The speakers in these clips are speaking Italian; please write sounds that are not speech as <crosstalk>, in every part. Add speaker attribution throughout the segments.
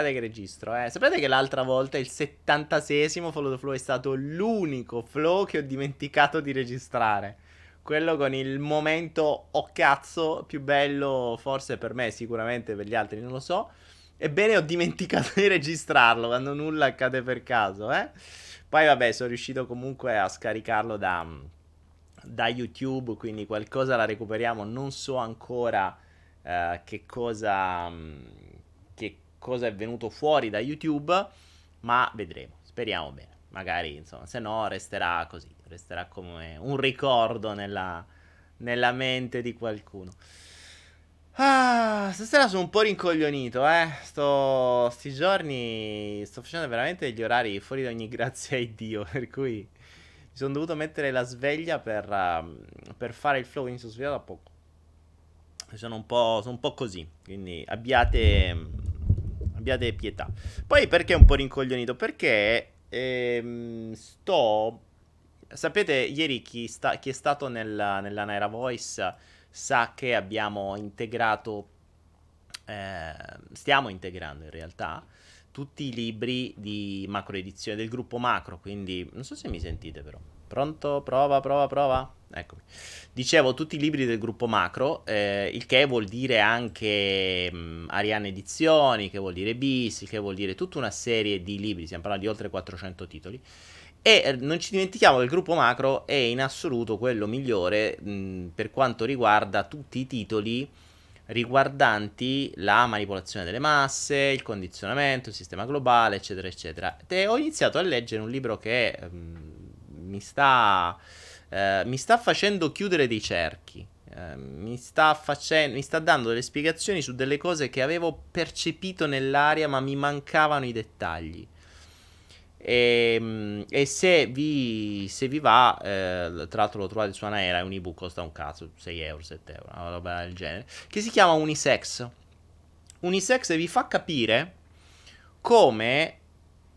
Speaker 1: Aspettate che registro, eh. Sapete che l'altra volta, il 76esimo Follow the Flow, è stato l'unico flow che ho dimenticato di registrare. Quello con il momento oh cazzo più bello, forse per me, sicuramente per gli altri, non lo so. Ebbene, ho dimenticato <laughs> di registrarlo quando nulla accade per caso, eh. Poi, vabbè, sono riuscito comunque a scaricarlo da, da YouTube, quindi qualcosa la recuperiamo. Non so ancora uh, che cosa. che cosa è venuto fuori da YouTube, ma vedremo. Speriamo bene. Magari, insomma, se no resterà così. Resterà come un ricordo nella, nella mente di qualcuno. Ah, stasera sono un po' rincoglionito, eh. Sto, sti giorni sto facendo veramente degli orari fuori da ogni grazia di Dio, <laughs> per cui mi sono dovuto mettere la sveglia per, uh, per fare il flow, quindi sono svegliato da poco. Sono un sono un po' così, quindi abbiate, abbiate pietà. Poi perché un po' rincoglionito? Perché ehm, sto... Sapete, ieri chi, sta, chi è stato nella, nella Naira Voice sa che abbiamo integrato, eh, stiamo integrando in realtà, tutti i libri di macro edizione del gruppo macro, quindi non so se mi sentite però. Pronto? Prova, prova, prova. Eccomi. Dicevo tutti i libri del gruppo macro, eh, il che vuol dire anche mh, Ariane Edizioni, che vuol dire Bis, che vuol dire tutta una serie di libri, stiamo parlando di oltre 400 titoli. E eh, non ci dimentichiamo che il gruppo macro è in assoluto quello migliore mh, per quanto riguarda tutti i titoli riguardanti la manipolazione delle masse, il condizionamento, il sistema globale, eccetera, eccetera. E ho iniziato a leggere un libro che mh, mi, sta, eh, mi sta facendo chiudere dei cerchi. Eh, mi, sta facendo, mi sta dando delle spiegazioni su delle cose che avevo percepito nell'aria, ma mi mancavano i dettagli. E, ehm, e se, vi, se, vi, va, eh, tra l'altro lo trovate su Anaera, è un ebook, costa un cazzo, 6 euro, 7 euro, una roba del genere, che si chiama Unisex. Unisex vi fa capire come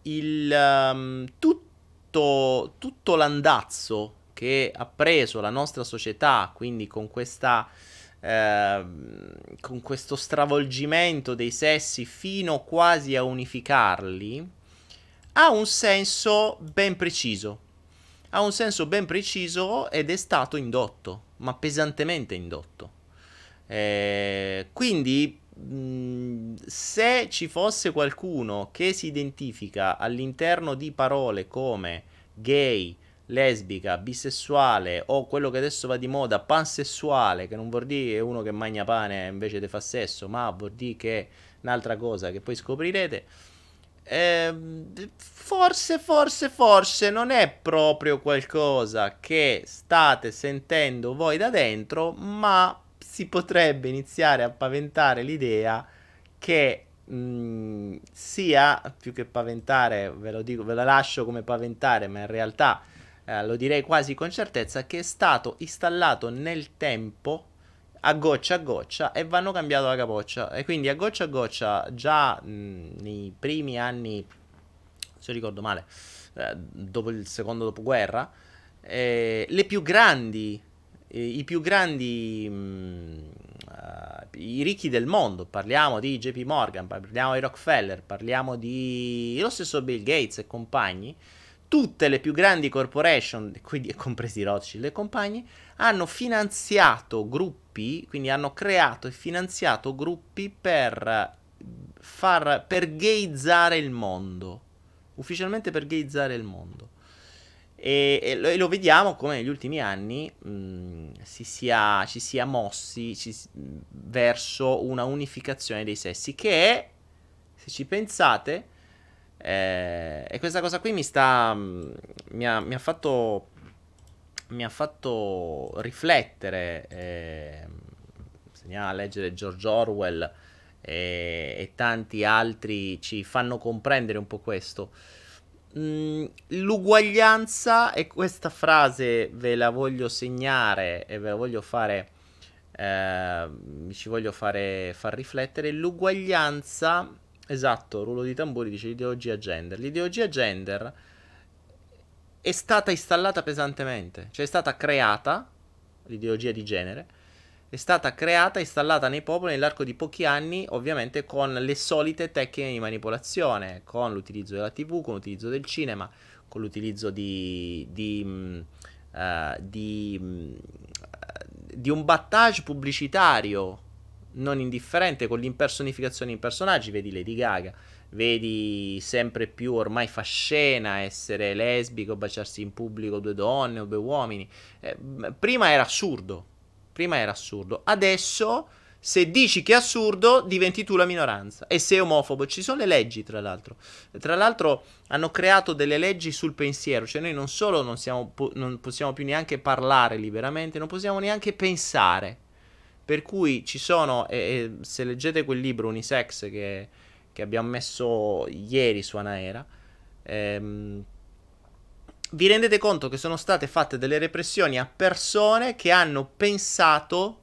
Speaker 1: il, um, tutto, tutto l'andazzo che ha preso la nostra società, quindi con questa... Eh, con questo stravolgimento dei sessi fino quasi a unificarli, ha un senso ben preciso. Ha un senso ben preciso ed è stato indotto, ma pesantemente indotto. Eh, quindi, se ci fosse qualcuno che si identifica all'interno di parole come gay, lesbica, bisessuale o quello che adesso va di moda, pansessuale, che non vuol dire uno che mangia pane invece di fa sesso, ma vuol dire che è un'altra cosa che poi scoprirete eh, forse, forse, forse non è proprio qualcosa che state sentendo voi da dentro, ma si potrebbe iniziare a paventare l'idea che mh, sia più che paventare, ve lo dico, ve la lascio come paventare, ma in realtà eh, lo direi quasi con certezza che è stato installato nel tempo a goccia a goccia e vanno cambiato la capoccia. E quindi a goccia a goccia, già mh, nei primi anni, se ricordo male, eh, dopo il secondo dopoguerra, eh, le più grandi, i più grandi, mh, uh, i ricchi del mondo, parliamo di JP Morgan, parliamo di Rockefeller, parliamo di lo stesso Bill Gates e compagni, tutte le più grandi corporation, quindi <laughs> compresi Rothschild e compagni, hanno finanziato gruppi, quindi hanno creato e finanziato gruppi per far per gayizzare il mondo. Ufficialmente per gayizzare il mondo. E, e, lo, e, lo, vediamo come negli ultimi anni mh, si sia, ci sia mossi ci, verso una unificazione dei sessi che è, se ci pensate, eh, e questa cosa qui mi sta. Mi ha, mi ha fatto. Mi ha fatto riflettere. Eh, Segnala a leggere George Orwell e, e, tanti altri ci fanno comprendere un po' questo. Mm, l'uguaglianza, e questa frase ve la voglio segnare e ve la voglio fare. Eh, ci voglio fare far riflettere. L'uguaglianza Esatto, rullo di tamburi dice l'ideologia gender. L'ideologia gender è stata installata pesantemente, cioè è stata creata l'ideologia di genere è stata creata e installata nei popoli nell'arco di pochi anni, ovviamente con le solite tecniche di manipolazione, con l'utilizzo della TV, con l'utilizzo del cinema, con l'utilizzo di, di, uh, di, uh, di un battage pubblicitario non indifferente con l'impersonificazione in personaggi, vedi Lady Gaga, vedi sempre più ormai fa scena essere lesbico, baciarsi in pubblico due donne o due uomini. Eh, prima era assurdo, prima era assurdo, adesso se dici che è assurdo diventi tu la minoranza e sei omofobo. Ci sono le leggi, tra l'altro. Tra l'altro hanno creato delle leggi sul pensiero, cioè noi non solo non, siamo, non possiamo più neanche parlare liberamente, non possiamo neanche pensare. Per cui ci sono, e, e se leggete quel libro Unisex che, che, abbiamo messo ieri su Anaera, ehm, vi rendete conto che sono state fatte delle repressioni a persone che hanno pensato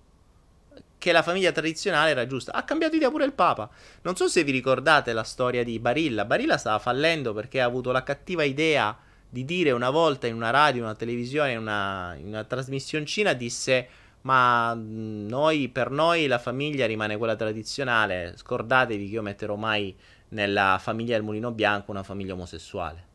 Speaker 1: che la famiglia tradizionale era giusta. Ha cambiato idea pure il Papa. Non so se vi ricordate la storia di Barilla. Barilla stava fallendo perché ha avuto la cattiva idea di dire una volta in una radio, in una televisione, in una, in una trasmissioncina, disse ma noi, per noi la famiglia rimane quella tradizionale. Scordatevi che io metterò mai nella famiglia del mulino bianco una famiglia omosessuale.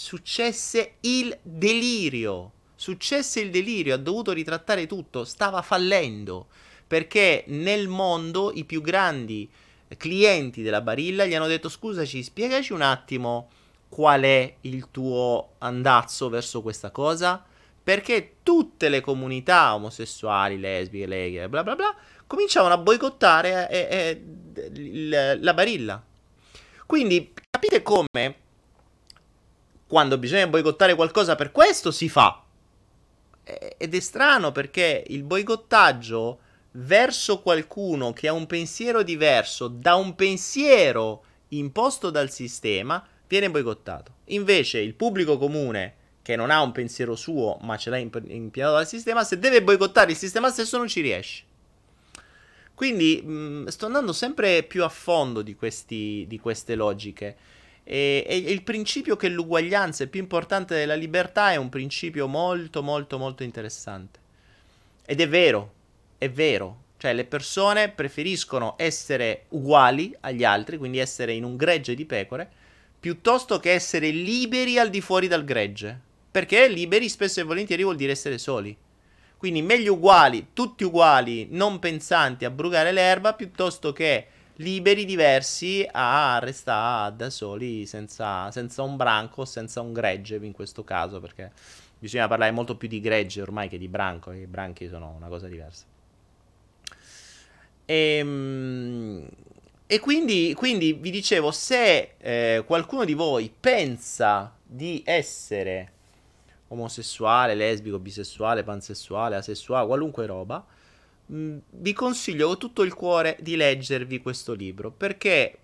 Speaker 1: Successe il delirio. Successe il delirio, ha dovuto ritrattare tutto, stava fallendo perché nel mondo i più grandi clienti della Barilla gli hanno detto scusaci, spiegaci un attimo qual è il tuo andazzo verso questa cosa perché tutte le comunità omosessuali, lesbiche, leghe, bla bla bla, cominciavano a boicottare eh, eh, la barilla. Quindi capite come quando bisogna boicottare qualcosa per questo si fa. Ed è strano perché il boicottaggio verso qualcuno che ha un pensiero diverso da un pensiero imposto dal sistema viene boicottato. Invece il pubblico comune che non ha un pensiero suo, ma ce l'ha impiantato dal sistema, se deve boicottare il sistema stesso non ci riesce. Quindi mh, sto andando sempre più a fondo di, questi, di queste logiche. E, e, il principio che l'uguaglianza è più importante della libertà è un principio molto, molto, molto interessante. Ed è vero, è vero. Cioè, le persone preferiscono essere uguali agli altri, quindi essere in un gregge di pecore, piuttosto che essere liberi al di fuori dal gregge. Perché liberi spesso e volentieri vuol dire essere soli. Quindi meglio uguali, tutti uguali, non pensanti a brugare l'erba, piuttosto che liberi, diversi, a restare da soli senza, senza un branco, senza un gregge in questo caso, perché bisogna parlare molto più di gregge ormai che di branco, i branchi sono una cosa diversa. E, ehm, e quindi, quindi, vi dicevo, se eh, qualcuno di voi pensa di essere omosessuale, lesbico, bisessuale, pansessuale, asessuale, qualunque roba, vi consiglio con tutto il cuore di leggervi questo libro perché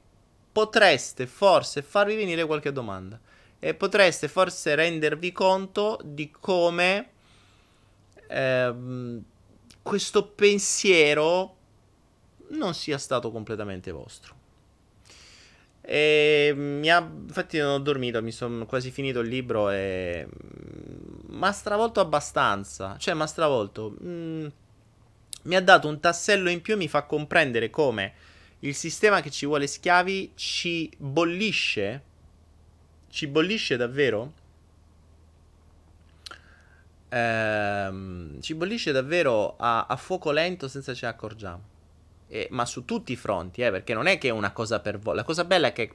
Speaker 1: potreste forse farvi venire qualche domanda e potreste forse rendervi conto di come ehm, questo pensiero non sia stato completamente vostro. E mi ha, infatti non ho dormito, mi sono quasi finito il libro e mi ha stravolto abbastanza, cioè mi ha stravolto. Mm, mi ha dato un tassello in più e mi fa comprendere come il sistema che ci vuole schiavi ci bollisce, ci bollisce davvero, ehm, ci bollisce davvero a, a fuoco lento senza ce ne accorgiamo eh, ma su tutti i fronti, eh, perché non è che è una cosa per voi. La cosa bella è che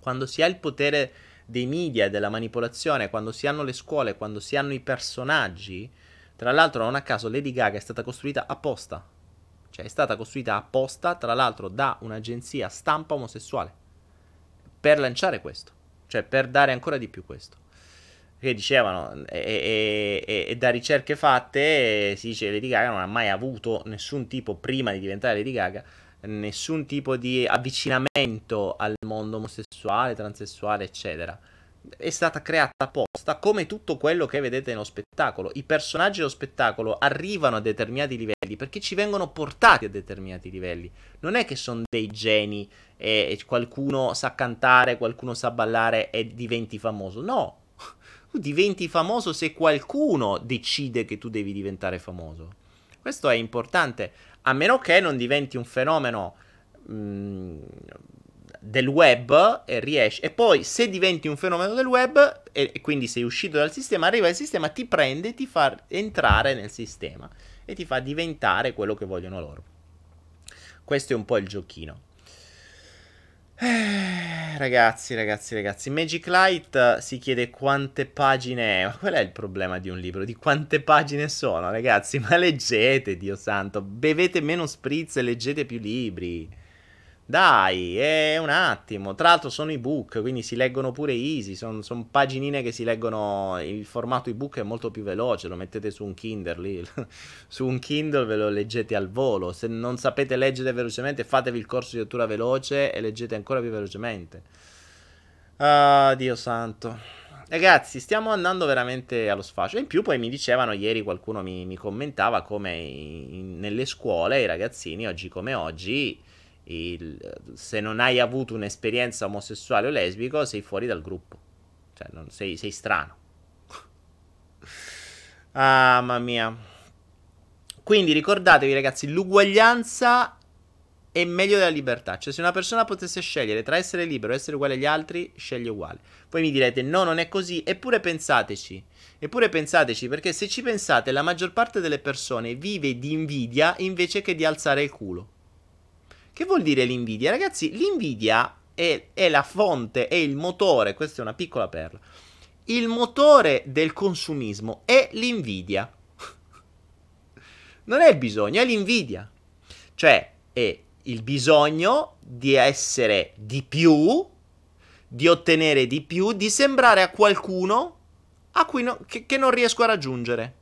Speaker 1: quando si ha il potere dei media e della manipolazione, quando si hanno le scuole, quando si hanno i personaggi, tra l'altro non a caso Lady Gaga è stata costruita apposta. Cioè è stata costruita apposta, tra l'altro, da un'agenzia stampa omosessuale. Per lanciare questo. Cioè per dare ancora di più questo che dicevano, e, e, e, da ricerche fatte si dice che Lady Gaga non ha mai avuto nessun tipo, prima di diventare Lady Gaga, nessun tipo di avvicinamento al mondo omosessuale, transessuale, eccetera. È stata creata apposta come tutto quello che vedete nello spettacolo. I personaggi dello spettacolo arrivano a determinati livelli perché ci vengono portati a determinati livelli. Non è che sono dei geni e qualcuno sa cantare, qualcuno sa ballare e diventi famoso. No, <laughs> tu diventi famoso se qualcuno decide che tu devi diventare famoso. Questo è importante, a meno che non diventi un fenomeno mh, mm, del web e riesci. E poi, se diventi un fenomeno del web e, e, quindi sei uscito dal sistema, arriva il sistema, ti prende e ti fa entrare nel sistema e ti fa diventare quello che vogliono loro. Questo è un po' il giochino. Eh, ragazzi, ragazzi, ragazzi, Magic Light si chiede quante pagine è. Ma qual è il problema di un libro? Di quante pagine sono, ragazzi? Ma leggete, Dio santo. Bevete meno spritz e leggete più libri. Dai, è un attimo. Tra l'altro sono ebook, quindi si leggono pure easy. Sono son paginine che si leggono. Il formato ebook è molto più veloce. Lo mettete su un Kindle lì. <laughs> su un Kindle ve lo leggete al volo. Se non sapete leggere velocemente, fatevi il corso di lettura veloce e leggete ancora più velocemente. Ah, Dio santo. Ragazzi, stiamo andando veramente allo sfascio. In più, poi mi dicevano ieri qualcuno mi, mi commentava come in, nelle scuole i ragazzini, oggi come oggi il, se non hai avuto un'esperienza omosessuale o lesbico, sei fuori dal gruppo. Cioè, non, sei, sei strano. <laughs> ah, mamma mia. Quindi ricordatevi, ragazzi, l'uguaglianza è meglio della libertà. Cioè, se una persona potesse scegliere tra essere libero e essere uguale agli altri, sceglie uguale. Poi mi direte, no, non è così. Eppure pensateci. Eppure pensateci, perché se ci pensate, la maggior parte delle persone vive di invidia invece che di alzare il culo. Che vuol dire l'invidia? Ragazzi, l'invidia è, è la fonte, è il motore, questa è una piccola perla. Il motore del consumismo è l'invidia. non è il bisogno, è l'invidia. Cioè, è il bisogno di essere di più, di ottenere di più, di sembrare a qualcuno a cui no, che, che non riesco a raggiungere.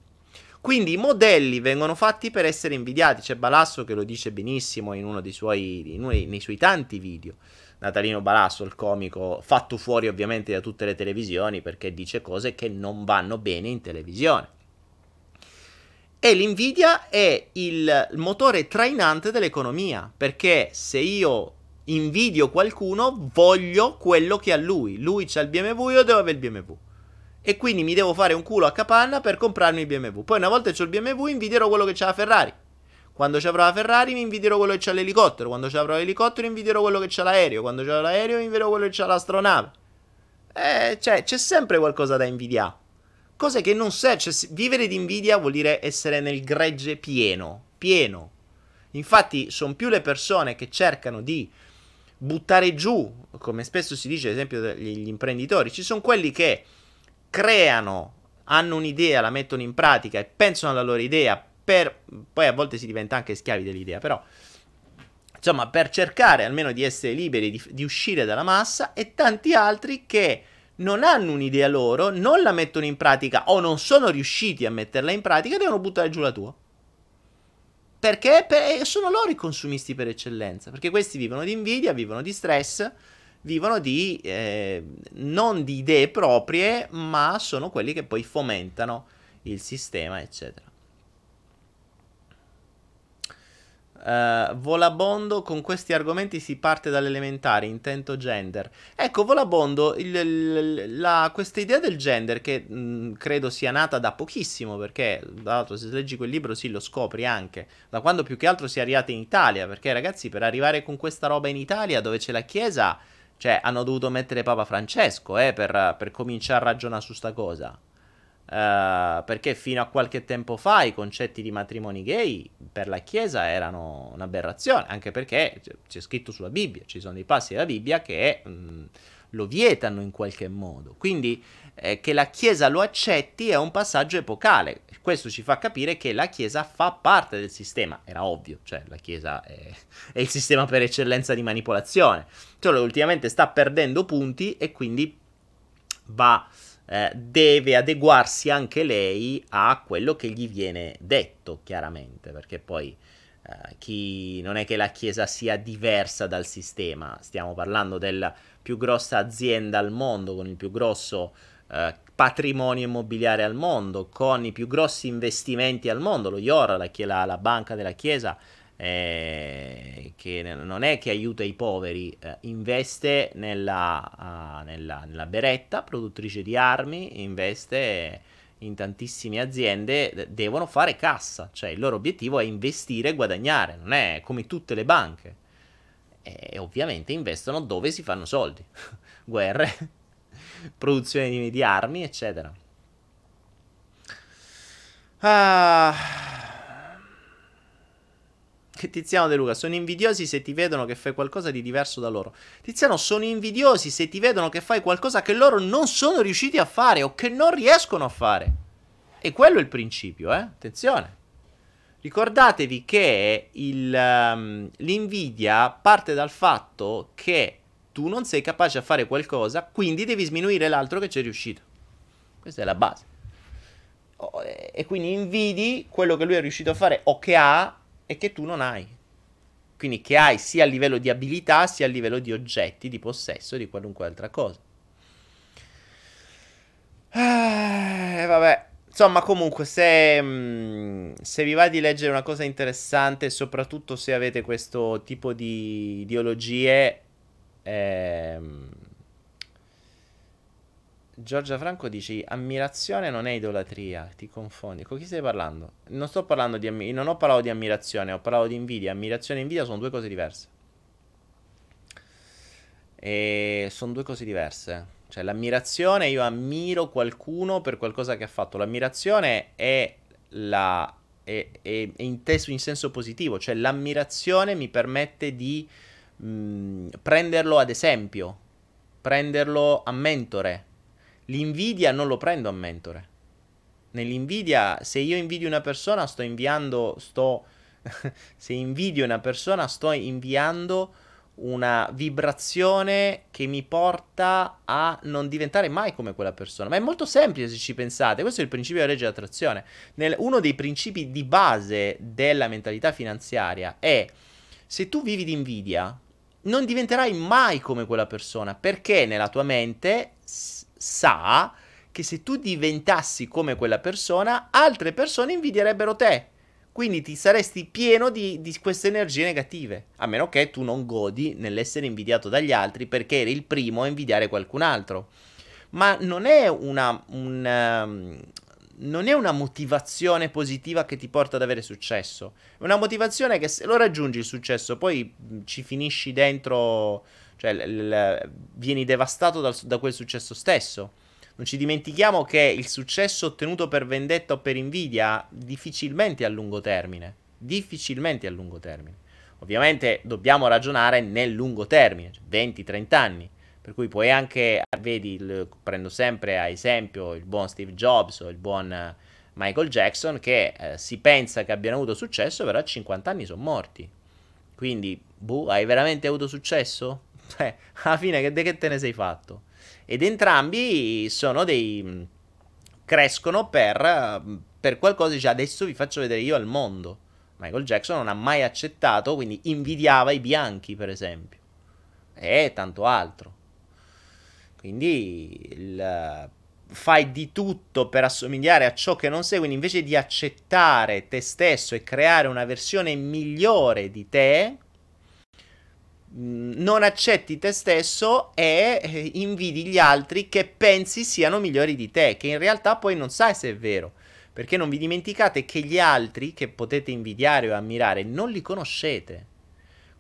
Speaker 1: Quindi i modelli vengono fatti per essere invidiati. C'è Balasso che lo dice benissimo in uno dei suoi, uno nei suoi tanti video. Natalino Balasso, il comico, fatto fuori ovviamente da tutte le televisioni perché dice cose che non vanno bene in televisione. E l'invidia è il motore trainante dell'economia, perché se io invidio qualcuno, voglio quello che ha lui. Lui c'ha il BMW, io devo avere il BMW e quindi mi devo fare un culo a capanna per comprarmi il BMW. Poi una volta che ho il BMW invidierò quello che c'ha la Ferrari. Quando ci avrò la Ferrari mi invidierò quello che c'ha l'elicottero. Quando ci avrò l'elicottero invidierò quello che c'ha l'aereo. Quando c'ha l'aereo invidierò quello che c'ha l'astronave. Eh, cioè, c'è sempre qualcosa da invidiare. Cose che non serve. Cioè, vivere di invidia vuol dire essere nel gregge pieno. Pieno. Infatti, sono più le persone che cercano di buttare giù, come spesso si dice, ad esempio, gli imprenditori. Ci sono quelli che creano, hanno un'idea, la mettono in pratica e pensano alla loro idea per... poi a volte si diventa anche schiavi dell'idea, però insomma per cercare almeno di essere liberi di, di uscire dalla massa e tanti altri che non hanno un'idea loro, non la mettono in pratica o non sono riusciti a metterla in pratica devono buttare giù la tua. Perché? Per, sono loro i consumisti per eccellenza, perché questi vivono di invidia, vivono di stress vivono di eh, non di idee proprie, ma sono quelli che poi fomentano il sistema, eccetera. Uh, volabondo con questi argomenti si parte dall'elementare, intento gender. Ecco, Volabondo, il, il, la, questa idea del gender che mh, credo sia nata da pochissimo, perché tra l'altro se leggi quel libro sì lo scopri anche, da quando più che altro si è arrivati in Italia, perché ragazzi per arrivare con questa roba in Italia dove c'è la Chiesa cioè, hanno dovuto mettere Papa Francesco eh, per, per cominciare a ragionare su sta cosa. Uh, perché fino a qualche tempo fa i concetti di matrimoni gay per la Chiesa erano un'aberrazione, anche perché c'è scritto sulla Bibbia, ci sono dei passi della Bibbia che mh, mm, lo vietano in qualche modo. Quindi eh, che la Chiesa lo accetti è un passaggio epocale. Questo ci fa capire che la Chiesa fa parte del sistema. Era ovvio, cioè la Chiesa è, <laughs> è il sistema per eccellenza di manipolazione. Solo ultimamente sta perdendo punti e quindi va, eh, deve adeguarsi anche lei a quello che gli viene detto, chiaramente, perché poi eh, chi, non è che la Chiesa sia diversa dal sistema, stiamo parlando della più grossa azienda al mondo, con il più grosso eh, patrimonio immobiliare al mondo, con i più grossi investimenti al mondo, lo IOR, la, la, la banca della Chiesa, eh, che non è che aiuta i poveri, eh, investe nella, uh, nella, nella, beretta, produttrice di armi, investe in tantissime aziende devono fare cassa, cioè il loro obiettivo è investire e guadagnare, non è come tutte le banche. E ovviamente investono dove si fanno soldi, <laughs> guerre, produzione di, di armi, eccetera. Ah. Tiziano De Luca, sono invidiosi se ti vedono che fai qualcosa di diverso da loro. Tiziano, sono invidiosi se ti vedono che fai qualcosa che loro non sono riusciti a fare o che non riescono a fare. E quello è il principio, eh? Attenzione. Ricordatevi che il, um, l'invidia parte dal fatto che tu non sei capace a fare qualcosa, quindi devi sminuire l'altro che ci è riuscito. Questa è la base. Oh, e quindi invidi quello che lui è riuscito a fare o che ha e che tu non hai. Quindi che hai sia a livello di abilità sia a livello di oggetti, di possesso di qualunque altra cosa. Eh, vabbè. Insomma, comunque, se, mm, se, vi va di leggere una cosa interessante, soprattutto se avete questo tipo di ideologie, ehm, Giorgia Franco dice ammirazione non è idolatria, ti confondi. Con chi stai parlando? Non sto parlando di ammirazione, non ho parlato di ammirazione, ho parlato di invidia. Ammirazione e invidia sono due cose diverse. E sono due cose diverse. Cioè l'ammirazione, io ammiro qualcuno per qualcosa che ha fatto. L'ammirazione è, la, è, è, è inteso in senso positivo, cioè l'ammirazione mi permette di mh, prenderlo ad esempio, prenderlo a mentore L'invidia non lo prendo a mentore. Nell'invidia, se io invidio una persona, sto inviando, sto... <laughs> se invidio una persona, sto inviando una vibrazione che mi porta a non diventare mai come quella persona. Ma è molto semplice se ci pensate. Questo è il principio della legge dell'attrazione. Nel, uno dei principi di base della mentalità finanziaria è se tu vivi di invidia, non diventerai mai come quella persona perché nella tua mente sa che se tu diventassi come quella persona, altre persone invidierebbero te. Quindi ti saresti pieno di, di, queste energie negative. A meno che tu non godi nell'essere invidiato dagli altri perché eri il primo a invidiare qualcun altro. Ma non è una, una, um, non è una motivazione positiva che ti porta ad avere successo. È una motivazione che se lo raggiungi il successo, poi ci finisci dentro cioè l- l- vieni devastato dal, da quel successo stesso. Non ci dimentichiamo che il successo ottenuto per vendetta o per invidia difficilmente a lungo termine. Difficilmente a lungo termine. Ovviamente dobbiamo ragionare nel lungo termine, 20-30 cioè anni. Per cui puoi anche, vedi, il, prendo sempre a esempio il buon Steve Jobs o il buon Michael Jackson, che eh, si pensa che abbiano avuto successo, però a 50 anni sono morti. Quindi, buh, hai veramente avuto successo? <laughs> Cioè, alla fine che, che te ne sei fatto? Ed entrambi sono dei... crescono per, per qualcosa, dice adesso vi faccio vedere io al mondo. Michael Jackson non ha mai accettato, quindi invidiava i bianchi, per esempio. E tanto altro. Quindi il, fai di tutto per assomigliare a ciò che non sei, quindi invece di accettare te stesso e creare una versione migliore di te, Mm, non accetti te stesso e eh, invidi gli altri che pensi siano migliori di te, che in realtà poi non sai se è vero. Perché non vi dimenticate che gli altri che potete invidiare o ammirare non li conoscete.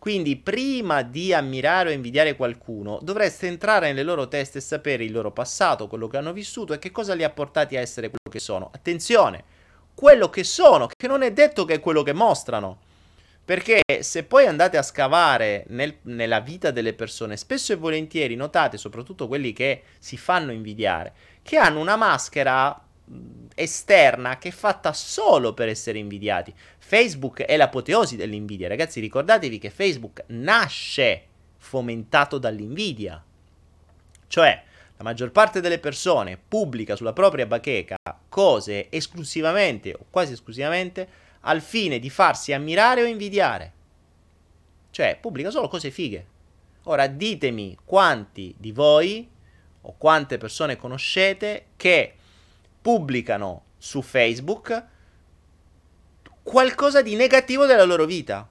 Speaker 1: Quindi prima di ammirare o invidiare qualcuno dovreste entrare nelle loro teste e sapere il loro passato, quello che hanno vissuto e che cosa li ha portati a essere quello che sono. Attenzione, quello che sono, che non è detto che è quello che mostrano. Perché se poi andate a scavare nel, nella vita delle persone, spesso e volentieri notate, soprattutto quelli che si fanno invidiare, che hanno una maschera esterna che è fatta solo per essere invidiati. Facebook è l'apoteosi dell'invidia, ragazzi, ricordatevi che Facebook nasce fomentato dall'invidia. Cioè, la maggior parte delle persone pubblica sulla propria bacheca cose esclusivamente o quasi esclusivamente al fine di farsi ammirare o invidiare. Cioè, pubblica solo cose fighe. Ora ditemi quanti di voi o quante persone conoscete che pubblicano su Facebook qualcosa di negativo della loro vita.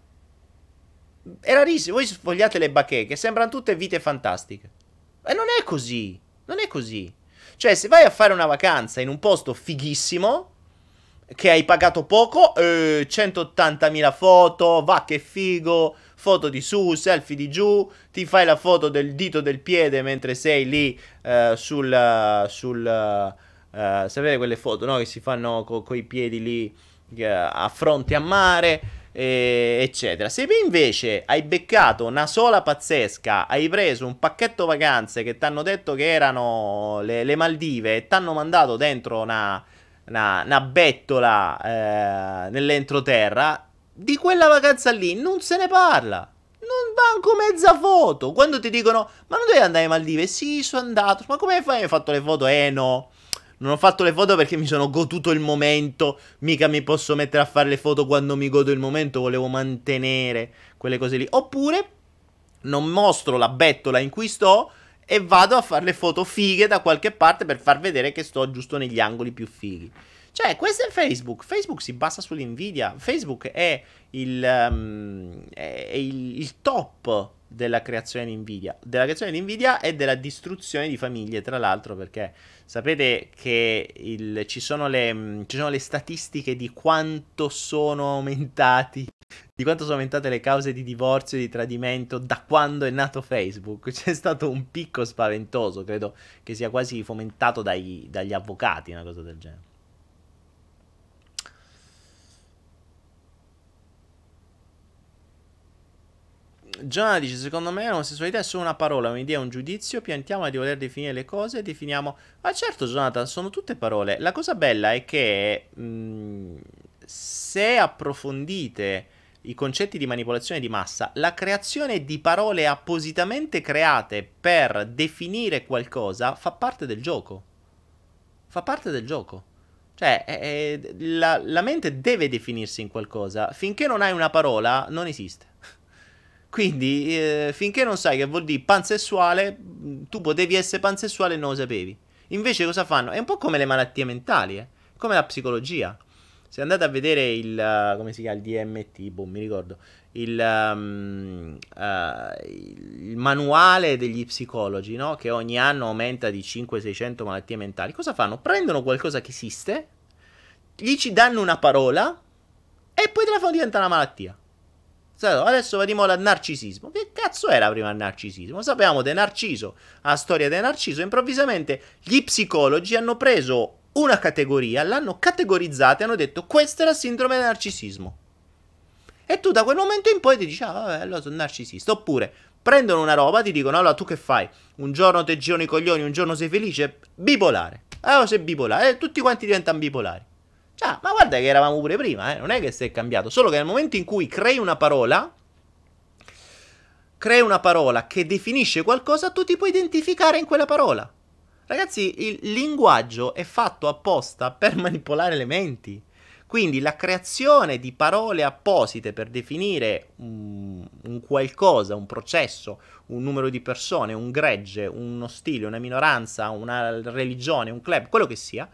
Speaker 1: È rarissimo, voi sfogliate le bacheche, sembrano tutte vite fantastiche. E non è così, non è così. Cioè, se vai a fare una vacanza in un posto fighissimo, che hai pagato poco, eh, 180.000 foto, va che figo, foto di su, selfie di giù, ti fai la foto del dito del piede mentre sei lì eh, sul... sul Uh, sapete quelle foto no? che si fanno con i piedi lì uh, a fronte a mare, eh, eccetera. Se invece hai beccato una sola pazzesca, hai preso un pacchetto vacanze che ti hanno detto che erano le, le Maldive e ti hanno mandato dentro una, una, una bettola eh, nell'entroterra, di quella vacanza lì non se ne parla. Non manco mezza foto. Quando ti dicono, ma non devi andare ai Maldive? Sì, sono andato. Ma come fai? Hai fatto le foto? Eh no. Non ho fatto le foto perché mi sono goduto il momento. Mica mi posso mettere a fare le foto quando mi godo il momento. Volevo mantenere quelle cose lì. Oppure non mostro la bettola in cui sto e vado a fare le foto fighe da qualche parte per far vedere che sto giusto negli angoli più fighi. Cioè, questo è Facebook. Facebook si basa sull'invidia. Facebook è il, um, è il, il top della creazione di Nvidia, della creazione di Nvidia e della distruzione di famiglie, tra l'altro, perché sapete che il, ci, sono le, ci, sono le, statistiche di quanto sono aumentati, di quanto sono aumentate le cause di divorzio e di tradimento da quando è nato Facebook. <laughs> C'è stato un picco spaventoso, credo che sia quasi fomentato dai, dagli avvocati, una cosa del genere. Giovanna dice: Secondo me l'omosessualità è solo una parola, un'idea, un giudizio. Piantiamo di voler definire le cose e definiamo. Ma certo, Jonathan, sono tutte parole. La cosa bella è che mh, mm, se approfondite i concetti di manipolazione di massa, la creazione di parole appositamente create per definire qualcosa fa parte del gioco. Fa parte del gioco. Cioè, eh, la, la mente deve definirsi in qualcosa. Finché non hai una parola, non esiste. Quindi, eh, finché non sai che vuol dire pansessuale, tu potevi essere pansessuale e non lo sapevi. Invece cosa fanno? È un po' come le malattie mentali, eh? come la psicologia. Se andate a vedere il, uh, come si chiama, il DMT, boh, mi ricordo, il, um, uh, il manuale degli psicologi, no? Che ogni anno aumenta di 500-600 malattie mentali. Cosa fanno? Prendono qualcosa che esiste, gli ci danno una parola e poi te la fanno diventare una malattia. Adesso vediamo al narcisismo. Che cazzo era prima il narcisismo? Sapevamo di Narciso, la storia di Narciso. Improvvisamente gli psicologi hanno preso una categoria, l'hanno categorizzata e hanno detto questa è la sindrome del narcisismo. E tu da quel momento in poi ti dici, ah vabbè, allora sono narcisista. Oppure prendono una roba, ti dicono, allora tu che fai? Un giorno ti girano i coglioni, un giorno sei felice? Bipolare. Allora sei bipolare. E tutti quanti diventano bipolari. Cioè, ma guarda che eravamo pure prima, eh? non è che si è cambiato, solo che nel momento in cui crei una parola, crei una parola che definisce qualcosa, tu ti puoi identificare in quella parola. Ragazzi, il linguaggio è fatto apposta per <laughs> manipolare le menti. Quindi la creazione di parole apposite per definire un, un, qualcosa, un processo, un numero di persone, un gregge, uno stile, una minoranza, una religione, un club, quello che sia,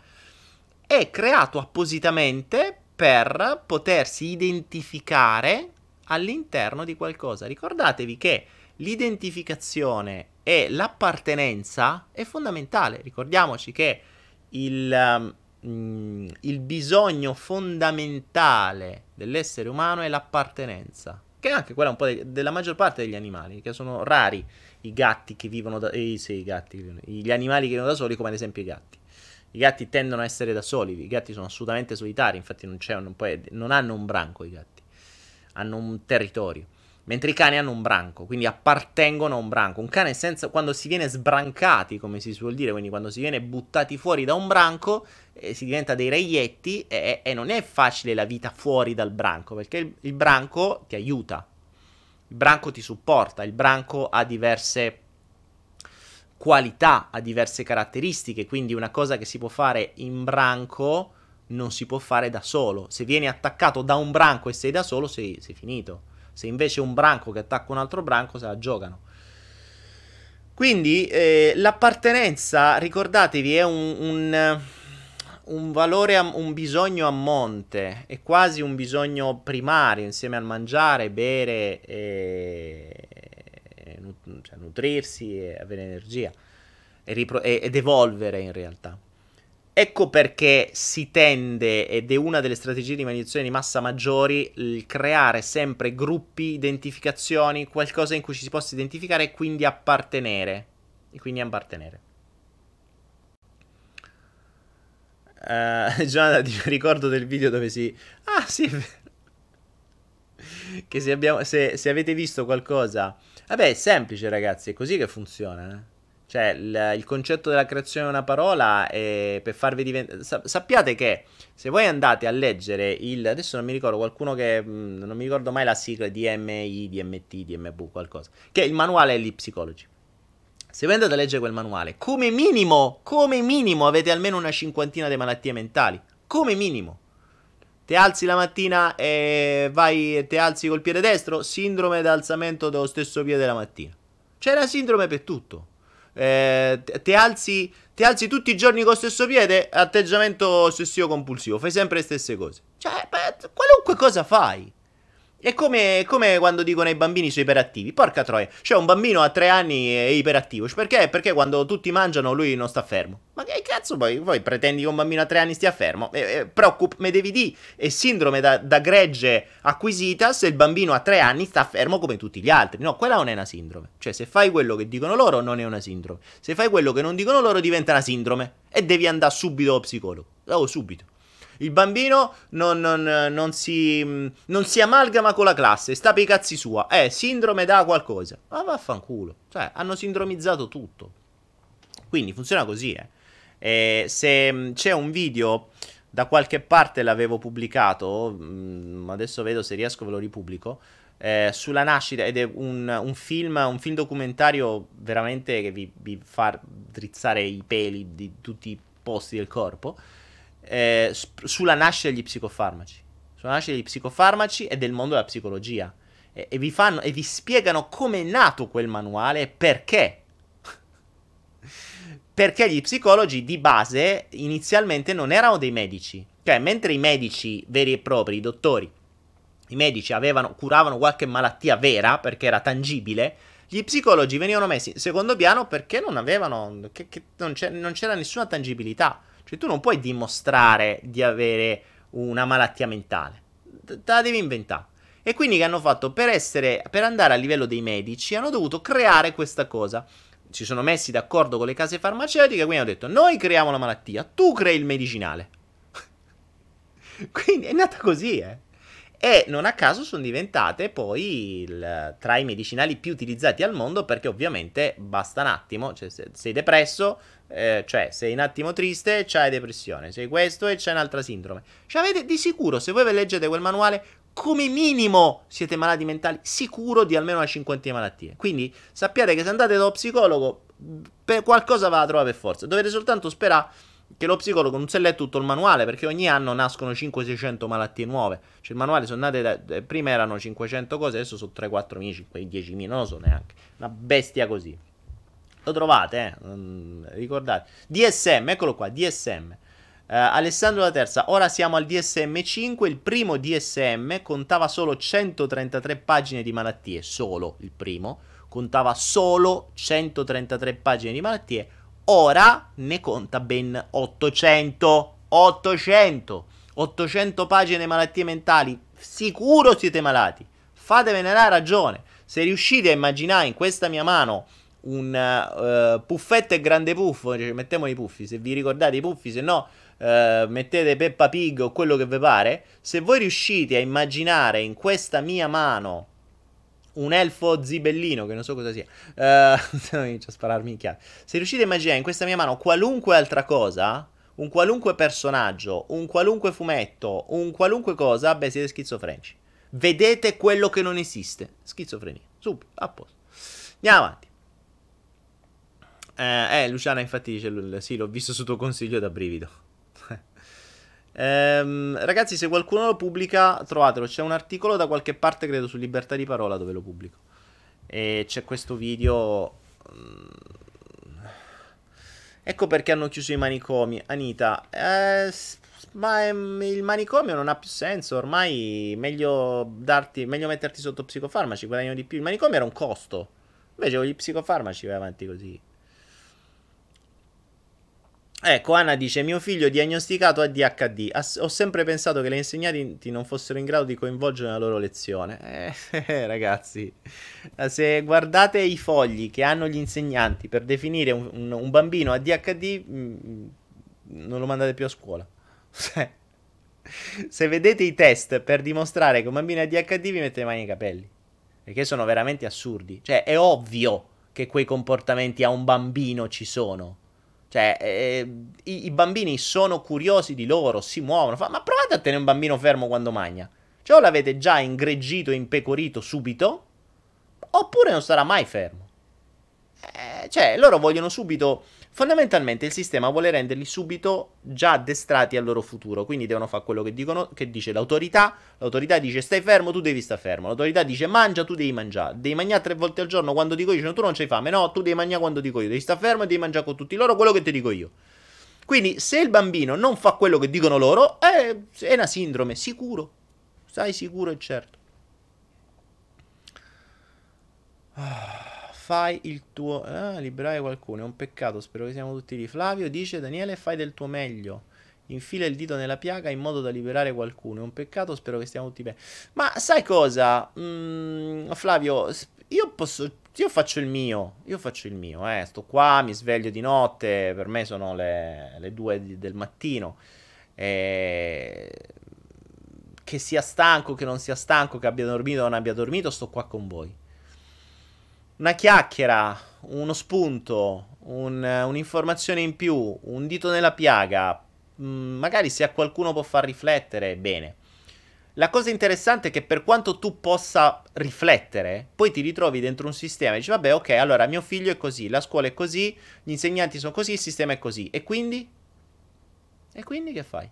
Speaker 1: è creato appositamente per potersi identificare all'interno di qualcosa. Ricordatevi che l'identificazione e l'appartenenza è fondamentale. Ricordiamoci che il, um, il bisogno fondamentale dell'essere umano è l'appartenenza, che è anche quella un po' de- della maggior parte degli animali, che sono rari i gatti che vivono da... Eh, sì, gli animali che vivono da soli, come ad esempio i gatti. I gatti tendono a essere da soli, i gatti sono assolutamente solitari, infatti non, un, non hanno un branco i gatti, hanno un territorio. Mentre i cani hanno un branco, quindi appartengono a un branco. Un cane senza, quando si viene sbrancati, come si suol dire, quindi quando si viene buttati fuori da un branco, eh, si diventa dei reietti e, e, non è facile la vita fuori dal branco, perché il, il branco ti aiuta, il branco ti supporta, il branco ha diverse qualità, ha diverse caratteristiche, quindi una cosa che si può fare in branco non si può fare da solo. Se vieni attaccato da un branco e sei da solo, sei, sei finito. Se invece un branco che attacca un altro branco, se la giocano. Quindi eh, l'appartenenza, ricordatevi, è un, un, un, valore, un bisogno a monte, è quasi un bisogno primario insieme al mangiare, bere e, cioè nutrirsi e avere energia. ed evolvere in realtà. Ecco perché si tende, ed è una delle strategie di mediazione di massa maggiori, il creare sempre gruppi, identificazioni, qualcosa in cui ci si possa identificare e quindi appartenere. E quindi appartenere. <laughs> Uh, Jonathan, ti ricordo del video dove si... Ah, sì, è vero. Che se, abbiamo, se, se avete visto qualcosa... Vabbè, è semplice, ragazzi, è così che funziona, eh. Cioè, il, il, concetto della creazione di una parola è per farvi diventare. sappiate che se voi andate a leggere il. Adesso non mi ricordo, qualcuno che. Mh, mm, non mi ricordo mai la sigla DMI, DMT, DMV, qualcosa. Che è il manuale di Psychology. Se voi andate a leggere quel manuale, come minimo, come minimo avete almeno una cinquantina di malattie mentali. Come minimo. Ti alzi la mattina e vai e ti alzi col piede destro, sindrome d'alzamento dello stesso piede la mattina. C'è la sindrome per tutto eh, ti, alzi, alzi tutti i giorni con lo stesso piede, atteggiamento ossessivo compulsivo, fai sempre le stesse cose. Cioè, beh, qualunque cosa fai. È come, come, quando dicono ai bambini sono iperattivi. Porca troia, c'è un bambino a tre anni è iperattivo. Perché? Perché quando tutti mangiano lui non sta fermo. Ma che cazzo poi, poi pretendi che un bambino a tre anni stia fermo? Eh, eh, preoccup- me devi dire, è sindrome da, da, gregge acquisita se il bambino a tre anni sta fermo come tutti gli altri. No, quella non è una sindrome. Cioè, se fai quello che dicono loro, non è una sindrome. Se fai quello che non dicono loro, diventa una sindrome. E devi andare subito allo psicologo. Oh, subito. Il bambino non, non, non, si, non, si, amalgama con la classe, sta per i cazzi sua. Eh, sindrome da qualcosa. Ma vaffanculo. Cioè, hanno sindromizzato tutto. Quindi funziona così, eh. E se c'è un video da qualche parte l'avevo pubblicato, mh, adesso vedo se riesco ve lo ripubblico, eh, sulla nascita ed è un, un, film, un film documentario veramente che vi, vi fa drizzare i peli di tutti i posti del corpo eh, sulla nascita degli psicofarmaci. Sulla nascita degli psicofarmaci e del mondo della psicologia. E, e, vi, fanno, e vi spiegano come è nato quel manuale e perché. <laughs> perché gli psicologi di base inizialmente non erano dei medici. Cioè, mentre i medici veri e propri, i dottori, i medici avevano, curavano qualche malattia vera perché era tangibile, gli psicologi venivano messi in secondo piano perché non avevano, che, che non, non c'era nessuna tangibilità. Cioè tu non puoi dimostrare di avere una malattia mentale, te la devi inventare. E quindi che hanno fatto per essere, per andare a livello dei medici, hanno dovuto creare questa cosa. Si sono messi d'accordo con le case farmaceutiche, quindi hanno detto noi creiamo la malattia, tu crei il medicinale. <laughs> quindi è nata così, eh. E non a caso sono diventate poi il, tra i medicinali più utilizzati al mondo perché ovviamente basta un attimo, cioè se sei depresso, eh, cioè sei un attimo triste, c'hai depressione, sei questo e c'è un'altra sindrome. Cioè avete di sicuro, se voi ve leggete quel manuale, come minimo siete malati mentali, sicuro di almeno una cinquantina di malattie. Quindi sappiate che se andate dallo psicologo, qualcosa va a trovare per forza. Dovete soltanto sperare che lo psicologo non si è letto tutto il manuale perché ogni anno nascono 500-600 malattie nuove. Cioè il manuale sono nate da, prima erano 500 cose, adesso sono 3-4 mila, 10.000, non lo so neanche. Una bestia così. Lo trovate, eh? Ricordate. DSM, eccolo qua, DSM. Uh, eh, Alessandro la terza, ora siamo al DSM 5, il primo DSM contava solo 133 pagine di malattie, solo il primo, contava solo 133 pagine di malattie, ora ne conta ben 800, 800, 800 pagine di malattie mentali, sicuro siete malati, fatevene la ragione, se riuscite a immaginare in questa mia mano un uh, puffetto e grande puffo, cioè, mettiamo i puffi, se vi ricordate i puffi, se no uh, mettete Peppa Pig o quello che vi pare, se voi riuscite a immaginare in questa mia mano un elfo zibellino, che non so cosa sia, uh, se no inizio a spararmi in chiave, se riuscite a immaginare in questa mia mano qualunque altra cosa, un qualunque personaggio, un qualunque fumetto, un qualunque cosa, beh siete schizofrenici. Vedete quello che non esiste. Schizofrenia. Subito, a posto. Andiamo avanti. Eh, eh, Luciana infatti dice, sì, l'ho visto su tuo consiglio da brivido. <laughs> ehm, ragazzi, se qualcuno lo pubblica, trovatelo. C'è un articolo da qualche parte, credo, su Libertà di Parola dove lo pubblico. E c'è questo video... Mm, ecco perché hanno chiuso i manicomi. Anita, eh, ma ehm, il manicomio non ha più senso. Ormai meglio, darti, meglio metterti sotto psicofarmaci, guadagnano di più. Il manicomio era un costo. Invece con gli psicofarmaci vai avanti così. Ecco, Anna dice: Mio figlio diagnosticato ADHD. Ho sempre pensato che le insegnanti non fossero in grado di coinvolgere la loro lezione. Eh, <laughs> eh, ragazzi, se guardate i fogli che hanno gli insegnanti per definire un, un, bambino ADHD, mh, mm, non lo mandate più a scuola. <laughs> se vedete i test per dimostrare che un bambino è ADHD, vi mettete le mani nei capelli. Perché sono veramente assurdi. Cioè, è ovvio che quei comportamenti a un bambino ci sono. Cioè, eh, i, i, bambini sono curiosi di loro, si muovono. Fa, ma provate a tenere un bambino fermo quando mangia. Cioè, o l'avete già ingreggito, impecorito subito, oppure non sarà mai fermo. Eh, cioè, loro vogliono subito Fondamentalmente il sistema vuole renderli subito già addestrati al loro futuro, quindi devono fare quello che, dicono, che dice l'autorità, l'autorità dice stai fermo, tu devi stare fermo, l'autorità dice mangia, tu devi mangiare, devi mangiare tre volte al giorno quando dico io, cioè, tu non c'hai fame, no, tu devi mangiare quando dico io, devi stare fermo e devi mangiare con tutti loro quello che ti dico io. Quindi se il bambino non fa quello che dicono loro, è, è una sindrome, sicuro, sai sicuro e certo. Ah fai il tuo... Ah, liberare qualcuno, è un peccato, spero che siamo tutti lì. Flavio dice, Daniele, fai del tuo meglio. Infila il dito nella piaga in modo da liberare qualcuno. È un peccato, spero che stiamo tutti bene. Ma sai cosa? Mm, Flavio, io posso... Io faccio il mio, io faccio il mio, eh. Sto qua, mi sveglio di notte, per me sono le, le due di, del mattino. E... Che sia stanco, che non sia stanco, che abbia dormito o non abbia dormito, sto qua con voi una chiacchiera, uno spunto, un, un'informazione in più, un dito nella piaga, mm, magari se a qualcuno può far riflettere, bene. La cosa interessante è che per quanto tu possa riflettere, poi ti ritrovi dentro un sistema e dici, vabbè, ok, allora mio figlio è così, la scuola è così, gli insegnanti sono così, il sistema è così. E quindi? E quindi che fai?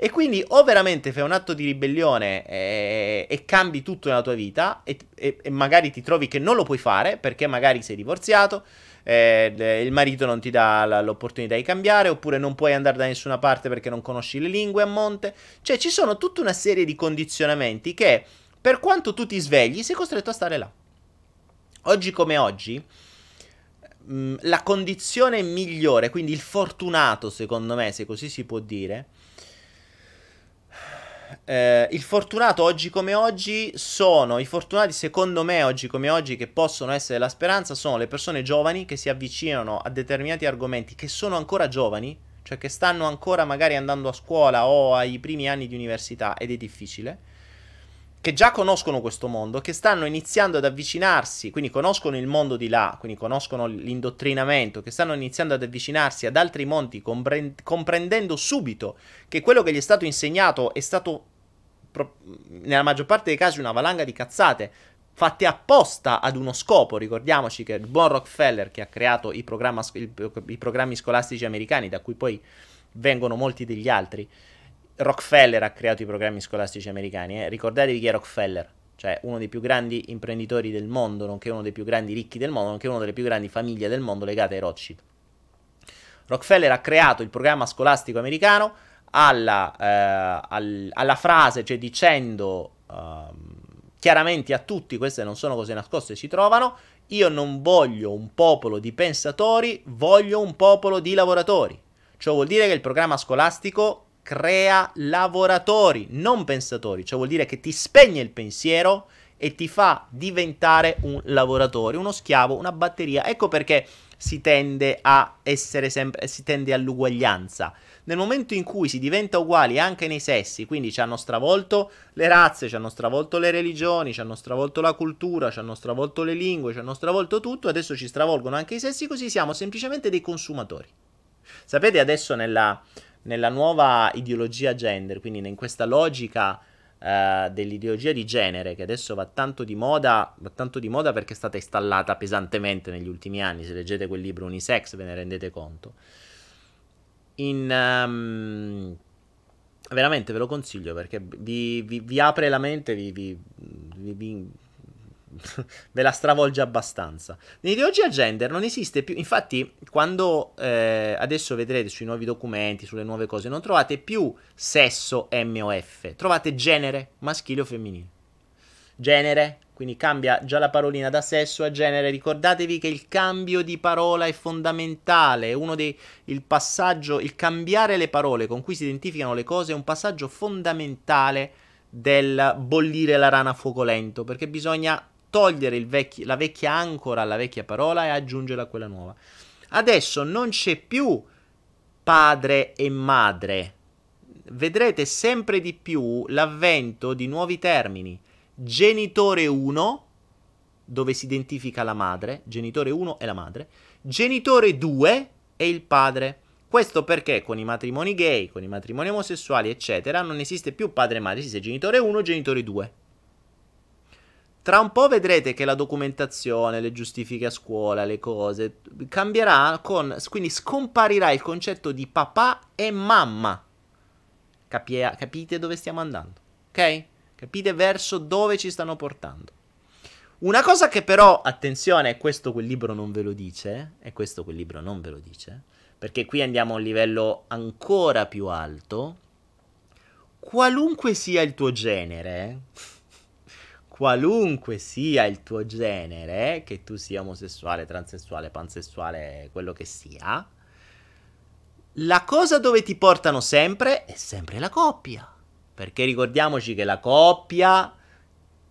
Speaker 1: E quindi o veramente fai un atto di ribellione e, e cambi tutto nella tua vita e, e, e, magari ti trovi che non lo puoi fare perché magari sei divorziato, eh, il marito non ti dà l'opportunità di cambiare oppure non puoi andare da nessuna parte perché non conosci le lingue a monte. Cioè ci sono tutta una serie di condizionamenti che per quanto tu ti svegli sei costretto a stare là. Oggi come oggi mh, la condizione migliore, quindi il fortunato secondo me, se così si può dire, eh, il fortunato oggi come oggi sono i fortunati secondo me oggi come oggi che possono essere la speranza sono le persone giovani che si avvicinano a determinati argomenti che sono ancora giovani, cioè che stanno ancora magari andando a scuola o ai primi anni di università ed è difficile, che già conoscono questo mondo, che stanno iniziando ad avvicinarsi, quindi conoscono il mondo di là, quindi conoscono l'indottrinamento, che stanno iniziando ad avvicinarsi ad altri mondi comprendendo subito che quello che gli è stato insegnato è stato nella maggior parte dei casi una valanga di cazzate fatte apposta ad uno scopo. Ricordiamoci che il buon Rockefeller che ha creato i, il, i programmi scolastici americani, da cui poi vengono molti degli altri, Rockefeller ha creato i programmi scolastici americani. Eh? Ricordatevi chi è Rockefeller, cioè uno dei più grandi imprenditori del mondo, nonché uno dei più grandi ricchi del mondo, nonché una delle più grandi famiglie del mondo legate ai Rothschild. Rockefeller ha creato il programma scolastico americano alla, eh, al, alla frase, cioè dicendo uh, chiaramente a tutti, queste non sono cose nascoste, si trovano, io non voglio un popolo di pensatori, voglio un popolo di lavoratori. Ciò vuol dire che il programma scolastico crea lavoratori, non pensatori, ciò vuol dire che ti spegne il pensiero e ti fa diventare un lavoratore, uno schiavo, una batteria. Ecco perché si tende a essere sempre, si tende all'uguaglianza nel momento in cui si diventa uguali anche nei sessi, quindi ci hanno stravolto le razze, ci hanno stravolto le religioni, ci hanno stravolto la cultura, ci hanno stravolto le lingue, ci hanno stravolto tutto, adesso ci stravolgono anche i sessi, così siamo semplicemente dei consumatori. Sapete adesso nella, nella nuova ideologia gender, quindi in questa logica Uh, dell'ideologia di genere che adesso va tanto di moda, va tanto di moda perché è stata installata pesantemente negli ultimi anni. Se leggete quel libro Unisex ve ne rendete conto in... Um, veramente ve lo consiglio perché vi, vi, vi apre la mente, vi, vi <laughs> ve la stravolge abbastanza. Nell'ideologia gender non esiste più, infatti quando eh, adesso vedrete sui nuovi documenti, sulle nuove cose, non trovate più sesso M o F, trovate genere maschile o femminile. genere, quindi cambia già la parolina da sesso a genere. Ricordatevi che il cambio di parola è fondamentale. Uno dei il passaggio, il cambiare le parole con cui si identificano le cose è un passaggio fondamentale del bollire la rana a fuoco lento. Perché bisogna togliere vecchi, la vecchia ancora alla vecchia parola e aggiungerla a quella nuova. Adesso non c'è più padre e madre. Vedrete sempre di più l'avvento di nuovi termini genitore 1, dove si identifica la madre, genitore 1 è la madre, genitore 2 è il padre. Questo perché con i matrimoni gay, con i matrimoni omosessuali, eccetera, non esiste più padre e madre, esiste genitore 1 genitore 2. Tra un po' vedrete che la documentazione, le giustifiche a scuola, le cose cambierà con quindi scomparirà il concetto di papà e mamma. Capie, capite dove stiamo andando? Ok? Capite verso dove ci stanno portando. Una cosa che però, attenzione, questo quel libro non ve lo dice, e questo quel libro non ve lo dice, perché qui andiamo a un livello ancora più alto. Qualunque sia il tuo genere, qualunque sia il tuo genere, che tu sia omosessuale, transessuale, pansessuale, quello che sia, la cosa dove ti portano sempre è sempre la coppia. Perché ricordiamoci che la coppia,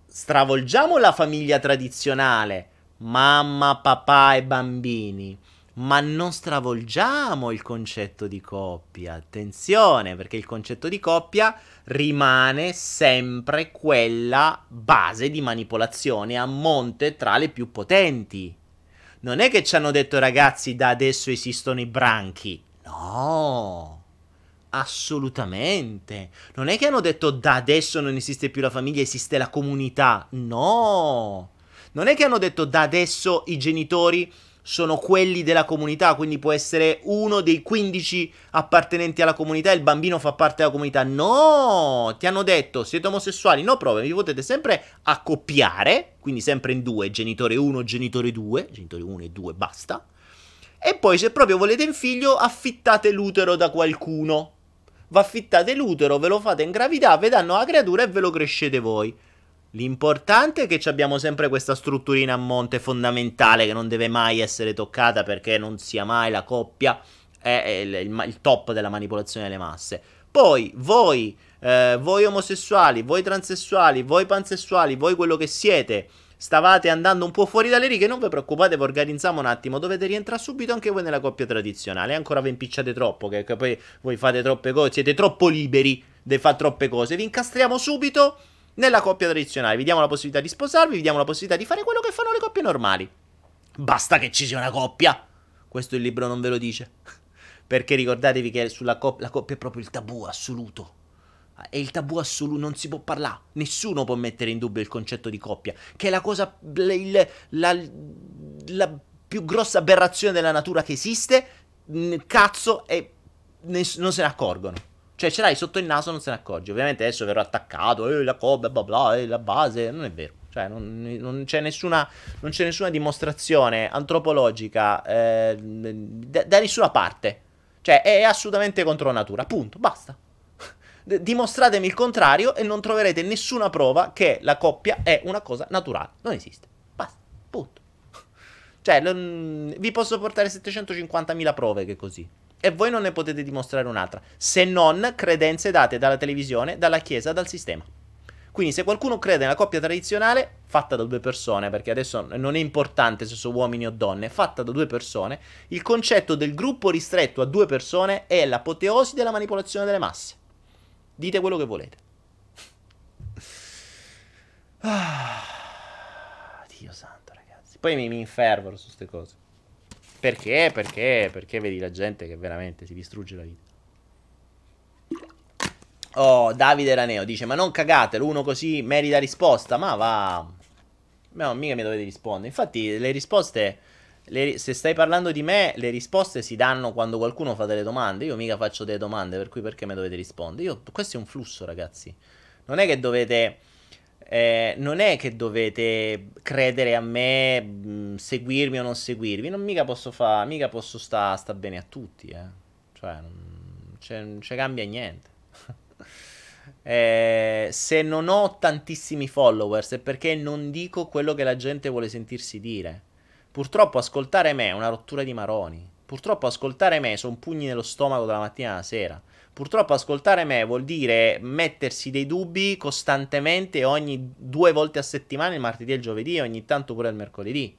Speaker 1: stravolgiamo la famiglia tradizionale, mamma, papà e bambini, ma non stravolgiamo il concetto di coppia. Attenzione, perché il concetto di coppia rimane sempre quella base di manipolazione a monte tra le più potenti. Non è che ci hanno detto ragazzi da adesso esistono i branchi. No. Assolutamente. Non è che hanno detto da adesso non esiste più la famiglia, esiste la comunità. No. Non è che hanno detto da adesso i genitori sono quelli della comunità, quindi può essere uno dei 15 appartenenti alla comunità e il bambino fa parte della comunità. No, ti hanno detto siete omosessuali, no problema, vi potete sempre accoppiare, quindi sempre in due, genitore 1, genitore 2, genitore 1 e 2, basta. E poi se proprio volete un figlio, affittate l'utero da qualcuno va affittate l'utero, ve lo fate ingravidare, vi danno la creatura e ve lo crescete voi. L'importante è che abbiamo sempre questa strutturina a monte fondamentale che non deve mai essere toccata perché non sia mai la coppia, è il, il, il top della manipolazione delle masse. Poi voi, eh, voi omosessuali, voi transessuali, voi pansessuali, voi quello che siete, stavate andando un po' fuori dalle righe, non vi preoccupate, vi organizziamo un attimo, dovete rientrare subito anche voi nella coppia tradizionale, ancora vi impicciate troppo, che, che poi voi fate troppe cose, siete troppo liberi di fare troppe cose, vi incastriamo subito nella coppia tradizionale, vi diamo la possibilità di sposarvi, vi diamo la possibilità di fare quello che fanno le coppie normali. Basta che ci sia una coppia. Questo il libro non ve lo dice. <laughs> Perché ricordatevi che sulla coppia, la coppia è proprio il tabù assoluto. È il tabù assoluto, non si può parlare. Nessuno può mettere in dubbio il concetto di coppia, che è la cosa, il, la, la più grossa aberrazione della natura che esiste. Cazzo, e ness- non se ne accorgono. Cioè, ce l'hai sotto il naso, non se ne accorgi. Ovviamente adesso verrò attaccato, eh, la coppia, bla bla, eh, la base. Non è vero. Cioè, non, non, c'è, nessuna, non c'è nessuna dimostrazione antropologica eh, da, da nessuna parte. Cioè, è assolutamente contro natura. Punto, basta <laughs> dimostratemi il contrario e non troverete nessuna prova che la coppia è una cosa naturale. Non esiste. Basta. Punto. <laughs> Cioè, l- vi posso portare 750.000 prove che è così. E voi non ne potete dimostrare un'altra. Se non credenze date dalla televisione, dalla chiesa, dal sistema. Quindi se qualcuno crede nella coppia tradizionale, fatta da due persone, perché adesso non è importante se sono uomini o donne, fatta da due persone, il concetto del gruppo ristretto a due persone è l'apoteosi della manipolazione delle masse. Dite quello che volete. Ah, Dio santo, ragazzi. Poi mi, mi infervoro su queste cose. Perché? Perché? Perché vedi la gente che veramente si distrugge la vita. Oh, Davide Raneo dice: Ma non cagatelo, uno così merita risposta. Ma va. No, mica mi dovete rispondere. Infatti, le risposte le, se stai parlando di me, le risposte si danno quando qualcuno fa delle domande. Io mica faccio delle domande, per cui perché mi dovete rispondere? Io, questo è un flusso, ragazzi. Non è che dovete. Eh, non è che dovete credere a me, mh, mm, seguirmi o non seguirmi. Non mica posso fare. Mica posso sta, sta bene a tutti, eh. Cioè, non c'è, cambia niente. <laughs> Eh, se non ho tantissimi followers è perché non dico quello che la gente vuole sentirsi dire. Purtroppo ascoltare me è una rottura di maroni. Purtroppo ascoltare me sono pugni nello stomaco dalla mattina alla sera. Purtroppo ascoltare me vuol dire mettersi dei dubbi costantemente ogni due volte a settimana, il martedì e il giovedì, e ogni tanto pure il mercoledì.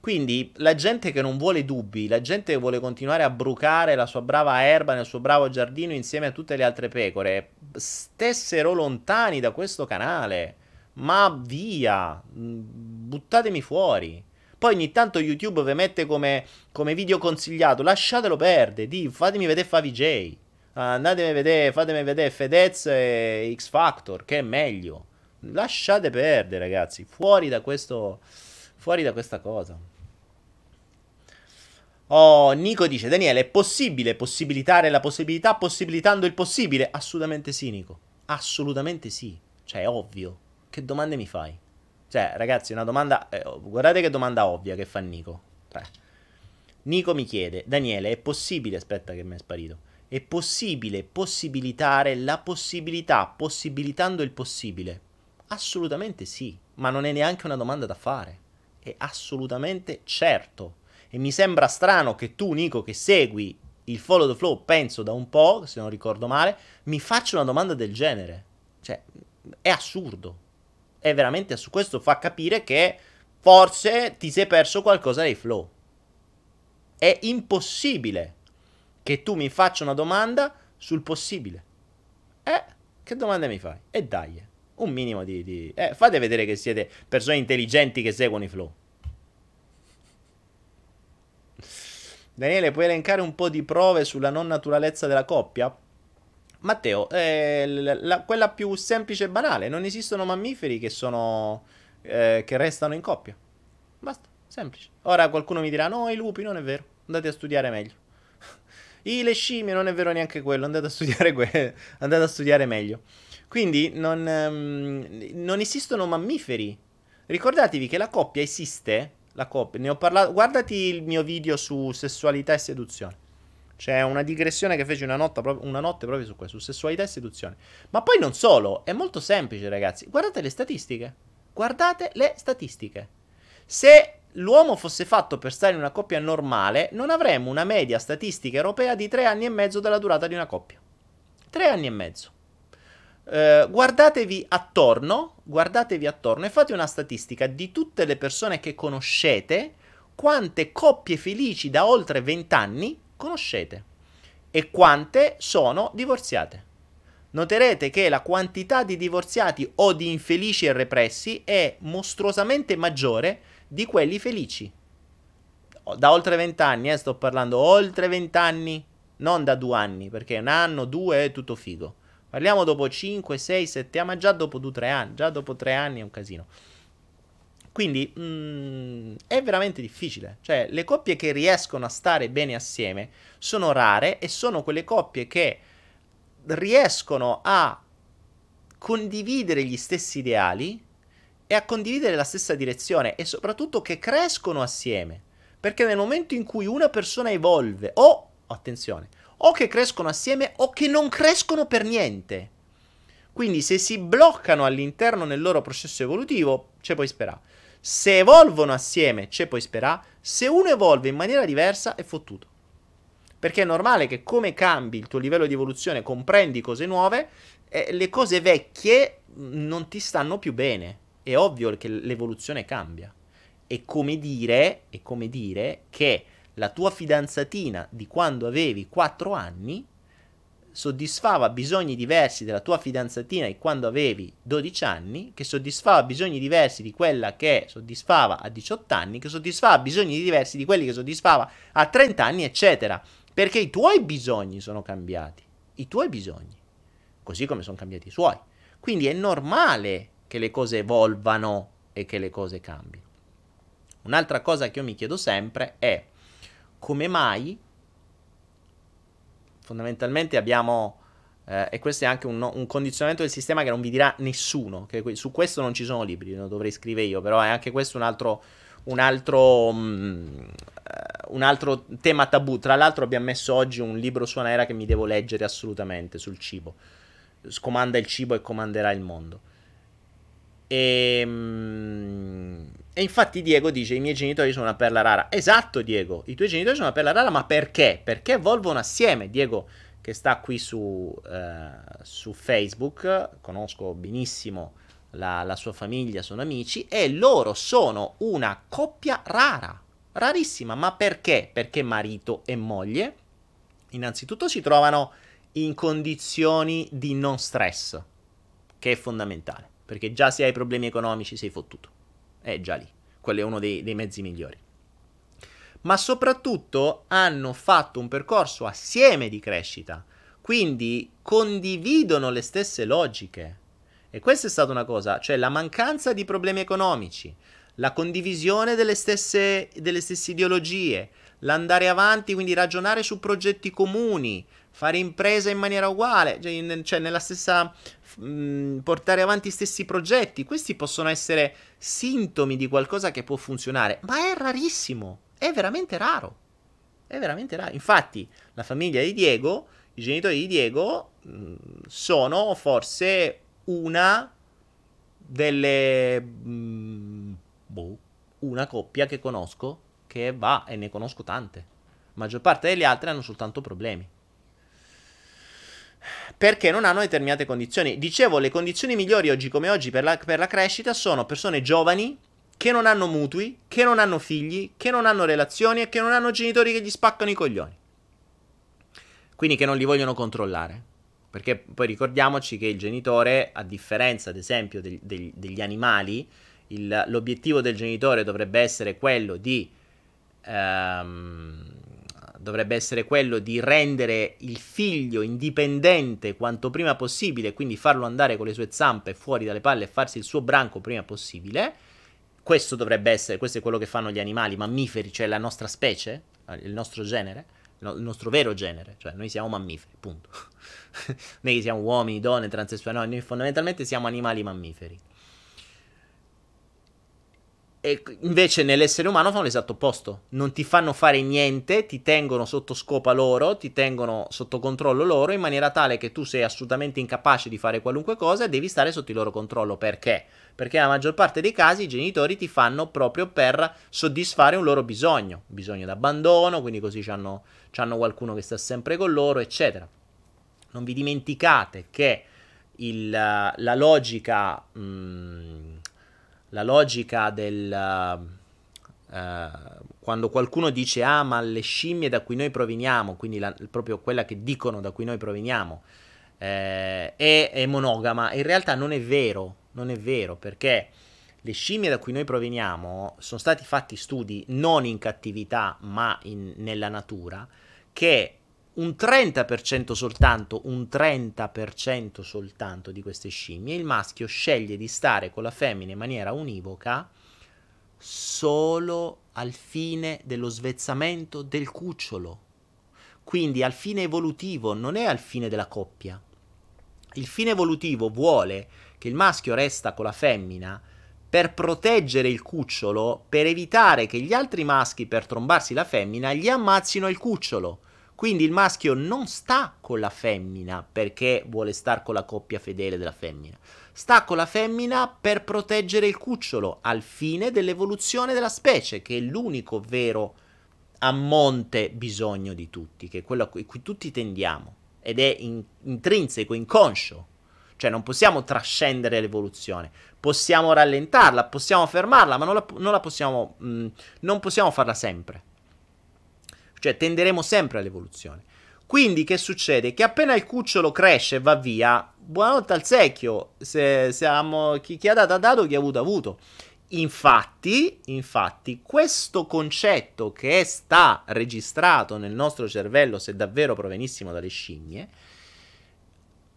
Speaker 1: Quindi la gente che non vuole dubbi, la gente che vuole continuare a brucare la sua brava erba nel suo bravo giardino insieme a tutte le altre pecore, stessero lontani da questo canale. Ma via, buttatemi fuori. Poi ogni tanto YouTube vi mette come, come video consigliato, lasciatelo perdere, fatemi vedere Favij. Andatemi a vedere, fatemi vedere Fedez e X Factor, che è meglio. Lasciate perdere, ragazzi, fuori da questo fuori da questa cosa. Oh, Nico dice, Daniele, è possibile possibilitare la possibilità possibilitando il possibile? Assolutamente sì, Nico. Assolutamente sì. Cioè, è ovvio. Che domande mi fai? Cioè, ragazzi, una domanda... Eh, guardate che domanda ovvia che fa Nico. Beh. Nico mi chiede, Daniele, è possibile... Aspetta che mi è sparito. È possibile possibilitare la possibilità possibilitando il possibile? Assolutamente sì, ma non è neanche una domanda da fare. È assolutamente certo. E mi sembra strano che tu, Nico, che segui il follow the flow, penso da un po', se non ricordo male, mi faccia una domanda del genere. Cioè, è assurdo. È veramente assurdo. Questo fa capire che forse ti sei perso qualcosa dei flow. È impossibile che tu mi faccia una domanda sul possibile. Eh, che domanda mi fai? E dai, un minimo di... di... Eh, fate vedere che siete persone intelligenti che seguono i flow. Daniele, puoi elencare un po' di prove sulla non naturalezza della coppia? Matteo, eh, la, la, quella più semplice e banale, non esistono mammiferi che sono eh, che restano in coppia. Basta, semplice. Ora qualcuno mi dirà "No, i lupi non è vero, andate a studiare meglio". I le scimmie non è vero neanche quello, andate a studiare, que- <laughs> andate a studiare meglio. Quindi non, um, non esistono mammiferi. Ricordatevi che la coppia esiste la coppia. Ne ho parlato. Guardati il mio video su sessualità e seduzione. C'è una digressione che fece una notte, una notte proprio su questo, su sessualità e seduzione. Ma poi non solo, è molto semplice, ragazzi. Guardate le statistiche. Guardate le statistiche. Se l'uomo fosse fatto per stare in una coppia normale, non avremmo una media statistica europea di tre anni e mezzo della durata di una coppia. Tre anni e mezzo. Eh, guardatevi attorno, guardatevi attorno e fate una statistica di tutte le persone che conoscete, quante coppie felici da oltre 20 anni conoscete e quante sono divorziate. Noterete che la quantità di divorziati o di infelici e repressi è mostruosamente maggiore di quelli felici. Da oltre 20 anni, eh, sto parlando oltre 20 anni, non da due anni, perché un anno, due è tutto figo. Parliamo dopo 5, 6, 7 anni, ma già dopo 2-3 anni, già dopo 3 anni è un casino. Quindi mh, mm, è veramente difficile. Cioè, le coppie che riescono a stare bene assieme sono rare e sono quelle coppie che riescono a condividere gli stessi ideali e a condividere la stessa direzione e soprattutto che crescono assieme. Perché nel momento in cui una persona evolve o, attenzione, o che crescono assieme o che non crescono per niente. Quindi se si bloccano all'interno del loro processo evolutivo, c'è poi sperare. Se evolvono assieme, c'è poi sperare. Se uno evolve in maniera diversa, è fottuto. Perché è normale che come cambi il tuo livello di evoluzione, comprendi cose nuove, eh, le cose vecchie non ti stanno più bene. È ovvio che l'evoluzione cambia. È come dire, è come dire che la tua fidanzatina di quando avevi 4 anni soddisfava bisogni diversi della tua fidanzatina di quando avevi 12 anni, che soddisfava bisogni diversi di quella che soddisfava a 18 anni, che soddisfava bisogni diversi di quelli che soddisfava a 30 anni, eccetera. Perché i tuoi bisogni sono cambiati, i tuoi bisogni, così come sono cambiati i suoi. Quindi è normale che le cose evolvano e che le cose cambino. Un'altra cosa che io mi chiedo sempre è come mai fondamentalmente abbiamo eh, e questo è anche un, un, condizionamento del sistema che non vi dirà nessuno che su questo non ci sono libri lo dovrei scrivere io però è anche questo un altro un altro, um, un altro tema tabù tra l'altro abbiamo messo oggi un libro su Anaera che mi devo leggere assolutamente sul cibo scomanda il cibo e comanderà il mondo. E, mm, e, infatti Diego dice: I miei genitori sono una perla rara. Esatto, Diego, i tuoi genitori sono una perla rara, ma perché? Perché evolvono assieme. Diego, che sta qui su, eh, su Facebook, conosco benissimo la, la sua famiglia, sono amici, e loro sono una coppia rara, rarissima. Ma perché? Perché marito e moglie, innanzitutto, si trovano in condizioni di non stress, che è fondamentale, perché già se hai problemi economici sei fottuto, è già lì, quello è uno dei, dei mezzi migliori. Ma soprattutto hanno fatto un percorso assieme di crescita, quindi condividono le stesse logiche. E questa è stata una cosa, cioè la mancanza di problemi economici, la condivisione delle stesse, delle stesse ideologie, l'andare avanti, quindi ragionare su progetti comuni, fare impresa in maniera uguale, cioè, cioè nella stessa mh, mm, portare avanti gli stessi progetti. Questi possono essere sintomi di qualcosa che può funzionare, ma è rarissimo, è veramente raro. È veramente raro. Infatti, la famiglia di Diego, i genitori di Diego mh, mm, sono forse una delle mh, mm, boh, una coppia che conosco che va e ne conosco tante. La maggior parte delle altre hanno soltanto problemi perché non hanno determinate condizioni. Dicevo, le condizioni migliori oggi come oggi per la, per la, crescita sono persone giovani che non hanno mutui, che non hanno figli, che non hanno relazioni e che non hanno genitori che gli spaccano i coglioni. Quindi che non li vogliono controllare. Perché poi ricordiamoci che il genitore, a differenza ad esempio del, del, degli animali, il, l'obiettivo del genitore dovrebbe essere quello di... Ehm, dovrebbe essere quello di rendere il figlio indipendente quanto prima possibile, quindi farlo andare con le sue zampe fuori dalle palle e farsi il suo branco prima possibile. Questo dovrebbe essere, questo è quello che fanno gli animali mammiferi, cioè la nostra specie, il nostro genere, il nostro vero genere, cioè noi siamo mammiferi, punto. <laughs> noi siamo uomini, donne, transessuali, no, noi fondamentalmente siamo animali mammiferi. E invece nell'essere umano fanno l'esatto opposto. Non ti fanno fare niente, ti tengono sotto scopa loro, ti tengono sotto controllo loro in maniera tale che tu sei assolutamente incapace di fare qualunque cosa e devi stare sotto il loro controllo. Perché? Perché nella maggior parte dei casi i genitori ti fanno proprio per soddisfare un loro bisogno. Bisogno d'abbandono, quindi così hanno qualcuno che sta sempre con loro, eccetera. Non vi dimenticate che il, la logica... Mh, mm, la logica del... Uh, quando qualcuno dice ah ma le scimmie da cui noi proveniamo, quindi la, proprio quella che dicono da cui noi proveniamo, eh, è, è, monogama, in realtà non è vero, non è vero perché le scimmie da cui noi proveniamo sono stati fatti studi non in cattività ma in, nella natura che un 30% soltanto, un 30% soltanto di queste scimmie, il maschio sceglie di stare con la femmina in maniera univoca solo al fine dello svezzamento del cucciolo. Quindi al fine evolutivo, non è al fine della coppia. Il fine evolutivo vuole che il maschio resta con la femmina per proteggere il cucciolo, per evitare che gli altri maschi per trombarsi la femmina gli ammazzino il cucciolo. Quindi il maschio non sta con la femmina perché vuole stare con la coppia fedele della femmina. Sta con la femmina per proteggere il cucciolo al fine dell'evoluzione della specie, che è l'unico vero a monte bisogno di tutti, che è quello a cui, cui tutti tendiamo. Ed è in, intrinseco, inconscio. Cioè non possiamo trascendere l'evoluzione, possiamo rallentarla, possiamo fermarla, ma non la, non la possiamo, mh, mm, non possiamo farla sempre. Cioè tenderemo sempre all'evoluzione. Quindi che succede? Che appena il cucciolo cresce e va via, buonanotte al secchio, se, se amo, chi, chi, ha dato ha dato, chi ha avuto ha avuto. Infatti, infatti, questo concetto che sta registrato nel nostro cervello, se davvero provenissimo dalle scimmie,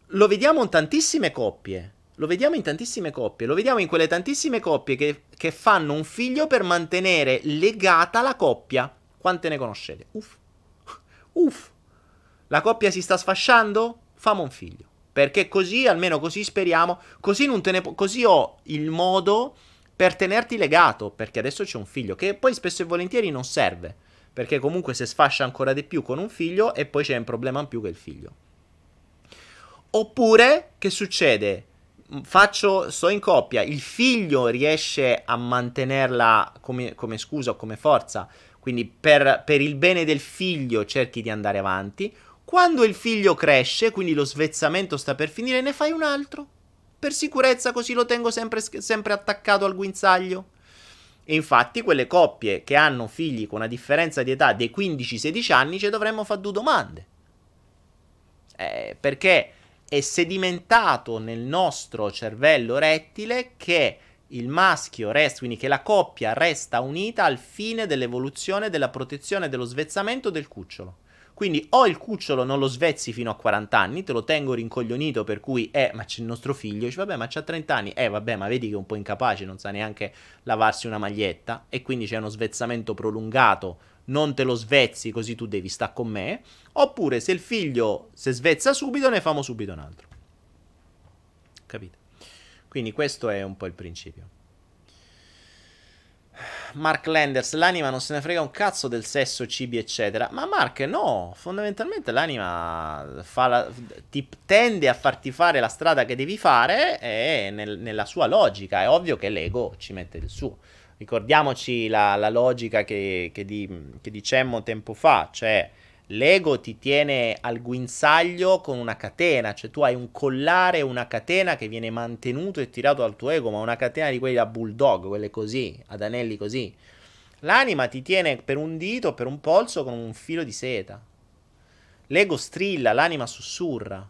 Speaker 1: lo vediamo in tantissime coppie. Lo vediamo in tantissime coppie, lo vediamo in quelle tantissime coppie che, che fanno un figlio per mantenere legata la coppia. Quante ne conoscete? Uff. Uff. La coppia si sta sfasciando? Famo un figlio. Perché così, almeno così speriamo, così, ne, così ho il modo per tenerti legato, perché adesso c'è un figlio, che poi spesso e volentieri non serve, perché comunque si sfascia ancora di più con un figlio e poi c'è un problema in più che il figlio. Oppure, che succede? Faccio, sto in coppia, il figlio riesce a mantenerla come, come scusa o come forza, quindi per, per il bene del figlio cerchi di andare avanti. Quando il figlio cresce, quindi lo svezzamento sta per finire, ne fai un altro. Per sicurezza, così lo tengo sempre, sempre attaccato al guinzaglio. E infatti quelle coppie che hanno figli con una differenza di età dei 15-16 anni ci dovremmo fare due domande. Eh, perché è sedimentato nel nostro cervello rettile che il maschio resta, quindi che la coppia resta unita al fine dell'evoluzione, della protezione, dello svezzamento del cucciolo. Quindi o il cucciolo non lo svezzi fino a 40 anni, te lo tengo rincoglionito per cui, eh, ma c'è il nostro figlio, dice, vabbè, ma c'ha 30 anni, eh, vabbè, ma vedi che è un po' incapace, non sa neanche lavarsi una maglietta, e quindi c'è uno svezzamento prolungato, non te lo svezzi così tu devi stare con me, oppure se il figlio si svezza subito, ne famo subito un altro. Capite? Quindi questo è un po' il principio. Mark Landers, l'anima non se ne frega un cazzo del sesso, cibi, eccetera. Ma Mark, no, fondamentalmente l'anima la, ti tende a farti fare la strada che devi fare e nel, nella sua logica. È ovvio che l'ego ci mette il suo. Ricordiamoci la, la logica che, che, di, che dicemmo tempo fa, cioè l'ego ti tiene al guinzaglio con una catena, cioè tu hai un collare una catena che viene mantenuto e tirato dal tuo ego, ma una catena di quelli da bulldog, quelle così, ad anelli così. L'anima ti tiene per un dito, per un polso con un filo di seta. L'ego strilla, l'anima sussurra.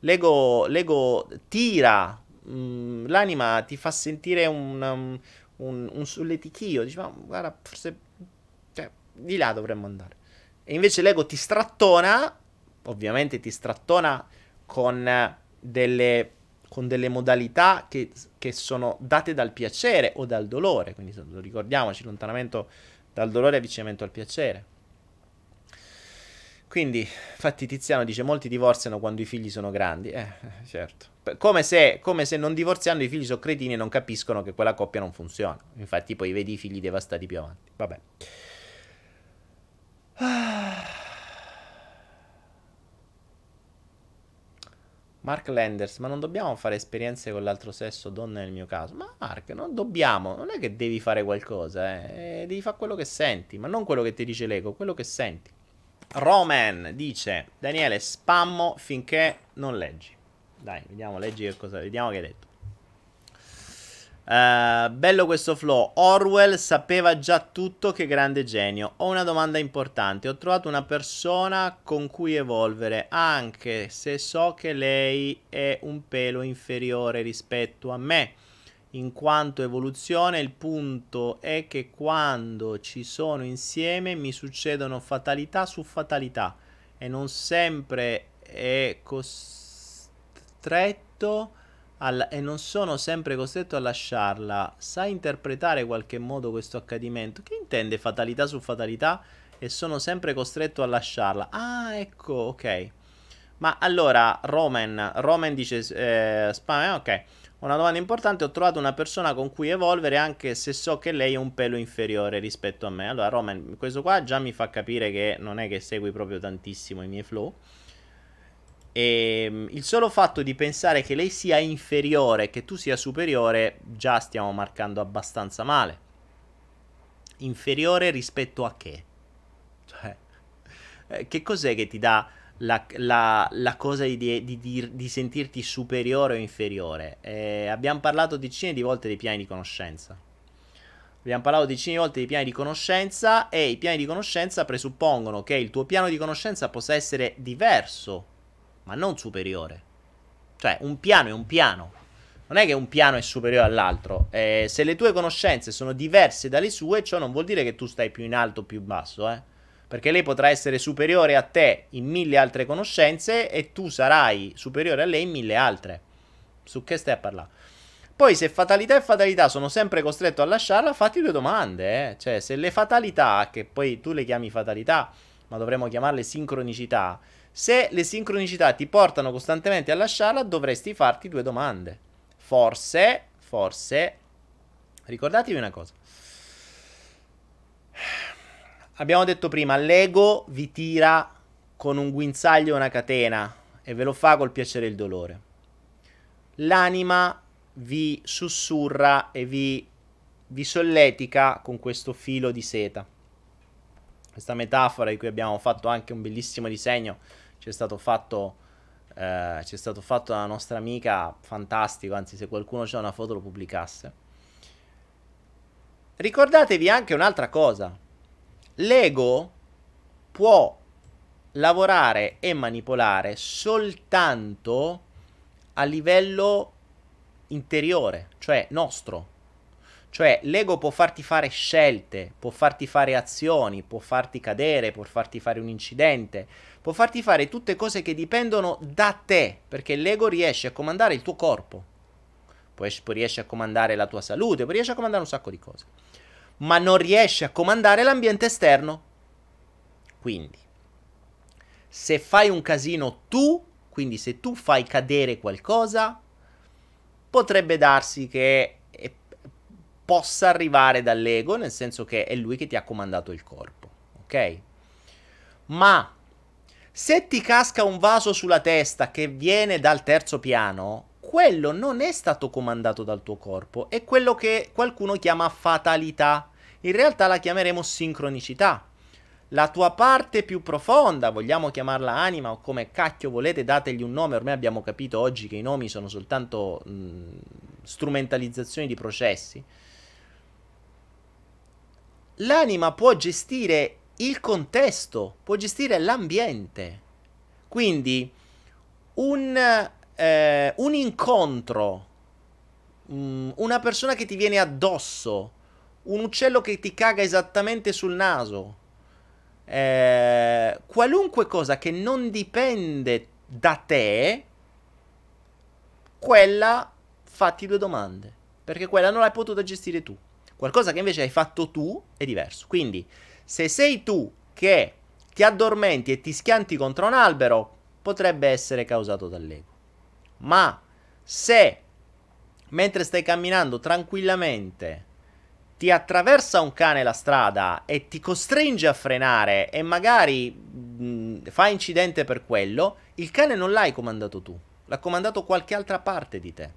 Speaker 1: L'ego, l'ego tira, mh, mm, l'anima ti fa sentire un, um, un, un solletichio. Dici, ma guarda, forse cioè, di là dovremmo andare. E invece l'ego ti strattona, ovviamente ti strattona con delle, con delle modalità che, che, sono date dal piacere o dal dolore. Quindi ricordiamoci, allontanamento dal dolore e avvicinamento al piacere. Quindi, infatti, Tiziano dice: Molti divorziano quando i figli sono grandi. Eh, <laughs> certo. Come se, come se non divorziando i figli sono cretini e non capiscono che quella coppia non funziona. Infatti, poi vedi i figli devastati più avanti. Vabbè. <sighs> Mark Landers, ma non dobbiamo fare esperienze con l'altro sesso, donna nel mio caso. Ma Mark, non dobbiamo, non è che devi fare qualcosa, eh. devi fare quello che senti, ma non quello che ti dice l'ego, quello che senti. Roman dice, Daniele, spammo finché non leggi. Dai, vediamo, leggi che cosa, vediamo che hai detto. Uh, bello questo flow. Orwell sapeva già tutto, che grande genio. Ho una domanda importante. Ho trovato una persona con cui evolvere, anche se so che lei è un pelo inferiore rispetto a me. In quanto evoluzione, il punto è che quando ci sono insieme mi succedono fatalità su fatalità e non sempre è costretto alla, e non sono sempre costretto a lasciarla. Sai interpretare in qualche modo questo accadimento? Che intende fatalità su fatalità e sono sempre costretto a lasciarla? Ah, ecco, ok. Ma allora, Roman, Roman dice, eh, spam, eh, ok. Una domanda importante, ho trovato una persona con cui evolvere anche se so che lei è un pelo inferiore rispetto a me. Allora, Roman, questo qua già mi fa capire che non è che segui proprio tantissimo i miei flow. E ehm, il solo fatto di pensare che lei sia inferiore, che tu sia superiore, già stiamo marcando abbastanza male. Inferiore rispetto a che? Cioè, eh, che cos'è che ti dà la, la, la cosa di, di, di, di, sentirti superiore o inferiore? Eh, abbiamo parlato decine di volte dei piani di conoscenza. Abbiamo parlato decine di volte di piani di conoscenza e i piani di conoscenza presuppongono che il tuo piano di conoscenza possa essere diverso ma non superiore. Cioè, un piano è un piano. Non è che un piano è superiore all'altro. Eh, se le tue conoscenze sono diverse dalle sue, ciò non vuol dire che tu stai più in alto o più in basso, eh. Perché lei potrà essere superiore a te in mille altre conoscenze e tu sarai superiore a lei in mille altre. Su che stai a parlare? Poi se fatalità e fatalità sono sempre costretto a lasciarla, fatti due domande, eh. Cioè, se le fatalità, che poi tu le chiami fatalità, ma dovremmo chiamarle sincronicità, se le sincronicità ti portano costantemente a lasciarla, dovresti farti due domande. Forse, forse, ricordatevi una cosa. Abbiamo detto prima, l'ego vi tira con un guinzaglio e una catena e ve lo fa col piacere e il dolore. L'anima vi sussurra e vi, vi solletica con questo filo di seta. Questa metafora di cui abbiamo fatto anche un bellissimo disegno, ci stato fatto, eh, ci è stato fatto dalla nostra amica, fantastico, anzi se qualcuno c'ha una foto lo pubblicasse. Ricordatevi anche un'altra cosa, l'ego può lavorare e manipolare soltanto a livello interiore, cioè nostro. Cioè l'ego può farti fare scelte, può farti fare azioni, può farti cadere, può farti fare un incidente, può farti fare tutte cose che dipendono da te, perché l'ego riesce a comandare il tuo corpo, poi riesce a comandare la tua salute, poi riesce a comandare un sacco di cose, ma non riesce a comandare l'ambiente esterno. Quindi, se fai un casino tu, quindi se tu fai cadere qualcosa, potrebbe darsi che eh, possa arrivare dall'ego, nel senso che è lui che ti ha comandato il corpo, ok? Ma se ti casca un vaso sulla testa che viene dal terzo piano, quello non è stato comandato dal tuo corpo, è quello che qualcuno chiama fatalità. In realtà la chiameremo sincronicità la tua parte più profonda, vogliamo chiamarla anima o come cacchio volete, dategli un nome, ormai abbiamo capito oggi che i nomi sono soltanto mh, strumentalizzazioni di processi. L'anima può gestire il contesto, può gestire l'ambiente. Quindi un, eh, un incontro, mh, una persona che ti viene addosso, un uccello che ti caga esattamente sul naso, eh, qualunque cosa che non dipende da te, quella fatti due domande, perché quella non l'hai potuta gestire tu. Qualcosa che invece hai fatto tu è diverso. Quindi, se sei tu che ti addormenti e ti schianti contro un albero, potrebbe essere causato dall'ego. Ma se mentre stai camminando tranquillamente ti attraversa un cane la strada e ti costringe a frenare e magari mh, fa incidente per quello, il cane non l'hai comandato tu, l'ha comandato qualche altra parte di te.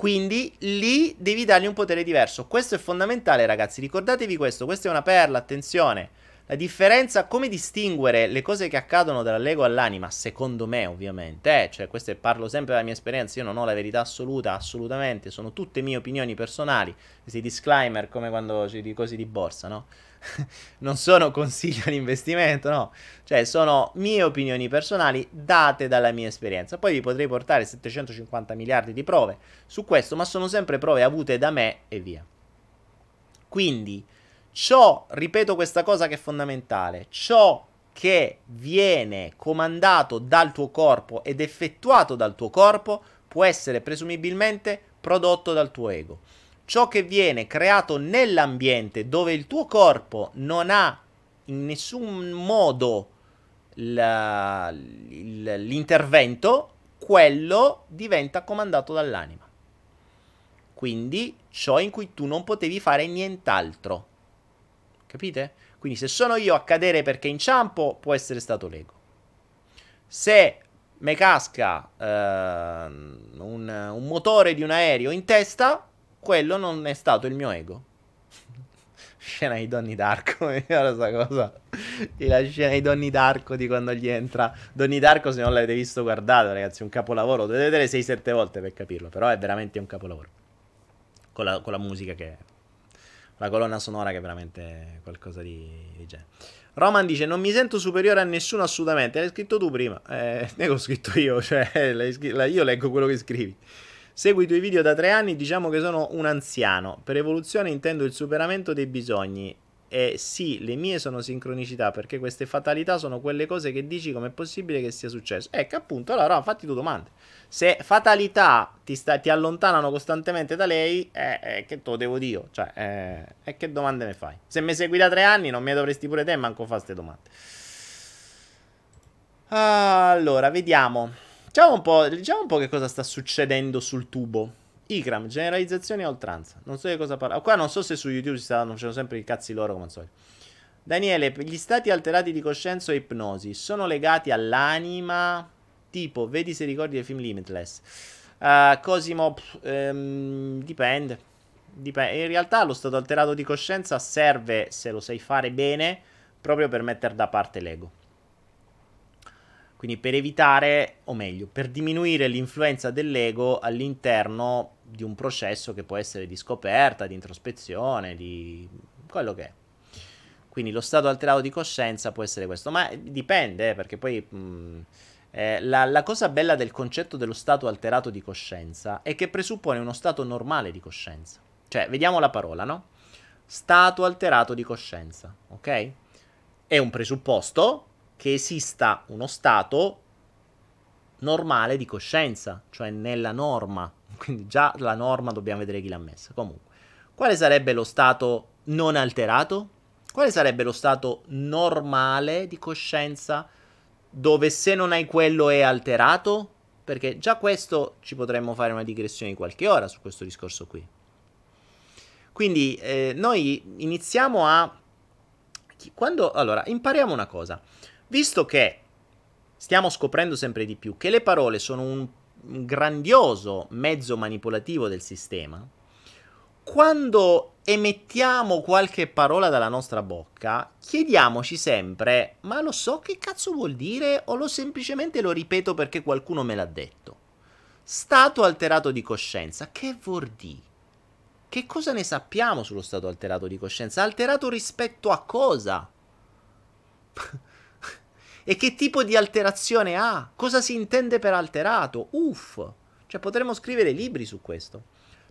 Speaker 1: Quindi lì devi dargli un potere diverso. Questo è fondamentale, ragazzi. Ricordatevi questo. Questa è una perla. Attenzione. La differenza, come distinguere le cose che accadono dall'ego all'anima, secondo me ovviamente, eh, cioè questo parlo sempre della mia esperienza, io non ho la verità assoluta, assolutamente, sono tutte mie opinioni personali, questi disclaimer come quando ci di cose di borsa, no? <laughs> non sono consigli di investimento, no? Cioè sono mie opinioni personali date dalla mia esperienza. Poi vi potrei portare 750 miliardi di prove su questo, ma sono sempre prove avute da me e via. Quindi ciò, ripeto questa cosa che è fondamentale, ciò che viene comandato dal tuo corpo ed effettuato dal tuo corpo può essere presumibilmente prodotto dal tuo ego. Ciò che viene creato nell'ambiente dove il tuo corpo non ha in nessun modo la, l'intervento, quello diventa comandato dall'anima. Quindi ciò in cui tu non potevi fare nient'altro. Capite? Quindi se sono io a cadere perché inciampo, può essere stato l'ego. Se mi casca eh, un, un, motore di un aereo in testa, quello non è stato il mio ego. scena di Donny Darko, <laughs> mi questa cosa. La scena di Donny Darko di quando gli entra. Donny Darko, se non l'avete visto, guardate, ragazzi, è un capolavoro. Dovete vedere 6-7 volte per capirlo, però è veramente un capolavoro. Con la, con la musica che la colonna sonora che è veramente qualcosa di, di genere. Roman dice: Non mi sento superiore a nessuno assolutamente. L'hai scritto tu prima. Eh, <laughs> ne ho scritto io. Cioè, io leggo quello che scrivi. Segui i tuoi video da tre anni. Diciamo che sono un anziano. Per evoluzione intendo il superamento dei bisogni. E sì, le mie sono sincronicità perché queste fatalità sono quelle cose che dici com'è possibile che sia successo. Ecco, appunto, allora fatti tu domande. Se fatalità ti, sta, ti allontanano costantemente da lei, eh, eh, che te lo devo dire? Cioè, eh, e che domande mi fai? Se mi segui da tre anni, non mi dovresti pure te manco fare queste domande. Allora, vediamo. Diciamo un, po', diciamo un po' che cosa sta succedendo sul tubo. Ikram, generalizzazione a oltranza. Non so di cosa parla. Qua non so se su YouTube si stanno facendo sempre i cazzi loro come al solito. Daniele, gli stati alterati di coscienza o ipnosi sono legati all'anima? Tipo, vedi se ricordi il film Limitless. Uh, Cosimo, um, dipende. dipende. In realtà lo stato alterato di coscienza serve, se lo sai fare bene, proprio per mettere da parte l'ego. Quindi per evitare, o meglio, per diminuire l'influenza dell'ego all'interno di un processo che può essere di scoperta, di introspezione, di quello che è. Quindi lo stato alterato di coscienza può essere questo, ma dipende, eh, perché poi mh, eh, la, la, cosa bella del concetto dello stato alterato di coscienza è che presuppone uno stato normale di coscienza. Cioè, vediamo la parola, no? Stato alterato di coscienza, ok? È un presupposto che esista uno stato normale di coscienza, cioè nella norma. <laughs> Quindi già la norma dobbiamo vedere chi l'ha messa. Comunque, quale sarebbe lo stato non alterato? Quale sarebbe lo stato normale di coscienza dove se non hai quello è alterato? Perché già questo ci potremmo fare una digressione di qualche ora su questo discorso qui. Quindi eh, noi iniziamo a... Quando... Allora, impariamo una cosa. Visto che stiamo scoprendo sempre di più che le parole sono un, grandioso mezzo manipolativo del sistema, quando emettiamo qualche parola dalla nostra bocca, chiediamoci sempre: ma lo so che cazzo vuol dire o lo semplicemente lo ripeto perché qualcuno me l'ha detto? Stato alterato di coscienza, che vuol dire? Che cosa ne sappiamo sullo stato alterato di coscienza? Alterato rispetto a cosa? E che tipo di alterazione ha? Cosa si intende per alterato? Uff! Cioè potremmo scrivere libri su questo.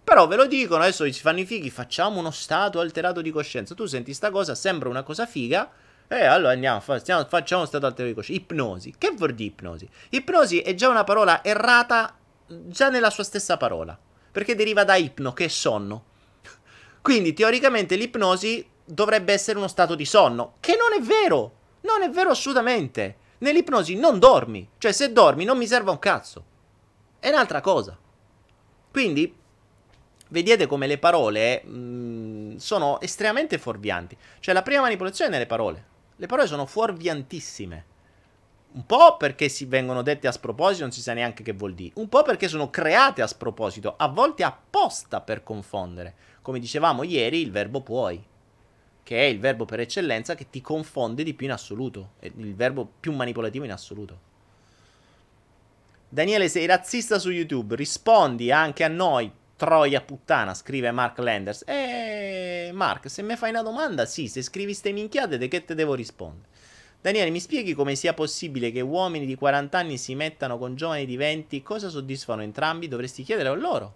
Speaker 1: Però ve lo dicono, adesso ci fanno i fighi, facciamo uno stato alterato di coscienza. Tu senti sta cosa, sembra una cosa figa, e allora andiamo, facciamo, facciamo stato alterato di coscienza. Ipnosi. Che vuol dire ipnosi? Ipnosi è già una parola errata già nella sua stessa parola. Perché deriva da ipno, che è sonno. Quindi teoricamente l'ipnosi dovrebbe essere uno stato di sonno, che non è vero. Non è vero assolutamente. Nell'ipnosi non dormi. Cioè, se dormi non mi serve un cazzo. È un'altra cosa. Quindi, vedete come le parole mh, mm, sono estremamente fuorvianti. Cioè, la prima manipolazione è nelle parole. Le parole sono fuorviantissime. Un po' perché si vengono dette a sproposito, non si sa neanche che vuol dire. Un po' perché sono create a sproposito, a volte apposta per confondere. Come dicevamo ieri, il verbo puoi che è il verbo per eccellenza che ti confonde di più in assoluto, è il verbo più manipolativo in assoluto. Daniele, sei razzista su YouTube, rispondi anche a noi, troia puttana, scrive Mark Landers. Eh, Mark, se mi fai una domanda, sì, se scrivi ste minchiate, di che te devo rispondere? Daniele, mi spieghi come sia possibile che uomini di 40 anni si mettano con giovani di 20? Cosa soddisfano entrambi? Dovresti chiederlo a loro.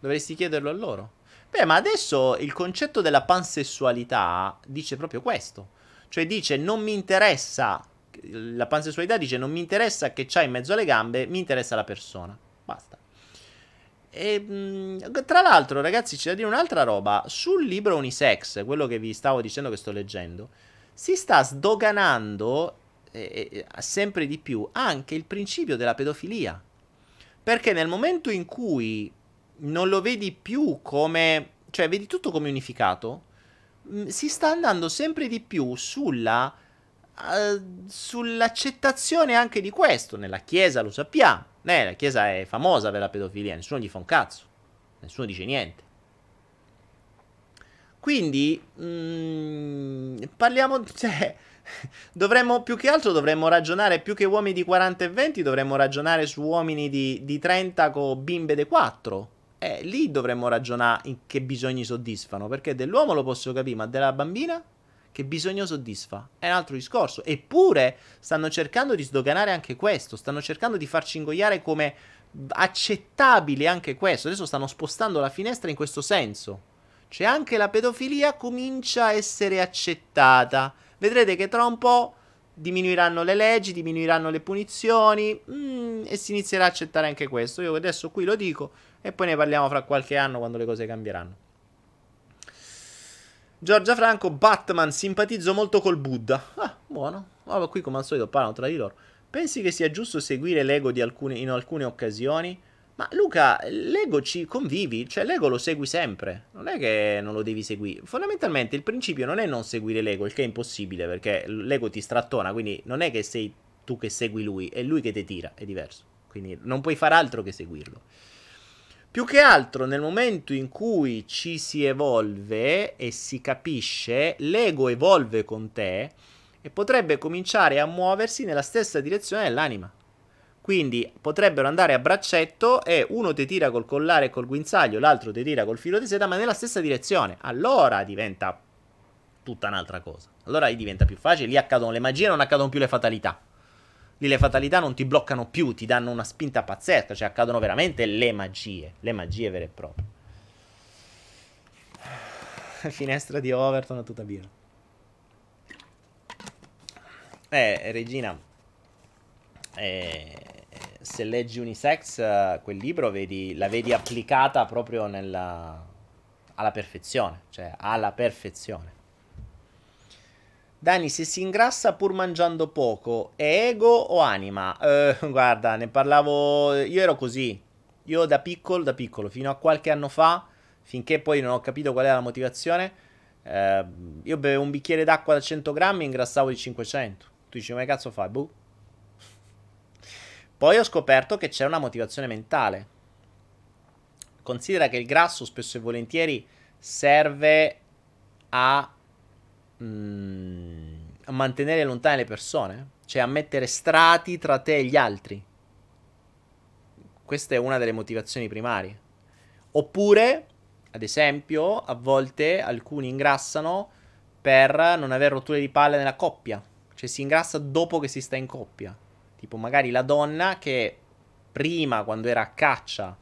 Speaker 1: Dovresti chiederlo a loro. Beh, ma adesso il concetto della pansessualità dice proprio questo. Cioè dice non mi interessa, la pansessualità dice non mi interessa che c'hai in mezzo alle gambe, mi interessa la persona. Basta. E, mh, tra l'altro, ragazzi, c'è da dire un'altra roba. Sul libro Unisex, quello che vi stavo dicendo che sto leggendo, si sta sdoganando eh, sempre di più anche il principio della pedofilia. Perché nel momento in cui non lo vedi più come... cioè vedi tutto come unificato, mm, si sta andando sempre di più sulla... Uh, sull'accettazione anche di questo. Nella Chiesa lo sappiamo. Eh, la Chiesa è famosa per la pedofilia, nessuno gli fa un cazzo, nessuno dice niente. Quindi mm, parliamo, <laughs> cioè, dovremmo più che altro dovremmo ragionare più che uomini di 40 e 20, dovremmo ragionare su uomini di, di 30 con bimbe de 4 eh, lì dovremmo ragionare in che bisogni soddisfano, perché dell'uomo lo posso capire, ma della bambina che bisogno soddisfa? È un altro discorso. Eppure stanno cercando di sdoganare anche questo, stanno cercando di farci ingoiare come accettabile anche questo. Adesso stanno spostando la finestra in questo senso. Cioè anche la pedofilia comincia a essere accettata. Vedrete che tra un po' diminuiranno le leggi, diminuiranno le punizioni mm, e si inizierà a accettare anche questo. Io adesso qui lo dico, e poi ne parliamo fra qualche anno quando le cose cambieranno. Giorgia Franco, Batman, simpatizzo molto col Buddha. Ah, buono. Vabbè, qui come al solito parlano tra di loro. Pensi che sia giusto seguire l'ego alcuni, in alcune occasioni? Ma Luca, l'ego ci convivi, cioè l'ego lo segui sempre, non è che non lo devi seguire. Fondamentalmente il principio non è non seguire l'ego, il che è impossibile perché l'ego ti strattona, quindi non è che sei tu che segui lui, è lui che ti tira, è diverso. Quindi non puoi fare altro che seguirlo. Più che altro nel momento in cui ci si evolve e si capisce, l'ego evolve con te e potrebbe cominciare a muoversi nella stessa direzione dell'anima. Quindi potrebbero andare a braccetto e uno ti tira col collare e col guinzaglio, l'altro ti tira col filo di seta, ma nella stessa direzione. Allora diventa tutta un'altra cosa. Allora diventa più facile, lì accadono le magie, non accadono più le fatalità. Lì le fatalità non ti bloccano più, ti danno una spinta pazzesca, cioè accadono veramente le magie, le magie vere e proprie. <sighs> Finestra di Overton a tutta birra. Eh, Regina, eh, se leggi Unisex, uh, quel libro vedi, la vedi applicata proprio nella, alla perfezione, cioè alla perfezione. Dani, se si ingrassa pur mangiando poco, è ego o anima? Uh, guarda, ne parlavo, io ero così, io da piccolo, da piccolo, fino a qualche anno fa, finché poi non ho capito qual era la motivazione, uh, io bevevo un bicchiere d'acqua da 100 grammi e ingrassavo di 500. Tu dici, ma che cazzo fai? Boh poi ho scoperto che c'è una motivazione mentale. Considera che il grasso spesso e volentieri serve a, mm, a mantenere lontane le persone, cioè a mettere strati tra te e gli altri. Questa è una delle motivazioni primarie. Oppure, ad esempio, a volte alcuni ingrassano per non avere rotture di palle nella coppia. Cioè si ingrassa dopo che si sta in coppia. Tipo, magari la donna che prima, quando era a caccia,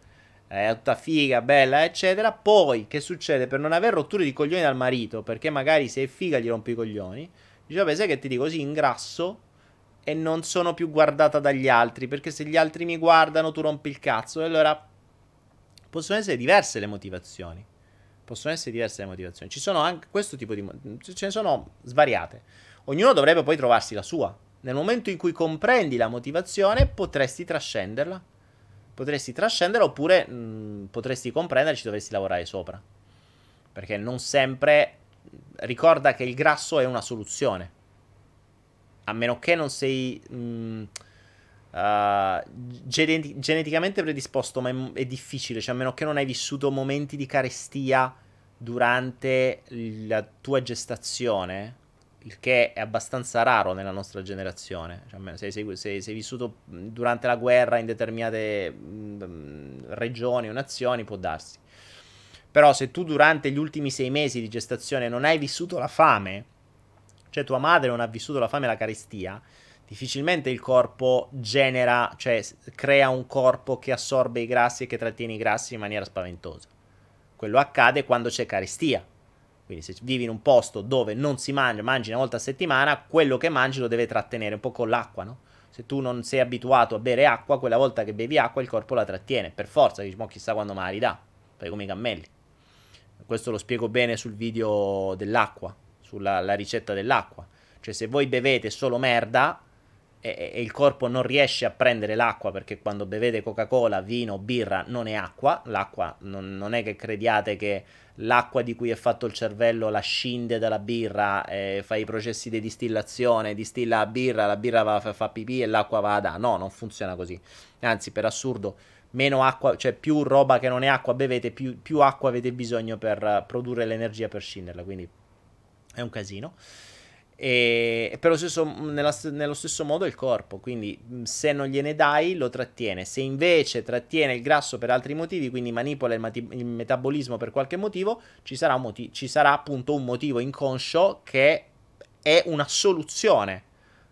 Speaker 1: è tutta figa, bella, eccetera. Poi, che succede? Per non aver rotture di coglioni dal marito, perché magari se è figa gli rompi i coglioni, dice, vabbè, sai che ti dico così, ingrasso e non sono più guardata dagli altri, perché se gli altri mi guardano tu rompi il cazzo. E allora possono essere diverse le motivazioni. Possono essere diverse le motivazioni. Ci sono anche questo tipo di... ce ne sono svariate. Ognuno dovrebbe poi trovarsi la sua. Nel momento in cui comprendi la motivazione, potresti trascenderla. Potresti trascenderla oppure mh, potresti comprendere ci dovresti lavorare sopra. Perché non sempre. Ricorda che il grasso è una soluzione. A meno che non sei. Mh, Uh, genet- geneticamente predisposto, ma è, è, difficile. Cioè, a meno che non hai vissuto momenti di carestia durante la tua gestazione, il che è abbastanza raro nella nostra generazione. Cioè, se, sei, se, sei vissuto durante la guerra in determinate mh, regioni o nazioni, può darsi. Però se tu durante gli ultimi sei mesi di gestazione non hai vissuto la fame, cioè tua madre non ha vissuto la fame e la carestia, difficilmente il corpo genera, cioè crea un corpo che assorbe i grassi e che trattiene i grassi in maniera spaventosa. Quello accade quando c'è carestia quindi se vivi in un posto dove non si mangia, mangi una volta a settimana, quello che mangi lo deve trattenere un po' con l'acqua, no? Se tu non sei abituato a bere acqua, quella volta che bevi acqua il corpo la trattiene, per forza, dici, chissà quando me la ridà, fai come i cammelli. Questo lo spiego bene sul video dell'acqua, sulla ricetta dell'acqua. Cioè se voi bevete solo merda, e, e, il corpo non riesce a prendere l'acqua perché quando bevete Coca-Cola, vino, birra non è acqua, l'acqua non, non, è che crediate che l'acqua di cui è fatto il cervello la scinde dalla birra, eh, fa i processi di distillazione, distilla la birra, la birra va, fa, fa pipì e l'acqua va da. No, non funziona così. Anzi, per assurdo, meno acqua, cioè più roba che non è acqua bevete, più, più acqua avete bisogno per produrre l'energia per scinderla, quindi è un casino. E per stesso, nella, nello stesso modo il corpo, quindi se non gliene dai lo trattiene, se invece trattiene il grasso per altri motivi, quindi manipola il, mati- il metabolismo per qualche motivo, ci sarà, moti- ci sarà appunto un motivo inconscio che è una soluzione.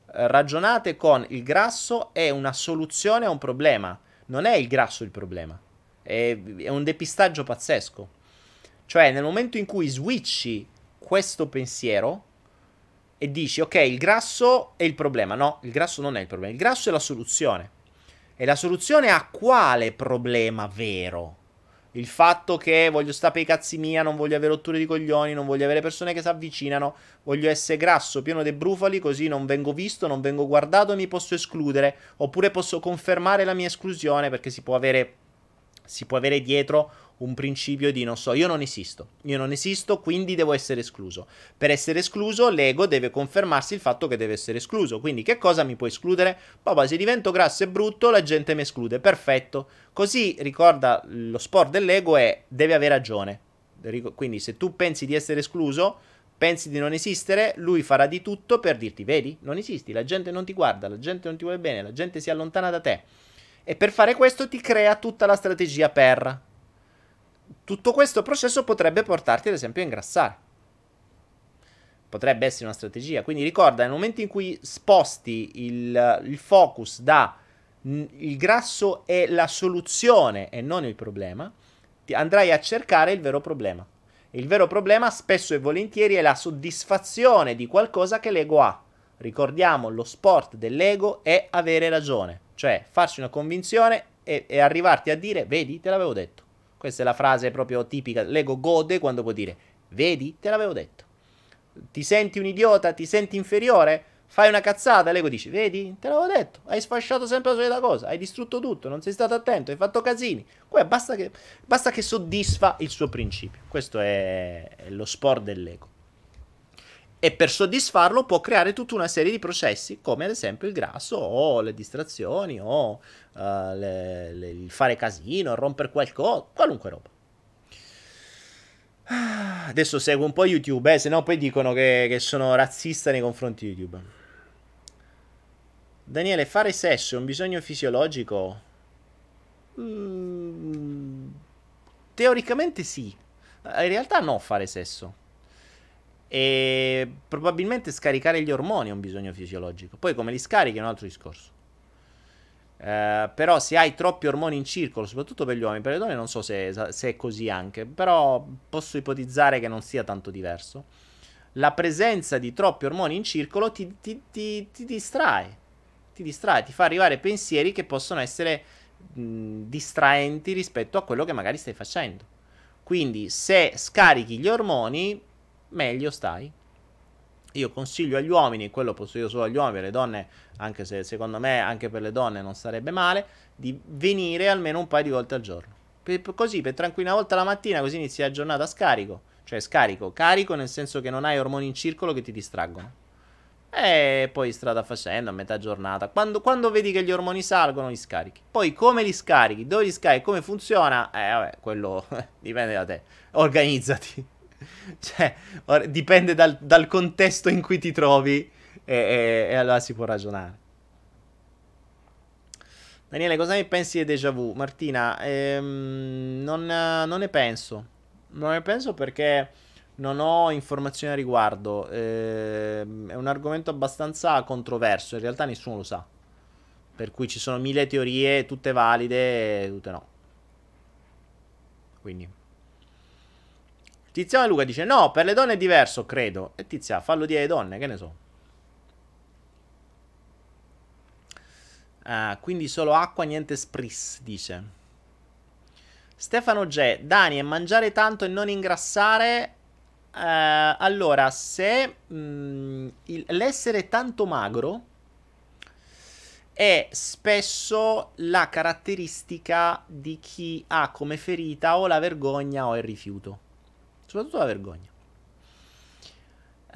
Speaker 1: Ragionate con il grasso è una soluzione a un problema, non è il grasso il problema, è, è un depistaggio pazzesco. Cioè nel momento in cui switchi questo pensiero, e dici ok il grasso è il problema. No, il grasso non è il problema, il grasso è la soluzione. E la soluzione a quale problema vero? Il fatto che voglio stare per i cazzi mia, non voglio avere rotture di coglioni, non voglio avere persone che si avvicinano, voglio essere grasso, pieno di brufoli, così non vengo visto, non vengo guardato e mi posso escludere. Oppure posso confermare la mia esclusione perché si può avere Si può avere dietro un principio di non so, io non esisto, io non esisto, quindi devo essere escluso. Per essere escluso, l'ego deve confermarsi il fatto che deve essere escluso. Quindi che cosa mi può escludere? Papà, se divento grasso e brutto, la gente mi esclude. Perfetto. Così ricorda lo sport dell'ego è deve avere ragione. Quindi se tu pensi di essere escluso, pensi di non esistere, lui farà di tutto per dirti, vedi, non esisti, la gente non ti guarda, la gente non ti vuole bene, la gente si allontana da te. E per fare questo ti crea tutta la strategia per tutto questo processo potrebbe portarti ad esempio a ingrassare. Potrebbe essere una strategia. Quindi ricorda, nel momento in cui sposti il, il focus da il grasso è la soluzione e non il problema, andrai a cercare il vero problema. Il vero problema spesso e volentieri è la soddisfazione di qualcosa che l'ego ha. Ricordiamo, lo sport dell'ego è avere ragione, cioè farsi una convinzione e, e arrivarti a dire, vedi, te l'avevo detto. Questa è la frase proprio tipica. L'ego gode quando può dire: Vedi, te l'avevo detto. Ti senti un idiota, ti senti inferiore? Fai una cazzata, l'ego dice: Vedi, te l'avevo detto. Hai sfasciato sempre la solita cosa. Hai distrutto tutto. Non sei stato attento. Hai fatto casini. Qua basta che, basta che soddisfa il suo principio. Questo è lo sport dell'ego e per soddisfarlo può creare tutta una serie di processi come ad esempio il grasso o le distrazioni o uh, le, le, il fare casino, rompere qualcosa, qualunque roba. Adesso seguo un po' YouTube, eh, se no poi dicono che, che sono razzista nei confronti di YouTube. Daniele, fare sesso è un bisogno fisiologico? Mm, teoricamente sì. In realtà no, fare sesso. E probabilmente scaricare gli ormoni è un bisogno fisiologico. Poi come li scarichi è un altro discorso. Eh, però se hai troppi ormoni in circolo, soprattutto per gli uomini, per le donne non so se, se è così anche, però posso ipotizzare che non sia tanto diverso. La presenza di troppi ormoni in circolo ti, ti, ti, ti distrae, ti distrae, ti fa arrivare pensieri che possono essere mh, distraenti rispetto a quello che magari stai facendo. Quindi se scarichi gli ormoni meglio stai. Io consiglio agli uomini, quello posso io solo agli uomini, alle donne, anche se secondo me anche per le donne non sarebbe male, di venire almeno un paio di volte al giorno. Per, così, per tranquilla volta la mattina, così inizi la giornata scarico. Cioè scarico, carico nel senso che non hai ormoni in circolo che ti distraggono. E poi strada facendo, a metà giornata. Quando, quando, vedi che gli ormoni salgono, li scarichi. Poi come li scarichi, dove li scarichi, come funziona, eh vabbè, quello <laughs> dipende da te. Organizzati. <laughs> cioè, or- dipende dal, dal, contesto in cui ti trovi e, e, e, allora si può ragionare. Daniele, cosa ne pensi di déjà vu? Martina, ehm, non, non, ne penso. Non ne penso perché non ho informazioni a riguardo. Ehm, è un argomento abbastanza controverso, in realtà nessuno lo sa. Per cui ci sono mille teorie, tutte valide, tutte no. Quindi... Tiziano Luca dice: No, per le donne è diverso, credo. E Tizia, fallo dire alle donne, che ne so. Ah, quindi solo acqua, niente spris, dice. Stefano G. Dani, e mangiare tanto e non ingrassare. Eh, allora, se mh, mm, il, l'essere tanto magro è spesso la caratteristica di chi ha come ferita o la vergogna o il rifiuto soprattutto la vergogna.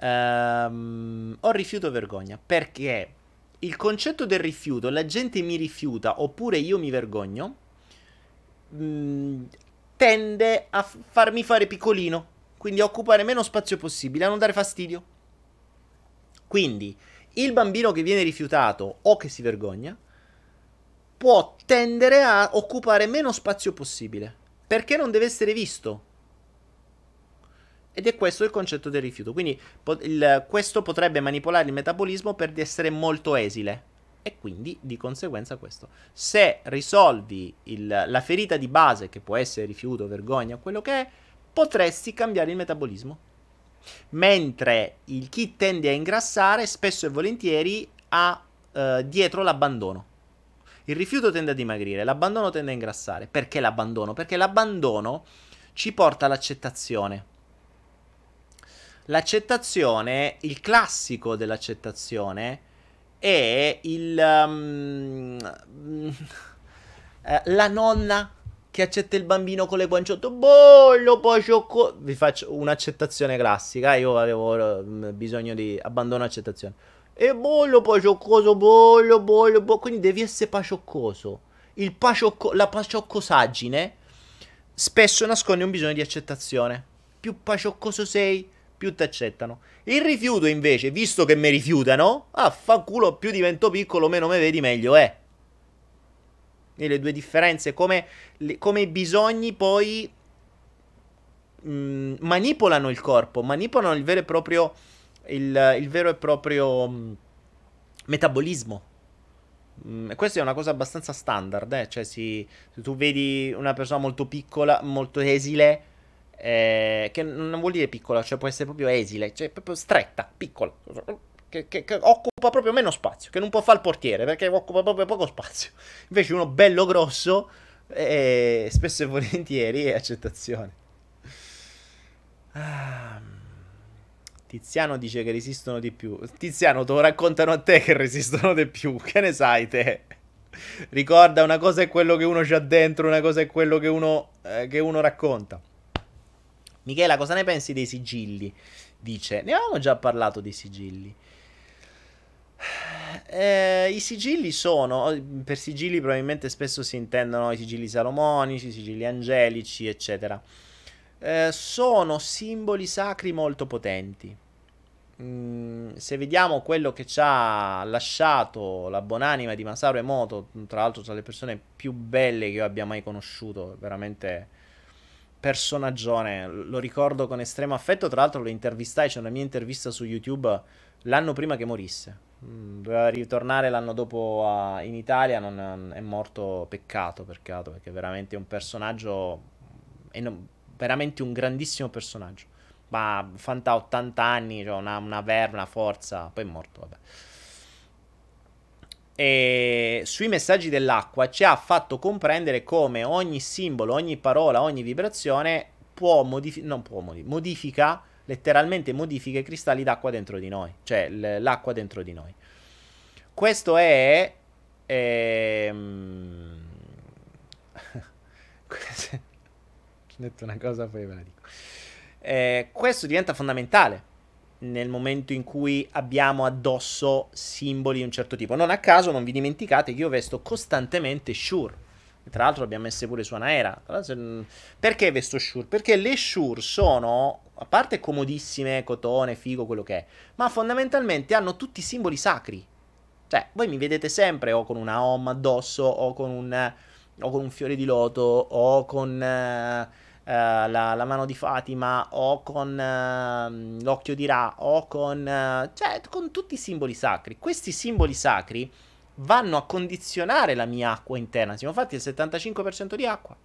Speaker 1: Um, ho rifiuto vergogna perché il concetto del rifiuto, la gente mi rifiuta oppure io mi vergogno, mh, mm, tende a f- farmi fare piccolino, quindi a occupare meno spazio possibile, a non dare fastidio. Quindi il bambino che viene rifiutato o che si vergogna può tendere a occupare meno spazio possibile perché non deve essere visto ed è questo il concetto del rifiuto. Quindi po- il, questo potrebbe manipolare il metabolismo per essere molto esile. E quindi di conseguenza questo. Se risolvi il, la ferita di base, che può essere rifiuto, vergogna, quello che è, potresti cambiare il metabolismo. Mentre il chi tende a ingrassare spesso e volentieri ha eh, dietro l'abbandono. Il rifiuto tende a dimagrire, l'abbandono tende a ingrassare. Perché l'abbandono? Perché l'abbandono ci porta all'accettazione L'accettazione, il classico dell'accettazione è il... Um, la nonna che accetta il bambino con le guanciotte. Bollo, poi sciocco. Vi faccio un'accettazione classica. Io avevo mm, bisogno di abbandono accettazione. E bollo, poi scioccoso, bollo, bollo, bollo. Quindi devi essere pacioccoso. Il paciocco, la pacioccosaggine spesso nasconde un bisogno di accettazione. Più pacioccoso sei, più ti accettano. Il rifiuto invece, visto che mi rifiutano, ah, fa culo, più divento piccolo, meno me vedi, meglio è. E le due differenze, come, le, come i bisogni poi mh, mm, manipolano il corpo, manipolano il vero e proprio, il, il vero e proprio mh, mm, metabolismo. Mm, questa è una cosa abbastanza standard, eh? cioè si, se tu vedi una persona molto piccola, molto esile, eh, che non vuol dire piccola, cioè può essere proprio esile, cioè proprio stretta, piccola che, che, che, occupa proprio meno spazio, che non può fare il portiere perché occupa proprio poco spazio. <laughs> Invece uno bello grosso, eh, spesso e volentieri è accettazione. Ah, Tiziano dice che resistono di più. Tiziano, te lo raccontano a te che resistono di più. <laughs> Che ne sai te? Ricorda, una cosa è quello che uno c'ha dentro, una cosa è quello che uno, eh, che uno racconta. Michela, cosa ne pensi dei sigilli? Dice, ne avevamo già parlato dei sigilli. Eh, I sigilli sono, per sigilli probabilmente spesso si intendono i sigilli salomonici, i sigilli angelici, eccetera. Eh, sono simboli sacri molto potenti. Mm, se vediamo quello che ci ha lasciato la buonanima di Masaru Emoto, tra l'altro tra le persone più belle che io abbia mai conosciuto, veramente personaggione, lo ricordo con estremo affetto, tra l'altro lo intervistai, c'è una mia intervista su YouTube l'anno prima che morisse. Mm, doveva ritornare l'anno dopo a, in Italia, non, è morto peccato, peccato, perché veramente un personaggio, è non, veramente un grandissimo personaggio. Ma Fanta 80 anni, cioè una, una verve, una forza, poi è morto, vabbè. E sui messaggi dell'acqua ci ha fatto comprendere come ogni simbolo, ogni parola, ogni vibrazione può, modifi- non può modificare, modifica letteralmente modifica i cristalli d'acqua dentro di noi, cioè l- l'acqua dentro di noi. Questo è... Ehm... <laughs> <laughs> Ho detto una cosa, poi ve la dico. Eh, questo diventa fondamentale nel momento in cui abbiamo addosso simboli di un certo tipo. Non a caso, non vi dimenticate che io vesto costantemente Shure. Tra l'altro abbiamo messo pure su Anaera. Perché vesto Shure? Perché le Shure sono a parte comodissime, cotone, figo, quello che è, ma fondamentalmente hanno tutti i simboli sacri. Cioè, voi mi vedete sempre o con una om addosso, o con un, o con un fiore di loto, o con uh, la, la, mano di Fatima, o con uh, l'occhio di Ra, o con... cioè, con tutti i simboli sacri. Questi simboli sacri vanno a condizionare la mia acqua interna. Siamo fatti il 75% di acqua.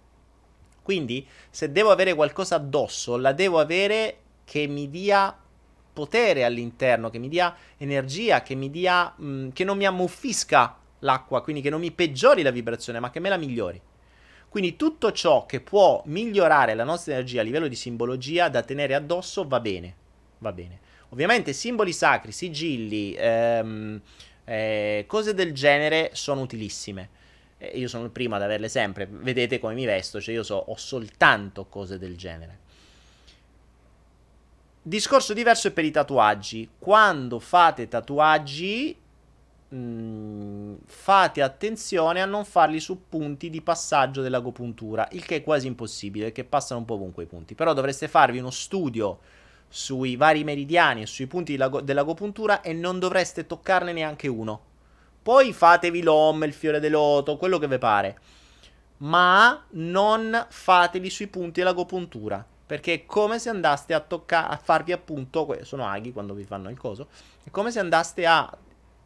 Speaker 1: Quindi, se devo avere qualcosa addosso, la devo avere che mi dia potere all'interno, che mi dia energia, che mi dia. Mh, mm, che non mi ammuffisca l'acqua, quindi che non mi peggiori la vibrazione, ma che me la migliori. Quindi tutto ciò che può migliorare la nostra energia a livello di simbologia da tenere addosso va bene. Va bene. Ovviamente simboli sacri, sigilli, ehm, eh, cose del genere sono utilissime io sono il primo ad averle sempre. Vedete come mi vesto, cioè io so, ho soltanto cose del genere. Discorso diverso è per i tatuaggi. Quando fate tatuaggi, mh, mm, fate attenzione a non farli su punti di passaggio dell'agopuntura, il che è quasi impossibile, perché passano un po' ovunque i punti. Però dovreste farvi uno studio sui vari meridiani e sui punti dell'agopuntura e non dovreste toccarne neanche uno poi fatevi l'om, il fiore del loto, quello che vi pare. Ma non fateli sui punti dell'agopuntura. Perché è come se andaste a toccare, a farvi appunto, sono aghi quando vi fanno il coso, è come se andaste a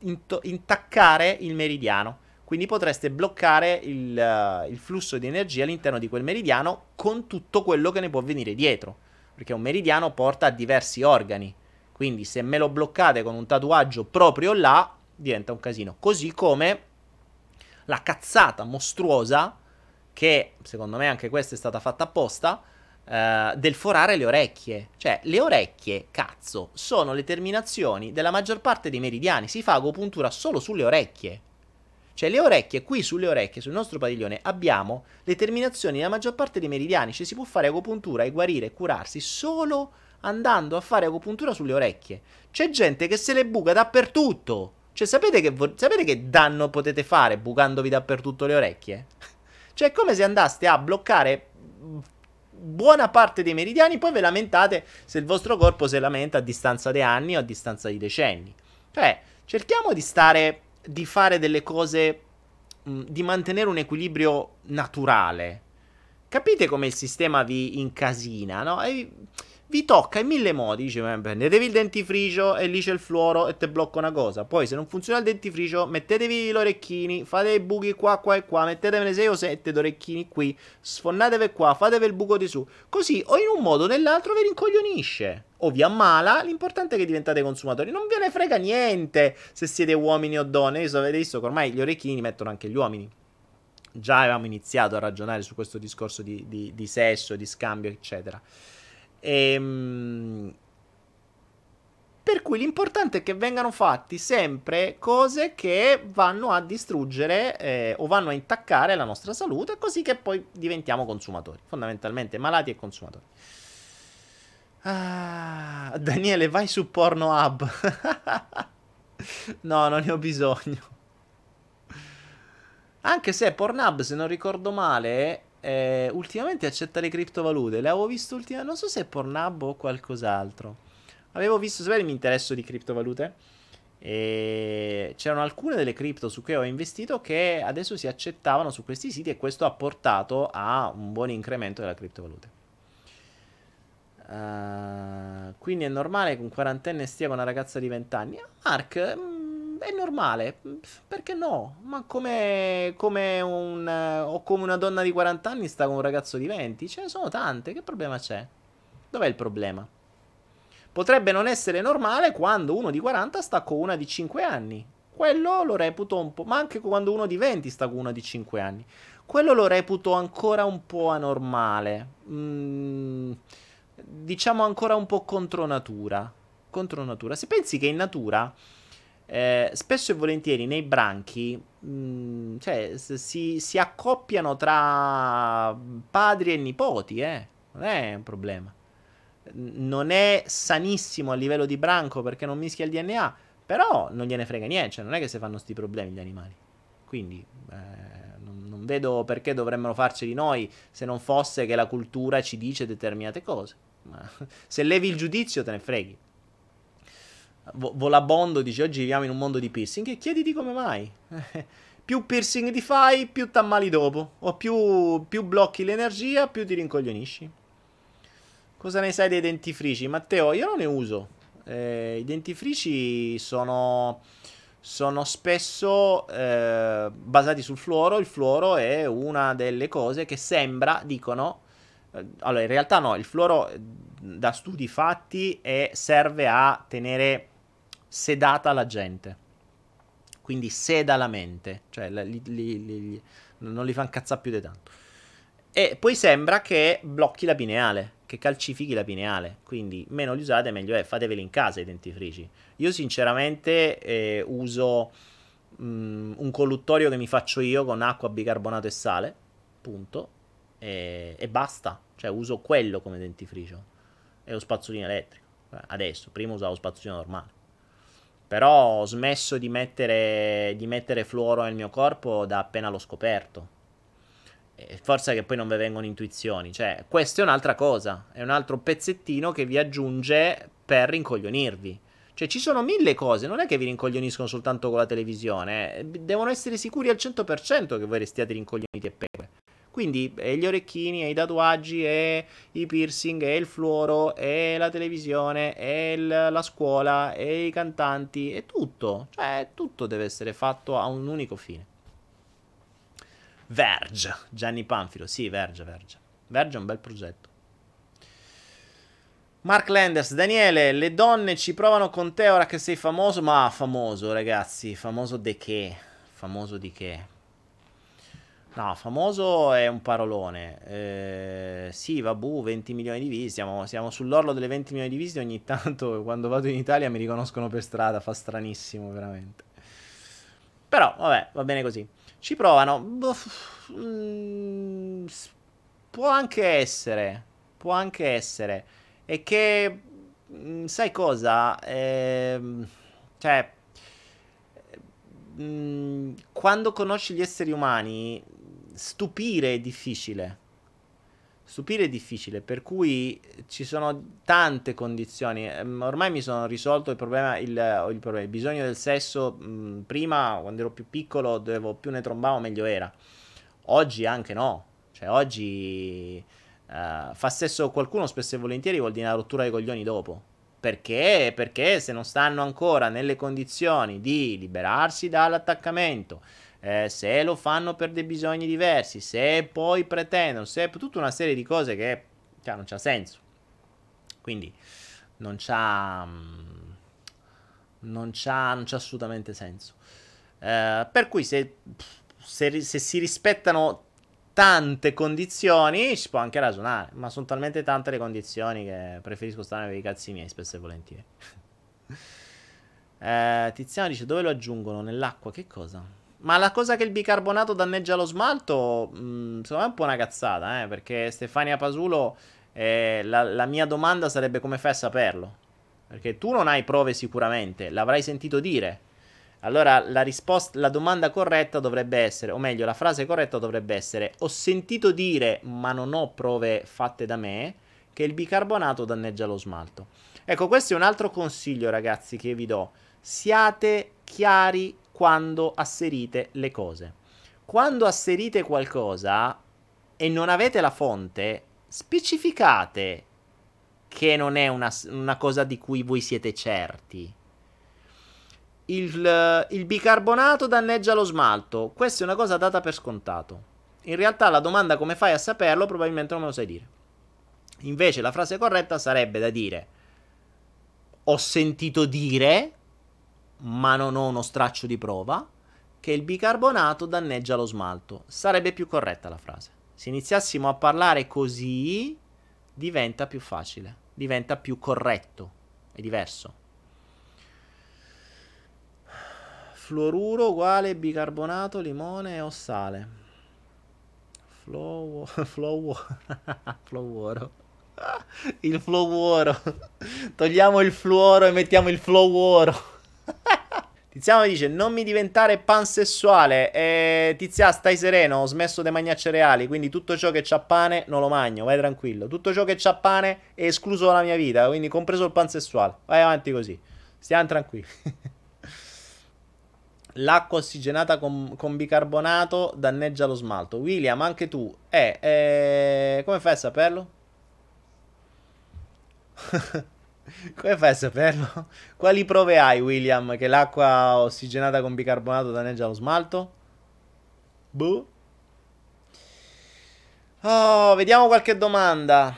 Speaker 1: into- intaccare il meridiano. Quindi potreste bloccare il, uh, il, flusso di energia all'interno di quel meridiano con tutto quello che ne può venire dietro. Perché un meridiano porta a diversi organi. Quindi se me lo bloccate con un tatuaggio proprio là, diventa un casino. Così come la cazzata mostruosa, che secondo me anche questa è stata fatta apposta, eh, del forare le orecchie. Cioè, le orecchie, cazzo, sono le terminazioni della maggior parte dei meridiani. Si fa agopuntura solo sulle orecchie. Cioè, le orecchie, qui sulle orecchie, sul nostro padiglione, abbiamo le terminazioni della maggior parte dei meridiani. Cioè, si può fare agopuntura e guarire e curarsi solo andando a fare agopuntura sulle orecchie. C'è gente che se le buca dappertutto. Cioè, sapete che, vo- sapete che danno potete fare bucandovi dappertutto le orecchie? <laughs> cioè, è come se andaste a bloccare buona parte dei meridiani, poi ve lamentate se il vostro corpo si lamenta a distanza di anni o a distanza di decenni. Cioè, cerchiamo di stare, di fare delle cose, mh, di mantenere un equilibrio naturale. Capite come il sistema vi incasina, no? E vi tocca in mille modi. Dice, prendetevi il dentifricio e lì c'è il fluoro e te blocca una cosa. Poi, se non funziona il dentifricio, mettetevi gli orecchini, fate i buchi qua, qua e qua, mettetevene 6 o 7 d'orecchini qui, sfondatevi qua, fatevi il buco di su. Così, o in un modo o nell'altro, vi rincoglionisce. O vi ammala, l'importante è che diventate consumatori. Non ve ne frega niente se siete uomini o donne. Io avete visto che ormai gli orecchini mettono anche gli uomini. Già avevamo iniziato a ragionare su questo discorso di, di, di sesso, di scambio, eccetera. Ehm, per cui l'importante è che vengano fatti sempre cose che vanno a distruggere eh, o vanno a intaccare la nostra salute, così che poi diventiamo consumatori, fondamentalmente malati e consumatori. Ah, Daniele, vai su Pornohub. <laughs> no, non ne ho bisogno. Anche se Pornhub, se non ricordo male, eh, ultimamente accetta le criptovalute. Le avevo visto ultimamente. Non so se è Pornhub o qualcos'altro. Avevo visto, sapete, mi interesso di criptovalute. E c'erano alcune delle cripto su cui ho investito che adesso si accettavano su questi siti e questo ha portato a un buon incremento della criptovalute. Uh, quindi è normale che un quarantenne stia con una ragazza di 20 anni. Mark, è normale, perché no? Ma come, come un, o come una donna di 40 anni sta con un ragazzo di 20? Ce ne sono tante, che problema c'è? Dov'è il problema? Potrebbe non essere normale quando uno di 40 sta con una di 5 anni. Quello lo reputo un po'. Ma anche quando uno di 20 sta con una di 5 anni. Quello lo reputo ancora un po' anormale. Mm, diciamo ancora un po' contro natura. Contro natura. Se pensi che in natura eh, spesso e volentieri nei branchi mh, mm, cioè, si, si, accoppiano tra padri e nipoti, eh? non è un problema. Non è sanissimo a livello di branco perché non mischia il DNA, però non gliene frega niente, cioè non è che si fanno sti problemi gli animali. Quindi eh, non, non vedo perché dovremmo farceli noi se non fosse che la cultura ci dice determinate cose. Ma <laughs> se levi il giudizio te ne freghi. Volabondo dice oggi viviamo in un mondo di piercing e chiediti come mai. <laughs> più piercing ti fai, più t'ammali dopo. O più, più blocchi l'energia, più ti rincoglionisci. Cosa ne sai dei dentifrici? Matteo, io non ne uso. Eh, I dentifrici sono, sono spesso eh, basati sul fluoro. Il fluoro è una delle cose che sembra, dicono... Eh, allora, in realtà no, il fluoro da studi fatti è, serve a tenere sedata la gente. Quindi seda la mente, cioè li, li, li, non li fa incazzare più di tanto. E poi sembra che blocchi la pineale, che calcifichi la pineale. Quindi meno li usate, meglio è. Fateveli in casa i dentifrici. Io sinceramente eh, uso mh, mm, un colluttorio che mi faccio io con acqua, bicarbonato e sale. Punto. E, e basta. Cioè uso quello come dentifricio. E lo spazzolino elettrico. Adesso, prima usavo spazzolino normale. Però ho smesso di mettere, di mettere fluoro nel mio corpo da appena l'ho scoperto. E forza che poi non vi vengono intuizioni. Cioè, questa è un'altra cosa. È un altro pezzettino che vi aggiunge per rincoglionirvi. Cioè, ci sono mille cose. Non è che vi rincoglioniscono soltanto con la televisione. Eh. Devono essere sicuri al 100% che voi restiate rincoglioniti e pepe. Quindi e gli orecchini, e i tatuaggi, e i piercing, e il fluoro, e la televisione, e il, la scuola, e i cantanti, e tutto. Cioè, tutto deve essere fatto a un unico fine. Verge, Gianni Panfilo, sì, Verge, Verge. Verge è un bel progetto. Mark Landers, Daniele, le donne ci provano con te ora che sei famoso, ma famoso ragazzi, famoso di che? Famoso di che? No, famoso è un parolone. Eh, sì, vabbù, 20 milioni di visite. Siamo, siamo, sull'orlo delle 20 milioni di visite. Ogni tanto, <laughs> quando vado in Italia, mi riconoscono per strada. Fa stranissimo, veramente. Però, vabbè, va bene così. Ci provano. Mm, può anche essere. Può anche essere. E che... Mm, sai cosa? Eh, cioè... Mm, quando conosci gli esseri umani, stupire è difficile stupire è difficile, per cui ci sono tante condizioni. Ehm, ormai mi sono risolto il problema, il, il, problema, il bisogno del sesso. Mh, prima, quando ero più piccolo, dovevo più ne trombavo, meglio era. Oggi anche no. Cioè, oggi uh, fa sesso qualcuno spesso e volentieri vuol dire una rottura dei coglioni dopo. Perché? Perché se non stanno ancora nelle condizioni di liberarsi dall'attaccamento, eh, se lo fanno per dei bisogni diversi, se poi pretendono, se tutta una serie di cose che cioè, non c'ha senso. Quindi non c'ha, mm, non c'ha, non c'ha assolutamente senso. Eh, per cui se, se, se si rispettano tante condizioni ci può anche ragionare, ma sono talmente tante le condizioni che preferisco stare nei cazzi miei spesso e volentieri. <laughs> eh, Tiziano dice dove lo aggiungono? Nell'acqua? Che cosa? Ma la cosa che il bicarbonato danneggia lo smalto, mh, mm, secondo me è un po' una cazzata, eh, perché Stefania Pasulo, eh, la, la, mia domanda sarebbe come fai a saperlo? Perché tu non hai prove sicuramente, l'avrai sentito dire. Allora la risposta, la domanda corretta dovrebbe essere, o meglio, la frase corretta dovrebbe essere: Ho sentito dire, ma non ho prove fatte da me, che il bicarbonato danneggia lo smalto. Ecco, questo è un altro consiglio, ragazzi, che vi do. Siate chiari quando asserite le cose. Quando asserite qualcosa e non avete la fonte, specificate che non è una, una cosa di cui voi siete certi. Il, il, bicarbonato danneggia lo smalto. Questa è una cosa data per scontato. In realtà la domanda come fai a saperlo probabilmente non me lo sai dire. Invece la frase corretta sarebbe da dire ho sentito dire ma non ho uno straccio di prova, che il bicarbonato danneggia lo smalto. Sarebbe più corretta la frase. Se iniziassimo a parlare così, diventa più facile, diventa più corretto, è diverso. Fluoruro uguale bicarbonato, limone o sale. Flow, flow, fluoro. Il fluoro. <laughs> Togliamo il fluoro e mettiamo il fluoro. Tiziano mi dice: Non mi diventare pansessuale. Eh, Tizia, stai sereno. Ho smesso di mangiare cereali. Quindi tutto ciò che c'ha pane non lo mangio. Vai tranquillo. Tutto ciò che c'ha pane è escluso dalla mia vita. Quindi compreso il pansessuale. Vai avanti così. Stiamo tranquilli. <laughs> L'acqua ossigenata con, con, bicarbonato danneggia lo smalto. William, anche tu. Eh, eh come fai a saperlo? <laughs> Come fai a saperlo? <laughs> Quali prove hai, William, che l'acqua ossigenata con bicarbonato danneggia lo smalto? Boh. Oh, vediamo qualche domanda.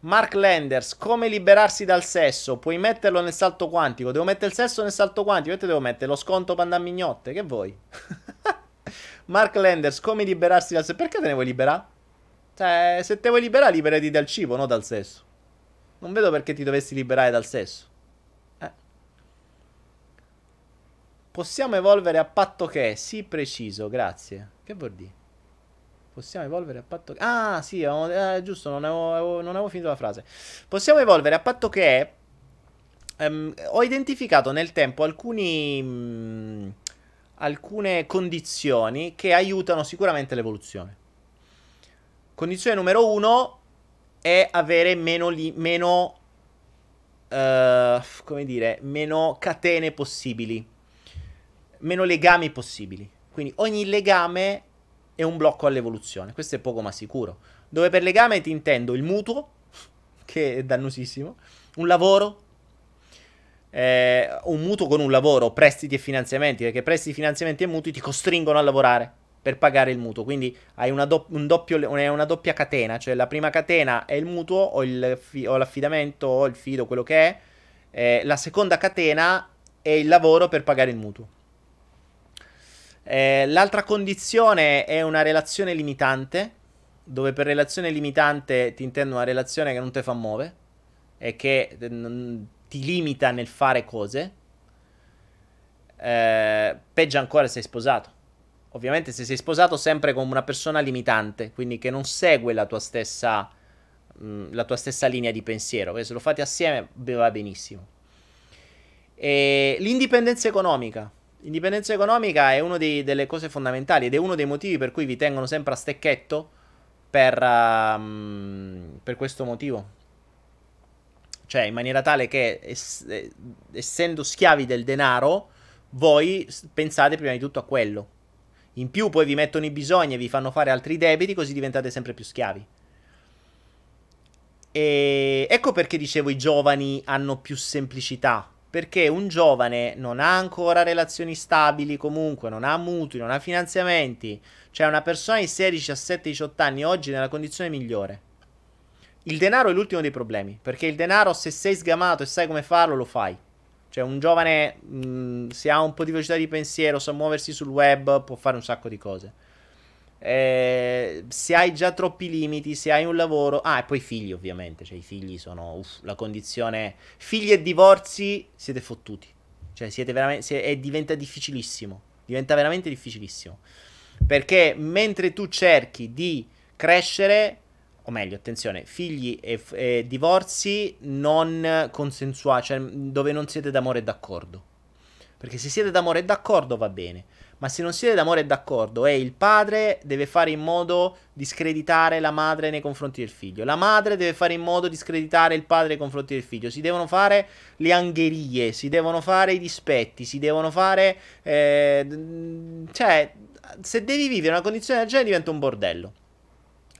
Speaker 1: Mark Landers, come liberarsi dal sesso? Puoi metterlo nel salto quantico? Devo mettere il sesso nel salto quantico? E te devo mettere lo sconto pandamignotte? Che vuoi? <laughs> Mark Landers, come liberarsi dal sesso? Perché te ne vuoi liberare? Cioè, se te vuoi liberare, liberati dal cibo, non dal sesso. Non vedo perché ti dovessi liberare dal sesso. Eh. Possiamo evolvere a patto che. Sì, preciso, grazie. Che vuol dire? Possiamo evolvere a patto che. Ah, sì, eh, giusto, non avevo, non avevo, finito la frase. Possiamo evolvere a patto che. Um, ho identificato nel tempo alcuni. Um, alcune condizioni che aiutano sicuramente l'evoluzione. Condizione numero uno è avere meno, li, meno uh, come dire, meno catene possibili, meno legami possibili. Quindi ogni legame è un blocco all'evoluzione. Questo è poco ma sicuro. Dove per legame ti intendo il mutuo, <laughs> che è dannosissimo, un lavoro, eh, un mutuo con un lavoro, prestiti e finanziamenti, perché prestiti, finanziamenti e mutui ti costringono a lavorare per pagare il mutuo. Quindi hai una, do- un doppio, una doppia catena, cioè la prima catena è il mutuo o, il fi- o l'affidamento o il fido, quello che è. Eh, la seconda catena è il lavoro per pagare il mutuo. Eh, l'altra condizione è una relazione limitante, dove per relazione limitante ti intendo una relazione che non ti fa muovere e che mm, ti limita nel fare cose Eh, peggio ancora se sei sposato. Ovviamente se sei sposato sempre con una persona limitante, quindi che non segue la tua stessa, mh, mm, la tua stessa linea di pensiero. se lo fate assieme va benissimo. E l'indipendenza economica. L'indipendenza economica è una delle cose fondamentali ed è uno dei motivi per cui vi tengono sempre a stecchetto per, um, per questo motivo. Cioè, in maniera tale che, ess- eh, essendo schiavi del denaro, voi pensate prima di tutto a quello. In più poi vi mettono i bisogni e vi fanno fare altri debiti, così diventate sempre più schiavi. E ecco perché dicevo i giovani hanno più semplicità. Perché un giovane non ha ancora relazioni stabili comunque, non ha mutui, non ha finanziamenti. Cioè una persona di 16, 17, 18 anni oggi è nella condizione migliore. Il denaro è l'ultimo dei problemi. Perché il denaro, se sei sgamato e sai come farlo, lo fai. Cioè, un giovane, mh, mm, se ha un po' di velocità di pensiero, sa muoversi sul web, può fare un sacco di cose. Eh, se hai già troppi limiti, se hai un lavoro. Ah, e poi figli, ovviamente. Cioè, i figli sono uff, la condizione. Figli e divorzi, siete fottuti. Cioè, siete veramente. E diventa difficilissimo. Diventa veramente difficilissimo. Perché mentre tu cerchi di crescere, o meglio, attenzione, figli e, e divorzi non consensuali, cioè dove non siete d'amore e d'accordo. Perché se siete d'amore e d'accordo va bene, ma se non siete d'amore e d'accordo e il padre deve fare in modo di screditare la madre nei confronti del figlio, la madre deve fare in modo di screditare il padre nei confronti del figlio, si devono fare le angherie, si devono fare i dispetti, si devono fare... Eh, cioè, se devi vivere una condizione del genere diventa un bordello.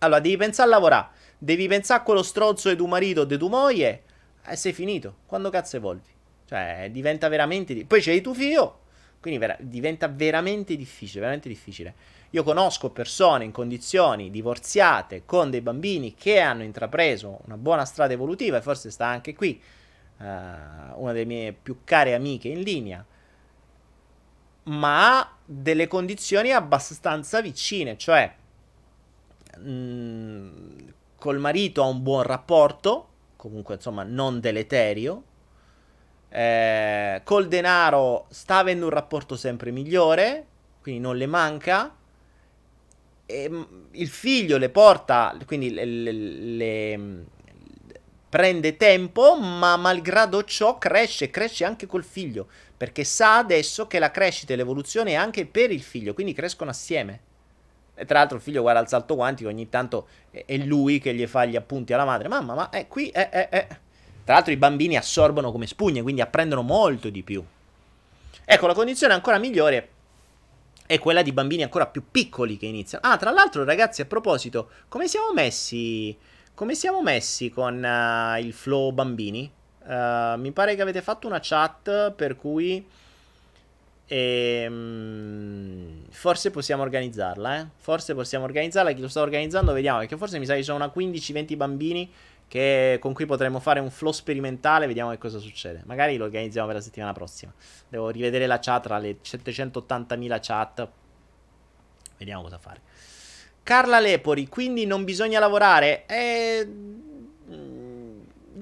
Speaker 1: Allora, devi pensare a lavorare. Devi pensare a quello stronzo di tuo marito o di tua moglie. E sei finito. Quando cazzo evolvi? Cioè, diventa veramente. Di... Poi c'hai tuo figlio. Quindi vera... diventa veramente difficile. Veramente difficile. Io conosco persone in condizioni divorziate con dei bambini che hanno intrapreso una buona strada evolutiva. E forse sta anche qui uh, una delle mie più care amiche in linea. Ma delle condizioni abbastanza vicine. Cioè col marito ha un buon rapporto, comunque insomma non deleterio. Eh, col denaro sta avendo un rapporto sempre migliore, quindi non le manca. E, il figlio le porta, quindi le, le, le, prende tempo, ma malgrado ciò cresce, cresce anche col figlio, perché sa adesso che la crescita e l'evoluzione è anche per il figlio, quindi crescono assieme. E tra l'altro il figlio guarda il salto quantico, ogni tanto è lui che gli fa gli appunti alla madre. Mamma, ma è qui, è, è, è. Tra l'altro i bambini assorbono come spugne, quindi apprendono molto di più. Ecco, la condizione ancora migliore è quella di bambini ancora più piccoli che iniziano. Ah, tra l'altro ragazzi, a proposito, come siamo messi, come siamo messi con uh, il flow bambini? Uh, mi pare che avete fatto una chat per cui e, ehm, forse possiamo organizzarla, eh? Forse possiamo organizzarla. Chi lo sta organizzando, vediamo. Perché forse mi sa che sono una 15-20 bambini che, con cui potremmo fare un flow sperimentale. Vediamo che cosa succede. Magari lo organizziamo per la settimana prossima. Devo rivedere la chat tra le 780.000 chat. Vediamo cosa fare. Carla Lepori, quindi non bisogna lavorare? Eh,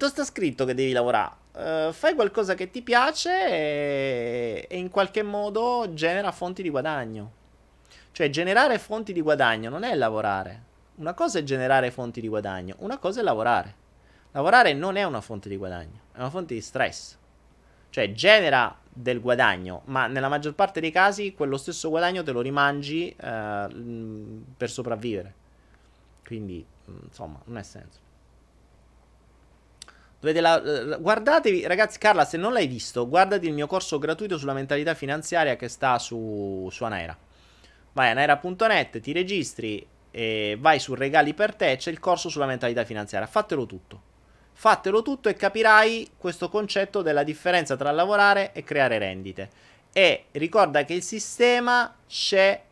Speaker 1: dove sta scritto che devi lavorare? Uh, fai qualcosa che ti piace e, e, in qualche modo genera fonti di guadagno. Cioè, generare fonti di guadagno non è lavorare. Una cosa è generare fonti di guadagno, una cosa è lavorare. Lavorare non è una fonte di guadagno, è una fonte di stress. Cioè, genera del guadagno, ma nella maggior parte dei casi quello stesso guadagno te lo rimangi uh, per sopravvivere. Quindi, insomma, non ha senso. La, guardatevi, ragazzi, Carla, se non l'hai visto, guardati il mio corso gratuito sulla mentalità finanziaria che sta su, su Anaera. Vai a anaera.net, ti registri e vai su regali per te, c'è il corso sulla mentalità finanziaria. Fatelo tutto. Fatelo tutto e capirai questo concetto della differenza tra lavorare e creare rendite. E ricorda che il sistema c'è,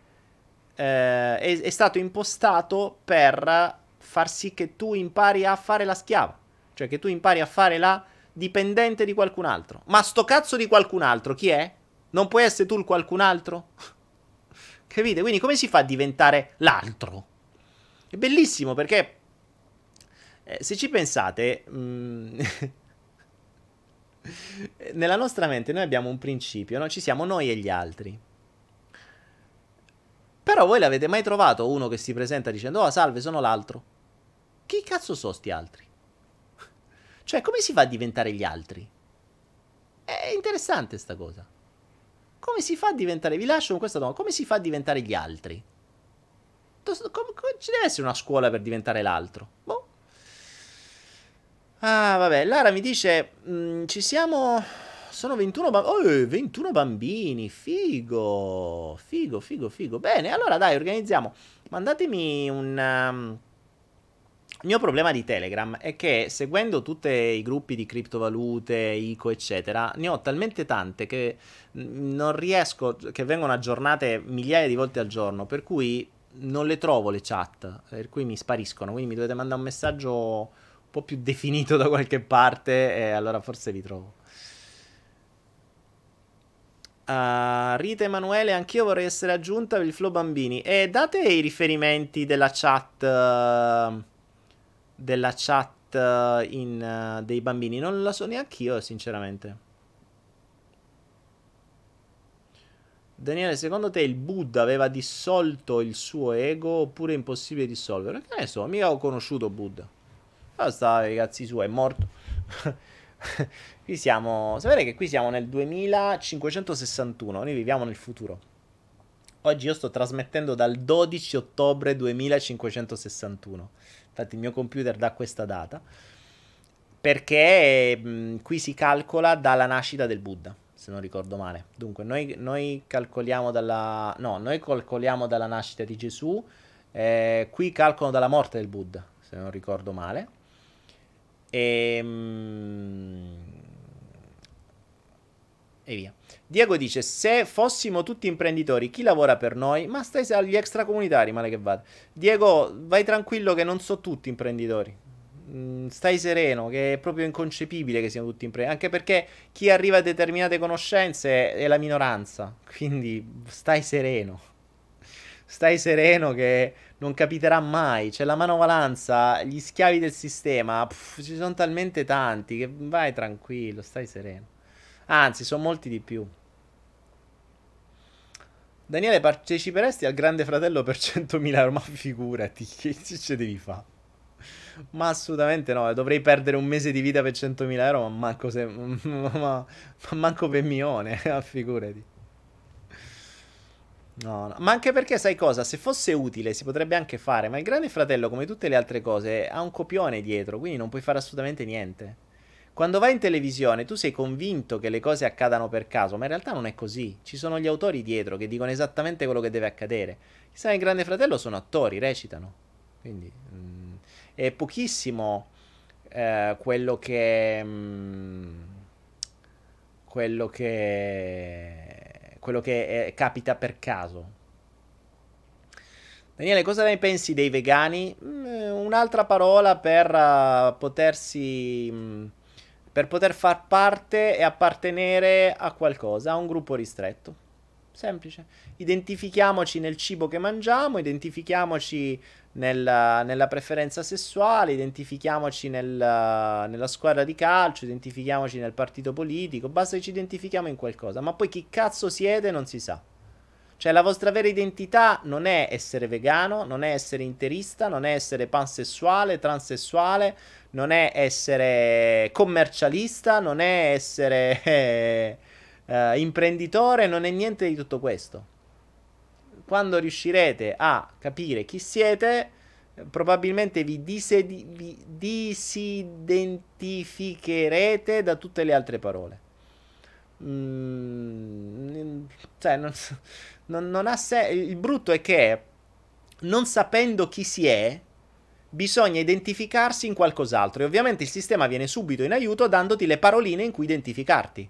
Speaker 1: eh, è, è stato impostato per far sì che tu impari a fare la schiava. Cioè che tu impari a fare la dipendente di qualcun altro. Ma sto cazzo di qualcun altro chi è? Non puoi essere tu il qualcun altro? <laughs> Capite? Quindi come si fa a diventare l'altro? È bellissimo perché eh, se ci pensate... Mh, mm, <laughs> Nella nostra mente noi abbiamo un principio, no? Ci siamo noi e gli altri. Però voi l'avete mai trovato uno che si presenta dicendo Oh salve, sono l'altro? Chi cazzo sono sti altri? Cioè, come si fa a diventare gli altri? È interessante sta cosa. Come si fa a diventare... Vi lascio con questa domanda. Come si fa a diventare gli altri? Ci deve essere una scuola per diventare l'altro. Boh. Ah, vabbè. Lara mi dice... Mm, ci siamo... Sono 21 bambini. Oh, 21 bambini. Figo. Figo, figo, figo. Bene, allora dai, organizziamo. Mandatemi un... Um, il mio problema di Telegram è che seguendo tutti i gruppi di criptovalute, ICO, eccetera, ne ho talmente tante che non riesco, che vengono aggiornate migliaia di volte al giorno, per cui non le trovo le chat, per cui mi spariscono, quindi mi dovete mandare un messaggio un po' più definito da qualche parte e allora forse vi trovo. Uh, Rita Emanuele, anch'io vorrei essere aggiunta per il flow bambini. E date i riferimenti della chat. Uh, della chat uh, in, uh, dei bambini. Non la so neanche io, sinceramente. Daniele, secondo te il Buddha aveva dissolto il suo ego oppure è impossibile dissolverlo? Che ne so, mica ho conosciuto Buddha. Basta, ragazzi suoi, è morto. <laughs> qui siamo. Sapete che qui siamo nel 2561. Noi viviamo nel futuro. Oggi io sto trasmettendo dal 12 ottobre 2561. Infatti il mio computer dà questa data. Perché mh, qui si calcola dalla nascita del Buddha, se non ricordo male. Dunque, noi, noi calcoliamo dalla... No, noi calcoliamo dalla nascita di Gesù. Eh, qui calcolano dalla morte del Buddha, se non ricordo male. E... Mh, e via. Diego dice: Se fossimo tutti imprenditori, chi lavora per noi? Ma stai agli extracomunitari, male che vada. Diego, vai tranquillo che non so tutti imprenditori. Mm, stai sereno, che è proprio inconcepibile che siano tutti imprenditori. Anche perché chi arriva a determinate conoscenze è la minoranza. Quindi stai sereno. Stai sereno che non capiterà mai. C'è la manovalanza, gli schiavi del sistema. Pff, ci sono talmente tanti che vai tranquillo, stai sereno. Anzi, sono molti di più. Daniele, parteciperesti al Grande Fratello per 100.000 euro? Ma figurati, che ci devi fare? Ma assolutamente no, dovrei perdere un mese di vita per 100.000 euro, ma manco, se, ma, <laughs> ma, ma manco per milione, <laughs> figurati. No, no, ma anche perché sai cosa? Se fosse utile si potrebbe anche fare, ma il Grande Fratello, come tutte le altre cose, ha un copione dietro, quindi non puoi fare assolutamente niente. Quando vai in televisione tu sei convinto che le cose accadano per caso, ma in realtà non è così. Ci sono gli autori dietro che dicono esattamente quello che deve accadere. Chissà, il Grande Fratello sono attori, recitano. Quindi mh, mm, è pochissimo eh, quello che... Mh, mm, quello che... quello che è, capita per caso. Daniele, cosa ne pensi dei vegani? Mm, un'altra parola per uh, potersi... Mh, per poter far parte e appartenere a qualcosa, a un gruppo ristretto. Semplice. Identifichiamoci nel cibo che mangiamo, identifichiamoci nella, nella preferenza sessuale, identifichiamoci nel, nella squadra di calcio, identifichiamoci nel partito politico, basta che ci identifichiamo in qualcosa, ma poi chi cazzo siete non si sa. Cioè la vostra vera identità non è essere vegano, non è essere interista, non è essere pansessuale, transessuale, non è essere commercialista, non è essere eh, eh, imprenditore, non è niente di tutto questo. Quando riuscirete a capire chi siete, probabilmente vi, disedi- vi disidentificherete da tutte le altre parole. Mm, cioè, non, non, non ha se- il brutto è che non sapendo chi si è, bisogna identificarsi in qualcos'altro e ovviamente il sistema viene subito in aiuto dandoti le paroline in cui identificarti.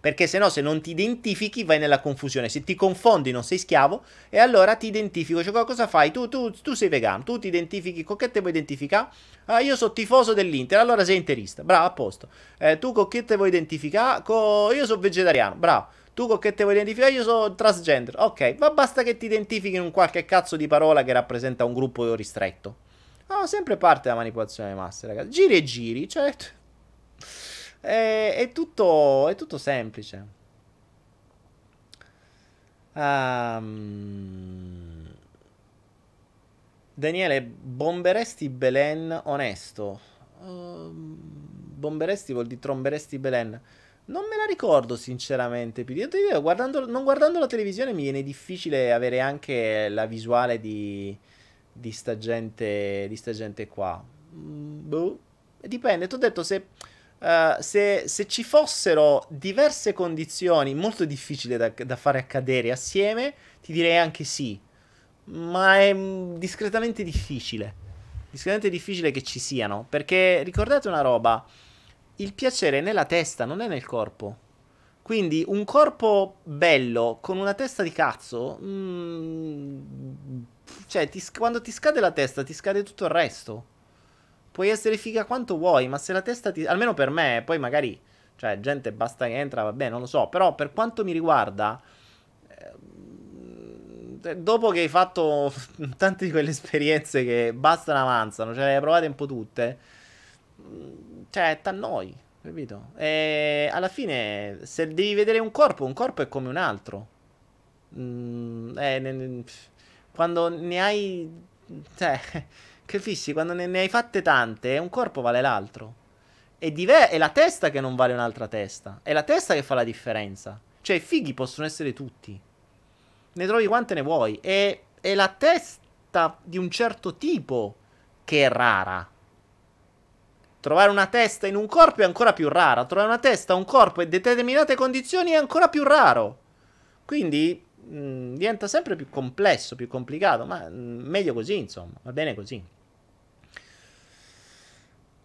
Speaker 1: Perché se no, se non ti identifichi, vai nella confusione. Se ti confondi, non sei schiavo, e allora ti identifico. Cioè, cosa fai? Tu, tu, tu sei vegano, tu ti identifichi. Con che te vuoi identificare? Ah, io sono tifoso dell'Inter, allora sei interista. Bravo, a posto. Eh, tu con che te vuoi identificare? Co... Io sono vegetariano. Bravo. Tu con che te vuoi identificare? Io sono transgender. Ok, ma basta che ti identifichi in un qualche cazzo di parola che rappresenta un gruppo ristretto. No, sempre parte della manipolazione delle masse, ragazzi. Giri e giri, certo. È, è, tutto, è tutto semplice. Um, Daniele, bomberesti Belen onesto? Uh, bomberesti vuol dire tromberesti Belen. Non me la ricordo sinceramente. Di guardando, non guardando la televisione mi viene difficile avere anche la visuale di, di, sta, gente, di sta gente qua. Mm, boh. Dipende, ti ho detto se, uh, se, se, ci fossero diverse condizioni molto difficili da, da, fare accadere assieme, ti direi anche sì. Ma è mm, discretamente difficile. Discretamente difficile che ci siano. Perché ricordate una roba il piacere è nella testa, non è nel corpo. Quindi un corpo bello con una testa di cazzo. Mm, cioè, ti, quando ti scade la testa, ti scade tutto il resto. Puoi essere figa quanto vuoi, ma se la testa ti. almeno per me, poi magari. Cioè, gente basta che entra, vabbè, non lo so. Però per quanto mi riguarda. Eh, dopo che hai fatto <laughs> tante di quelle esperienze che bastano avanzano, cioè le hai provate un po' tutte cioè, t'annoi, capito? E alla fine, se devi vedere un corpo, un corpo è come un altro. Mm, eh, quando ne hai... Cioè, <laughs> capisci? Quando ne, ne, hai fatte tante, un corpo vale l'altro. È, diver- è la testa che non vale un'altra testa. È la testa che fa la differenza. Cioè, i fighi possono essere tutti. Ne trovi quante ne vuoi. E è la testa di un certo tipo che è rara. Trovare una testa in un corpo è ancora più raro. Trovare una testa, un corpo in determinate condizioni è ancora più raro. Quindi mm, diventa sempre più complesso, più complicato. Ma mm, meglio così, insomma. Va bene così.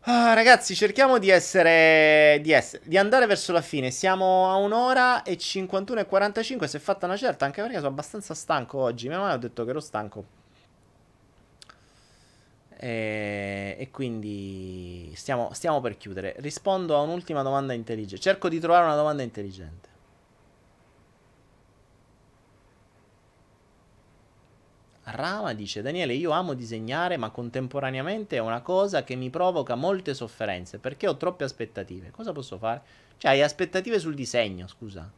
Speaker 1: Ah, ragazzi, cerchiamo di essere, di essere, di andare verso la fine. Siamo a un'ora e 51 e 45. Si è fatta una certa, anche perché sono abbastanza stanco oggi. Mia mamma ha detto che ero stanco. E, e quindi stiamo, stiamo, per chiudere. Rispondo a un'ultima domanda intelligente. Cerco di trovare una domanda intelligente. Rama dice: Daniele, io amo disegnare, ma contemporaneamente è una cosa che mi provoca molte sofferenze perché ho troppe aspettative. Cosa posso fare? Cioè, hai aspettative sul disegno, scusa.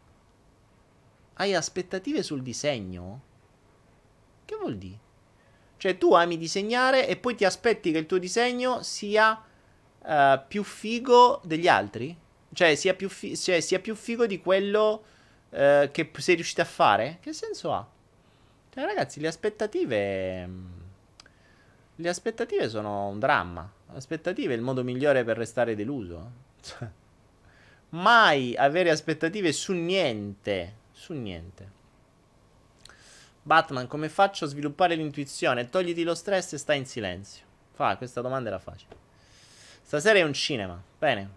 Speaker 1: Hai aspettative sul disegno? Che vuol dire? Cioè tu ami disegnare e poi ti aspetti che il tuo disegno sia uh, più figo degli altri? Cioè sia più, fi- cioè, sia più figo di quello uh, che sei riuscito a fare? Che senso ha? Cioè ragazzi, le aspettative... Mm, le aspettative sono un dramma. Le aspettative è il modo migliore per restare deluso. <laughs> Mai avere aspettative su niente. Su niente. Batman, come faccio a sviluppare l'intuizione? Togliti lo stress e stai in silenzio. Fa, questa domanda era facile. Stasera è un cinema. Bene.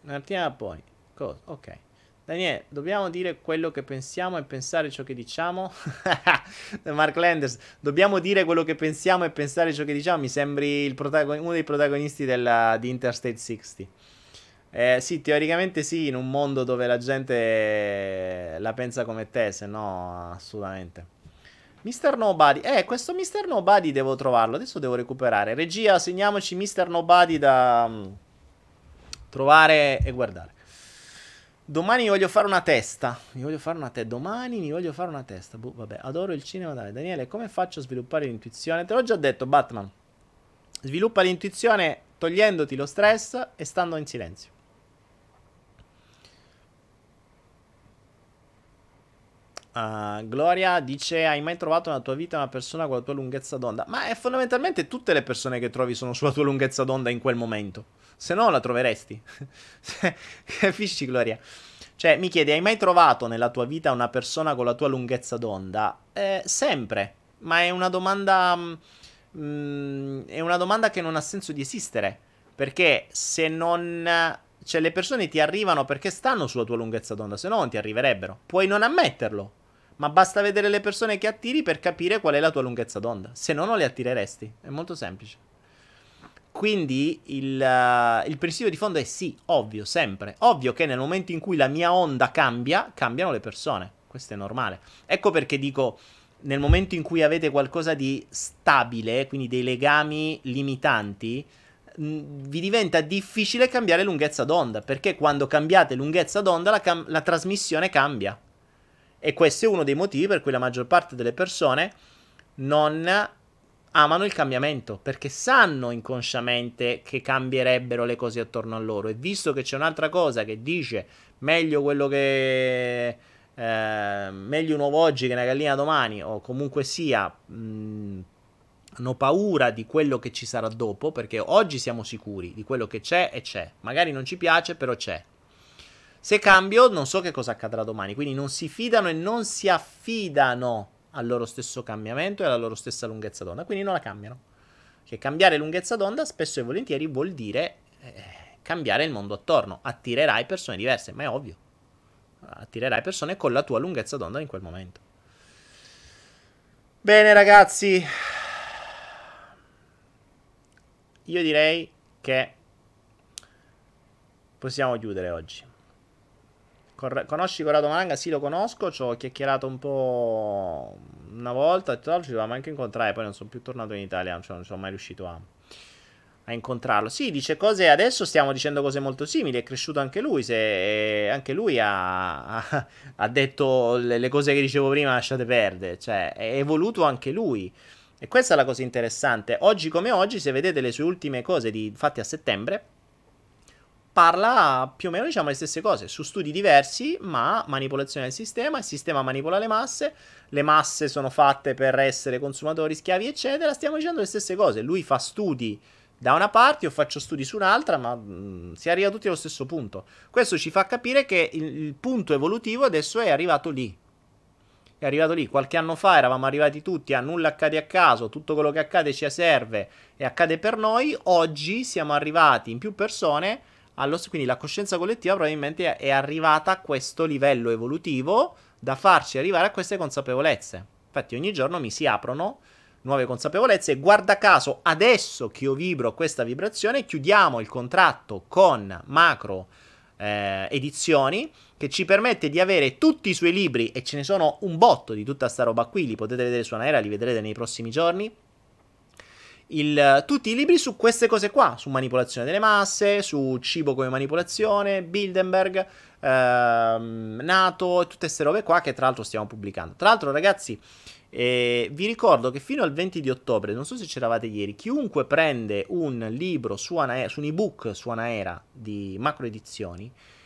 Speaker 1: Martina poi. Cosa? Ok. Daniele, dobbiamo dire quello che pensiamo e pensare ciò che diciamo. <laughs> Mark Landers, dobbiamo dire quello che pensiamo e pensare ciò che diciamo. Mi sembri protagon- uno dei protagonisti della, di Interstate 60. Eh, sì, teoricamente sì, in un mondo dove la gente la pensa come te, se no assolutamente. Mr. Nobody. Eh, questo Mr. Nobody devo trovarlo. Adesso devo recuperare. Regia, segniamoci Mr. Nobody da um, trovare e guardare. Domani voglio fare una testa. Mi voglio fare una testa. Domani mi voglio fare una testa. Boh, vabbè, adoro il cinema. Dai, Daniele, come faccio a sviluppare l'intuizione? Te l'ho già detto, Batman. Sviluppa l'intuizione togliendoti lo stress e stando in silenzio. Uh, Gloria dice: Hai mai trovato nella tua vita una persona con la tua lunghezza d'onda? Ma è fondamentalmente tutte le persone che trovi sono sulla tua lunghezza d'onda in quel momento. Se no, la troveresti. <laughs> Capisci, Gloria? Cioè, mi chiedi: Hai mai trovato nella tua vita una persona con la tua lunghezza d'onda? Eh, sempre. Ma è una domanda. Mm, è una domanda che non ha senso di esistere. Perché se non. Cioè, le persone ti arrivano perché stanno sulla tua lunghezza d'onda, se no non ti arriverebbero. Puoi non ammetterlo ma basta vedere le persone che attiri per capire qual è la tua lunghezza d'onda. Se no, non le attireresti. È molto semplice. Quindi il, uh, il, principio di fondo è sì, ovvio, sempre. Ovvio che nel momento in cui la mia onda cambia, cambiano le persone. Questo è normale. Ecco perché dico, nel momento in cui avete qualcosa di stabile, quindi dei legami limitanti, vi diventa difficile cambiare lunghezza d'onda, perché quando cambiate lunghezza d'onda la, cam- la trasmissione cambia. E questo è uno dei motivi per cui la maggior parte delle persone non amano il cambiamento perché sanno inconsciamente che cambierebbero le cose attorno a loro. E visto che c'è un'altra cosa che dice meglio quello che eh, meglio un uovo oggi che una gallina domani o comunque sia mh, hanno paura di quello che ci sarà dopo perché oggi siamo sicuri di quello che c'è e c'è. Magari non ci piace però c'è. Se cambio non so che cosa accadrà domani. Quindi non si fidano e non si affidano al loro stesso cambiamento e alla loro stessa lunghezza d'onda, quindi non la cambiano. Che cambiare lunghezza d'onda spesso e volentieri vuol dire eh, cambiare il mondo attorno, attirerai persone diverse, ma è ovvio. Attirerai persone con la tua lunghezza d'onda in quel momento. Bene ragazzi, io direi che possiamo chiudere oggi. Conosci Corrado Malanga? Sì, lo conosco. Ci ho chiacchierato un po' una volta. Tra l'altro ci dovevamo anche incontrare. Poi non sono più tornato in Italia. Cioè non sono mai riuscito a, a, incontrarlo. Sì, dice cose. Adesso stiamo dicendo cose molto simili. È cresciuto anche lui. Se, anche lui ha, ha, ha detto le, le, cose che dicevo prima. Lasciate perdere. Cioè, è evoluto anche lui. E questa è la cosa interessante. Oggi come oggi, se vedete le sue ultime cose di, fatte a settembre parla più o meno diciamo le stesse cose su studi diversi, ma manipolazione del sistema, il sistema manipola le masse, le masse sono fatte per essere consumatori, schiavi, eccetera. Stiamo dicendo le stesse cose. Lui fa studi da una parte, io faccio studi su un'altra, ma mh, mm, si arriva tutti allo stesso punto. Questo ci fa capire che il, il punto evolutivo adesso è arrivato lì. È arrivato lì. Qualche anno fa eravamo arrivati tutti a nulla accade a caso, tutto quello che accade ci serve e accade per noi. Oggi siamo arrivati in più persone allo, quindi la coscienza collettiva probabilmente è arrivata a questo livello evolutivo da farci arrivare a queste consapevolezze. Infatti ogni giorno mi si aprono nuove consapevolezze e guarda caso adesso che io vibro questa vibrazione chiudiamo il contratto con Macro eh, Edizioni che ci permette di avere tutti i suoi libri e ce ne sono un botto di tutta sta roba qui, li potete vedere su Anaera, li vedrete nei prossimi giorni il, tutti i libri su queste cose qua, su manipolazione delle masse, su cibo come manipolazione, Bilderberg, ehm, Nato e tutte queste robe qua che tra l'altro stiamo pubblicando. Tra l'altro ragazzi, eh, vi ricordo che fino al 20 di ottobre, non so se c'eravate ieri, chiunque prende un libro su, Anaera, su un ebook su Anaera di macro edizioni, eh,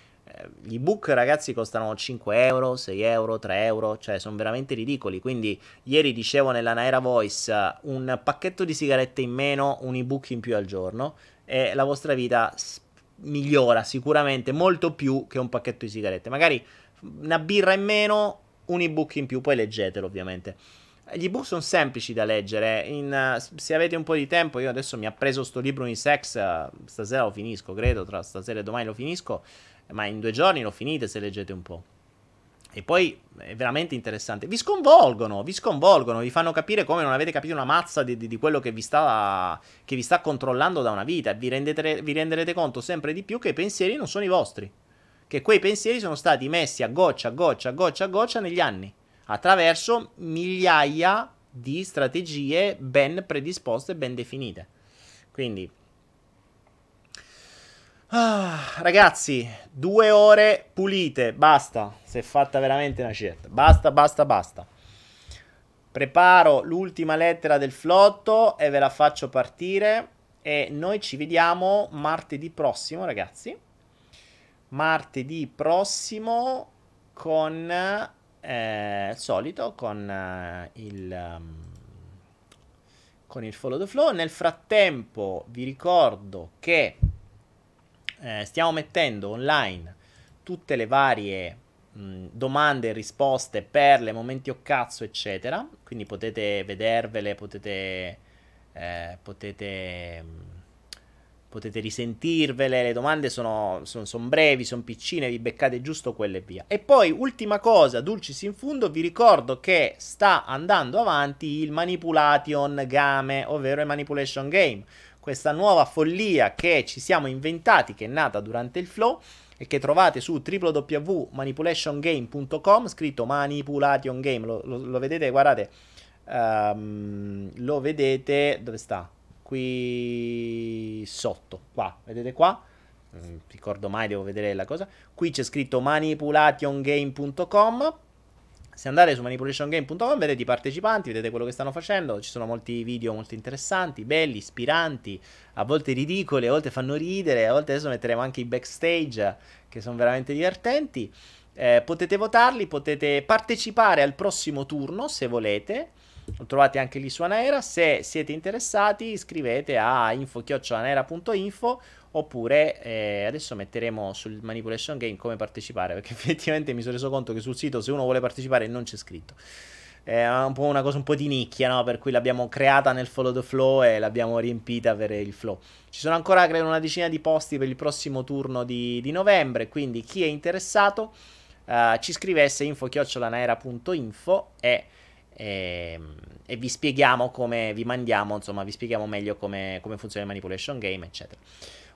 Speaker 1: gli ebook ragazzi costano 5 euro, 6 euro, 3 euro, cioè sono veramente ridicoli. Quindi ieri dicevo nella Naira Voice un pacchetto di sigarette in meno, un ebook in più al giorno e la vostra vita migliora sicuramente molto più che un pacchetto di sigarette. Magari una birra in meno, un ebook in più, poi leggetelo ovviamente. Gli ebook sono semplici da leggere. In, se avete un po' di tempo, io adesso mi ha preso sto libro in sex. Stasera lo finisco, credo. Tra stasera e domani lo finisco ma in due giorni lo finite se leggete un po'. E poi è veramente interessante. Vi sconvolgono, vi sconvolgono, vi fanno capire come non avete capito una mazza di, di, di quello che vi, sta, che vi, sta, controllando da una vita. Vi, rendete, vi renderete conto sempre di più che i pensieri non sono i vostri. Che quei pensieri sono stati messi a goccia, a goccia, a goccia, a goccia negli anni. Attraverso migliaia di strategie ben predisposte ben definite. Quindi Ah, ragazzi, due ore pulite, basta. Si è fatta veramente una scelta. Basta, basta, basta. Preparo l'ultima lettera del flotto e ve la faccio partire. E noi ci vediamo martedì prossimo, ragazzi. Martedì prossimo con eh, il solito, con eh, il. Um, con il follow the flow. Nel frattempo, vi ricordo che eh, stiamo mettendo online tutte le varie mh, domande e risposte per le momenti o cazzo, eccetera. Quindi potete vedervele, potete, eh, potete, potete risentirvele. Le domande sono, sono, sono brevi, sono piccine, vi beccate giusto quelle e via. E poi, ultima cosa, dulcis in fundo, vi ricordo che sta andando avanti il Manipulation Game, ovvero il Manipulation Game questa nuova follia che ci siamo inventati, che è nata durante il flow e che trovate su www.manipulationgame.com, scritto Manipulation Game, lo, lo, lo vedete, guardate, um, lo vedete, dove sta? qui sotto, qua, vedete qua? Non ricordo mai, devo vedere la cosa. Qui c'è scritto manipulationgame.com. Se andate su manipulationgame.com vedete i partecipanti, vedete quello che stanno facendo. Ci sono molti video molto interessanti, belli, ispiranti, a volte ridicoli, a volte fanno ridere, a volte adesso metteremo anche i backstage che sono veramente divertenti. Eh, potete votarli, potete partecipare al prossimo turno se volete. Lo trovate anche lì su Anaera. Se siete interessati, scrivete a info-anaera.info oppure eh, adesso metteremo sul Manipulation Game come partecipare perché <laughs> effettivamente mi sono reso conto che sul sito se uno vuole partecipare non c'è scritto. È un po' una cosa un po' di nicchia, no? Per cui l'abbiamo creata nel follow the flow e l'abbiamo riempita per il flow. Ci sono ancora, credo, una decina di posti per il prossimo turno di, di novembre, quindi chi è interessato uh, ci scrivesse info-naera.info e, e, ehm, e, vi spieghiamo come, vi mandiamo, insomma, vi spieghiamo meglio come, come funziona il manipulation game, eccetera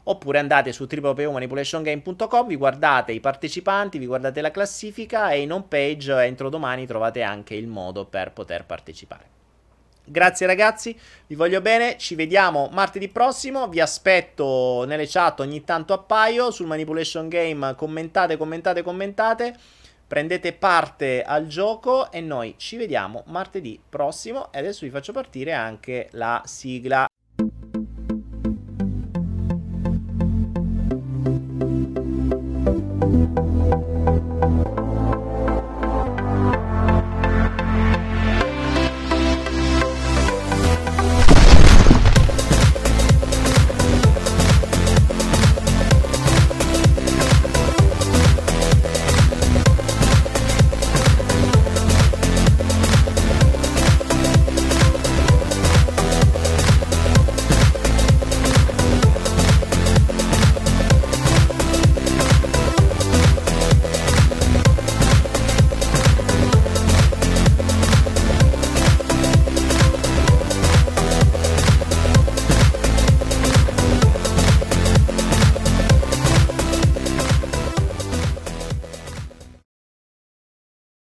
Speaker 1: oppure andate su www.manipulationgame.com, vi guardate i partecipanti, vi guardate la classifica e in home page entro domani trovate anche il modo per poter partecipare. Grazie ragazzi, vi voglio bene, ci vediamo martedì prossimo, vi aspetto nelle chat ogni tanto appaio sul Manipulation Game, commentate, commentate, commentate, prendete parte al gioco e noi ci vediamo martedì prossimo e adesso vi faccio partire anche la sigla.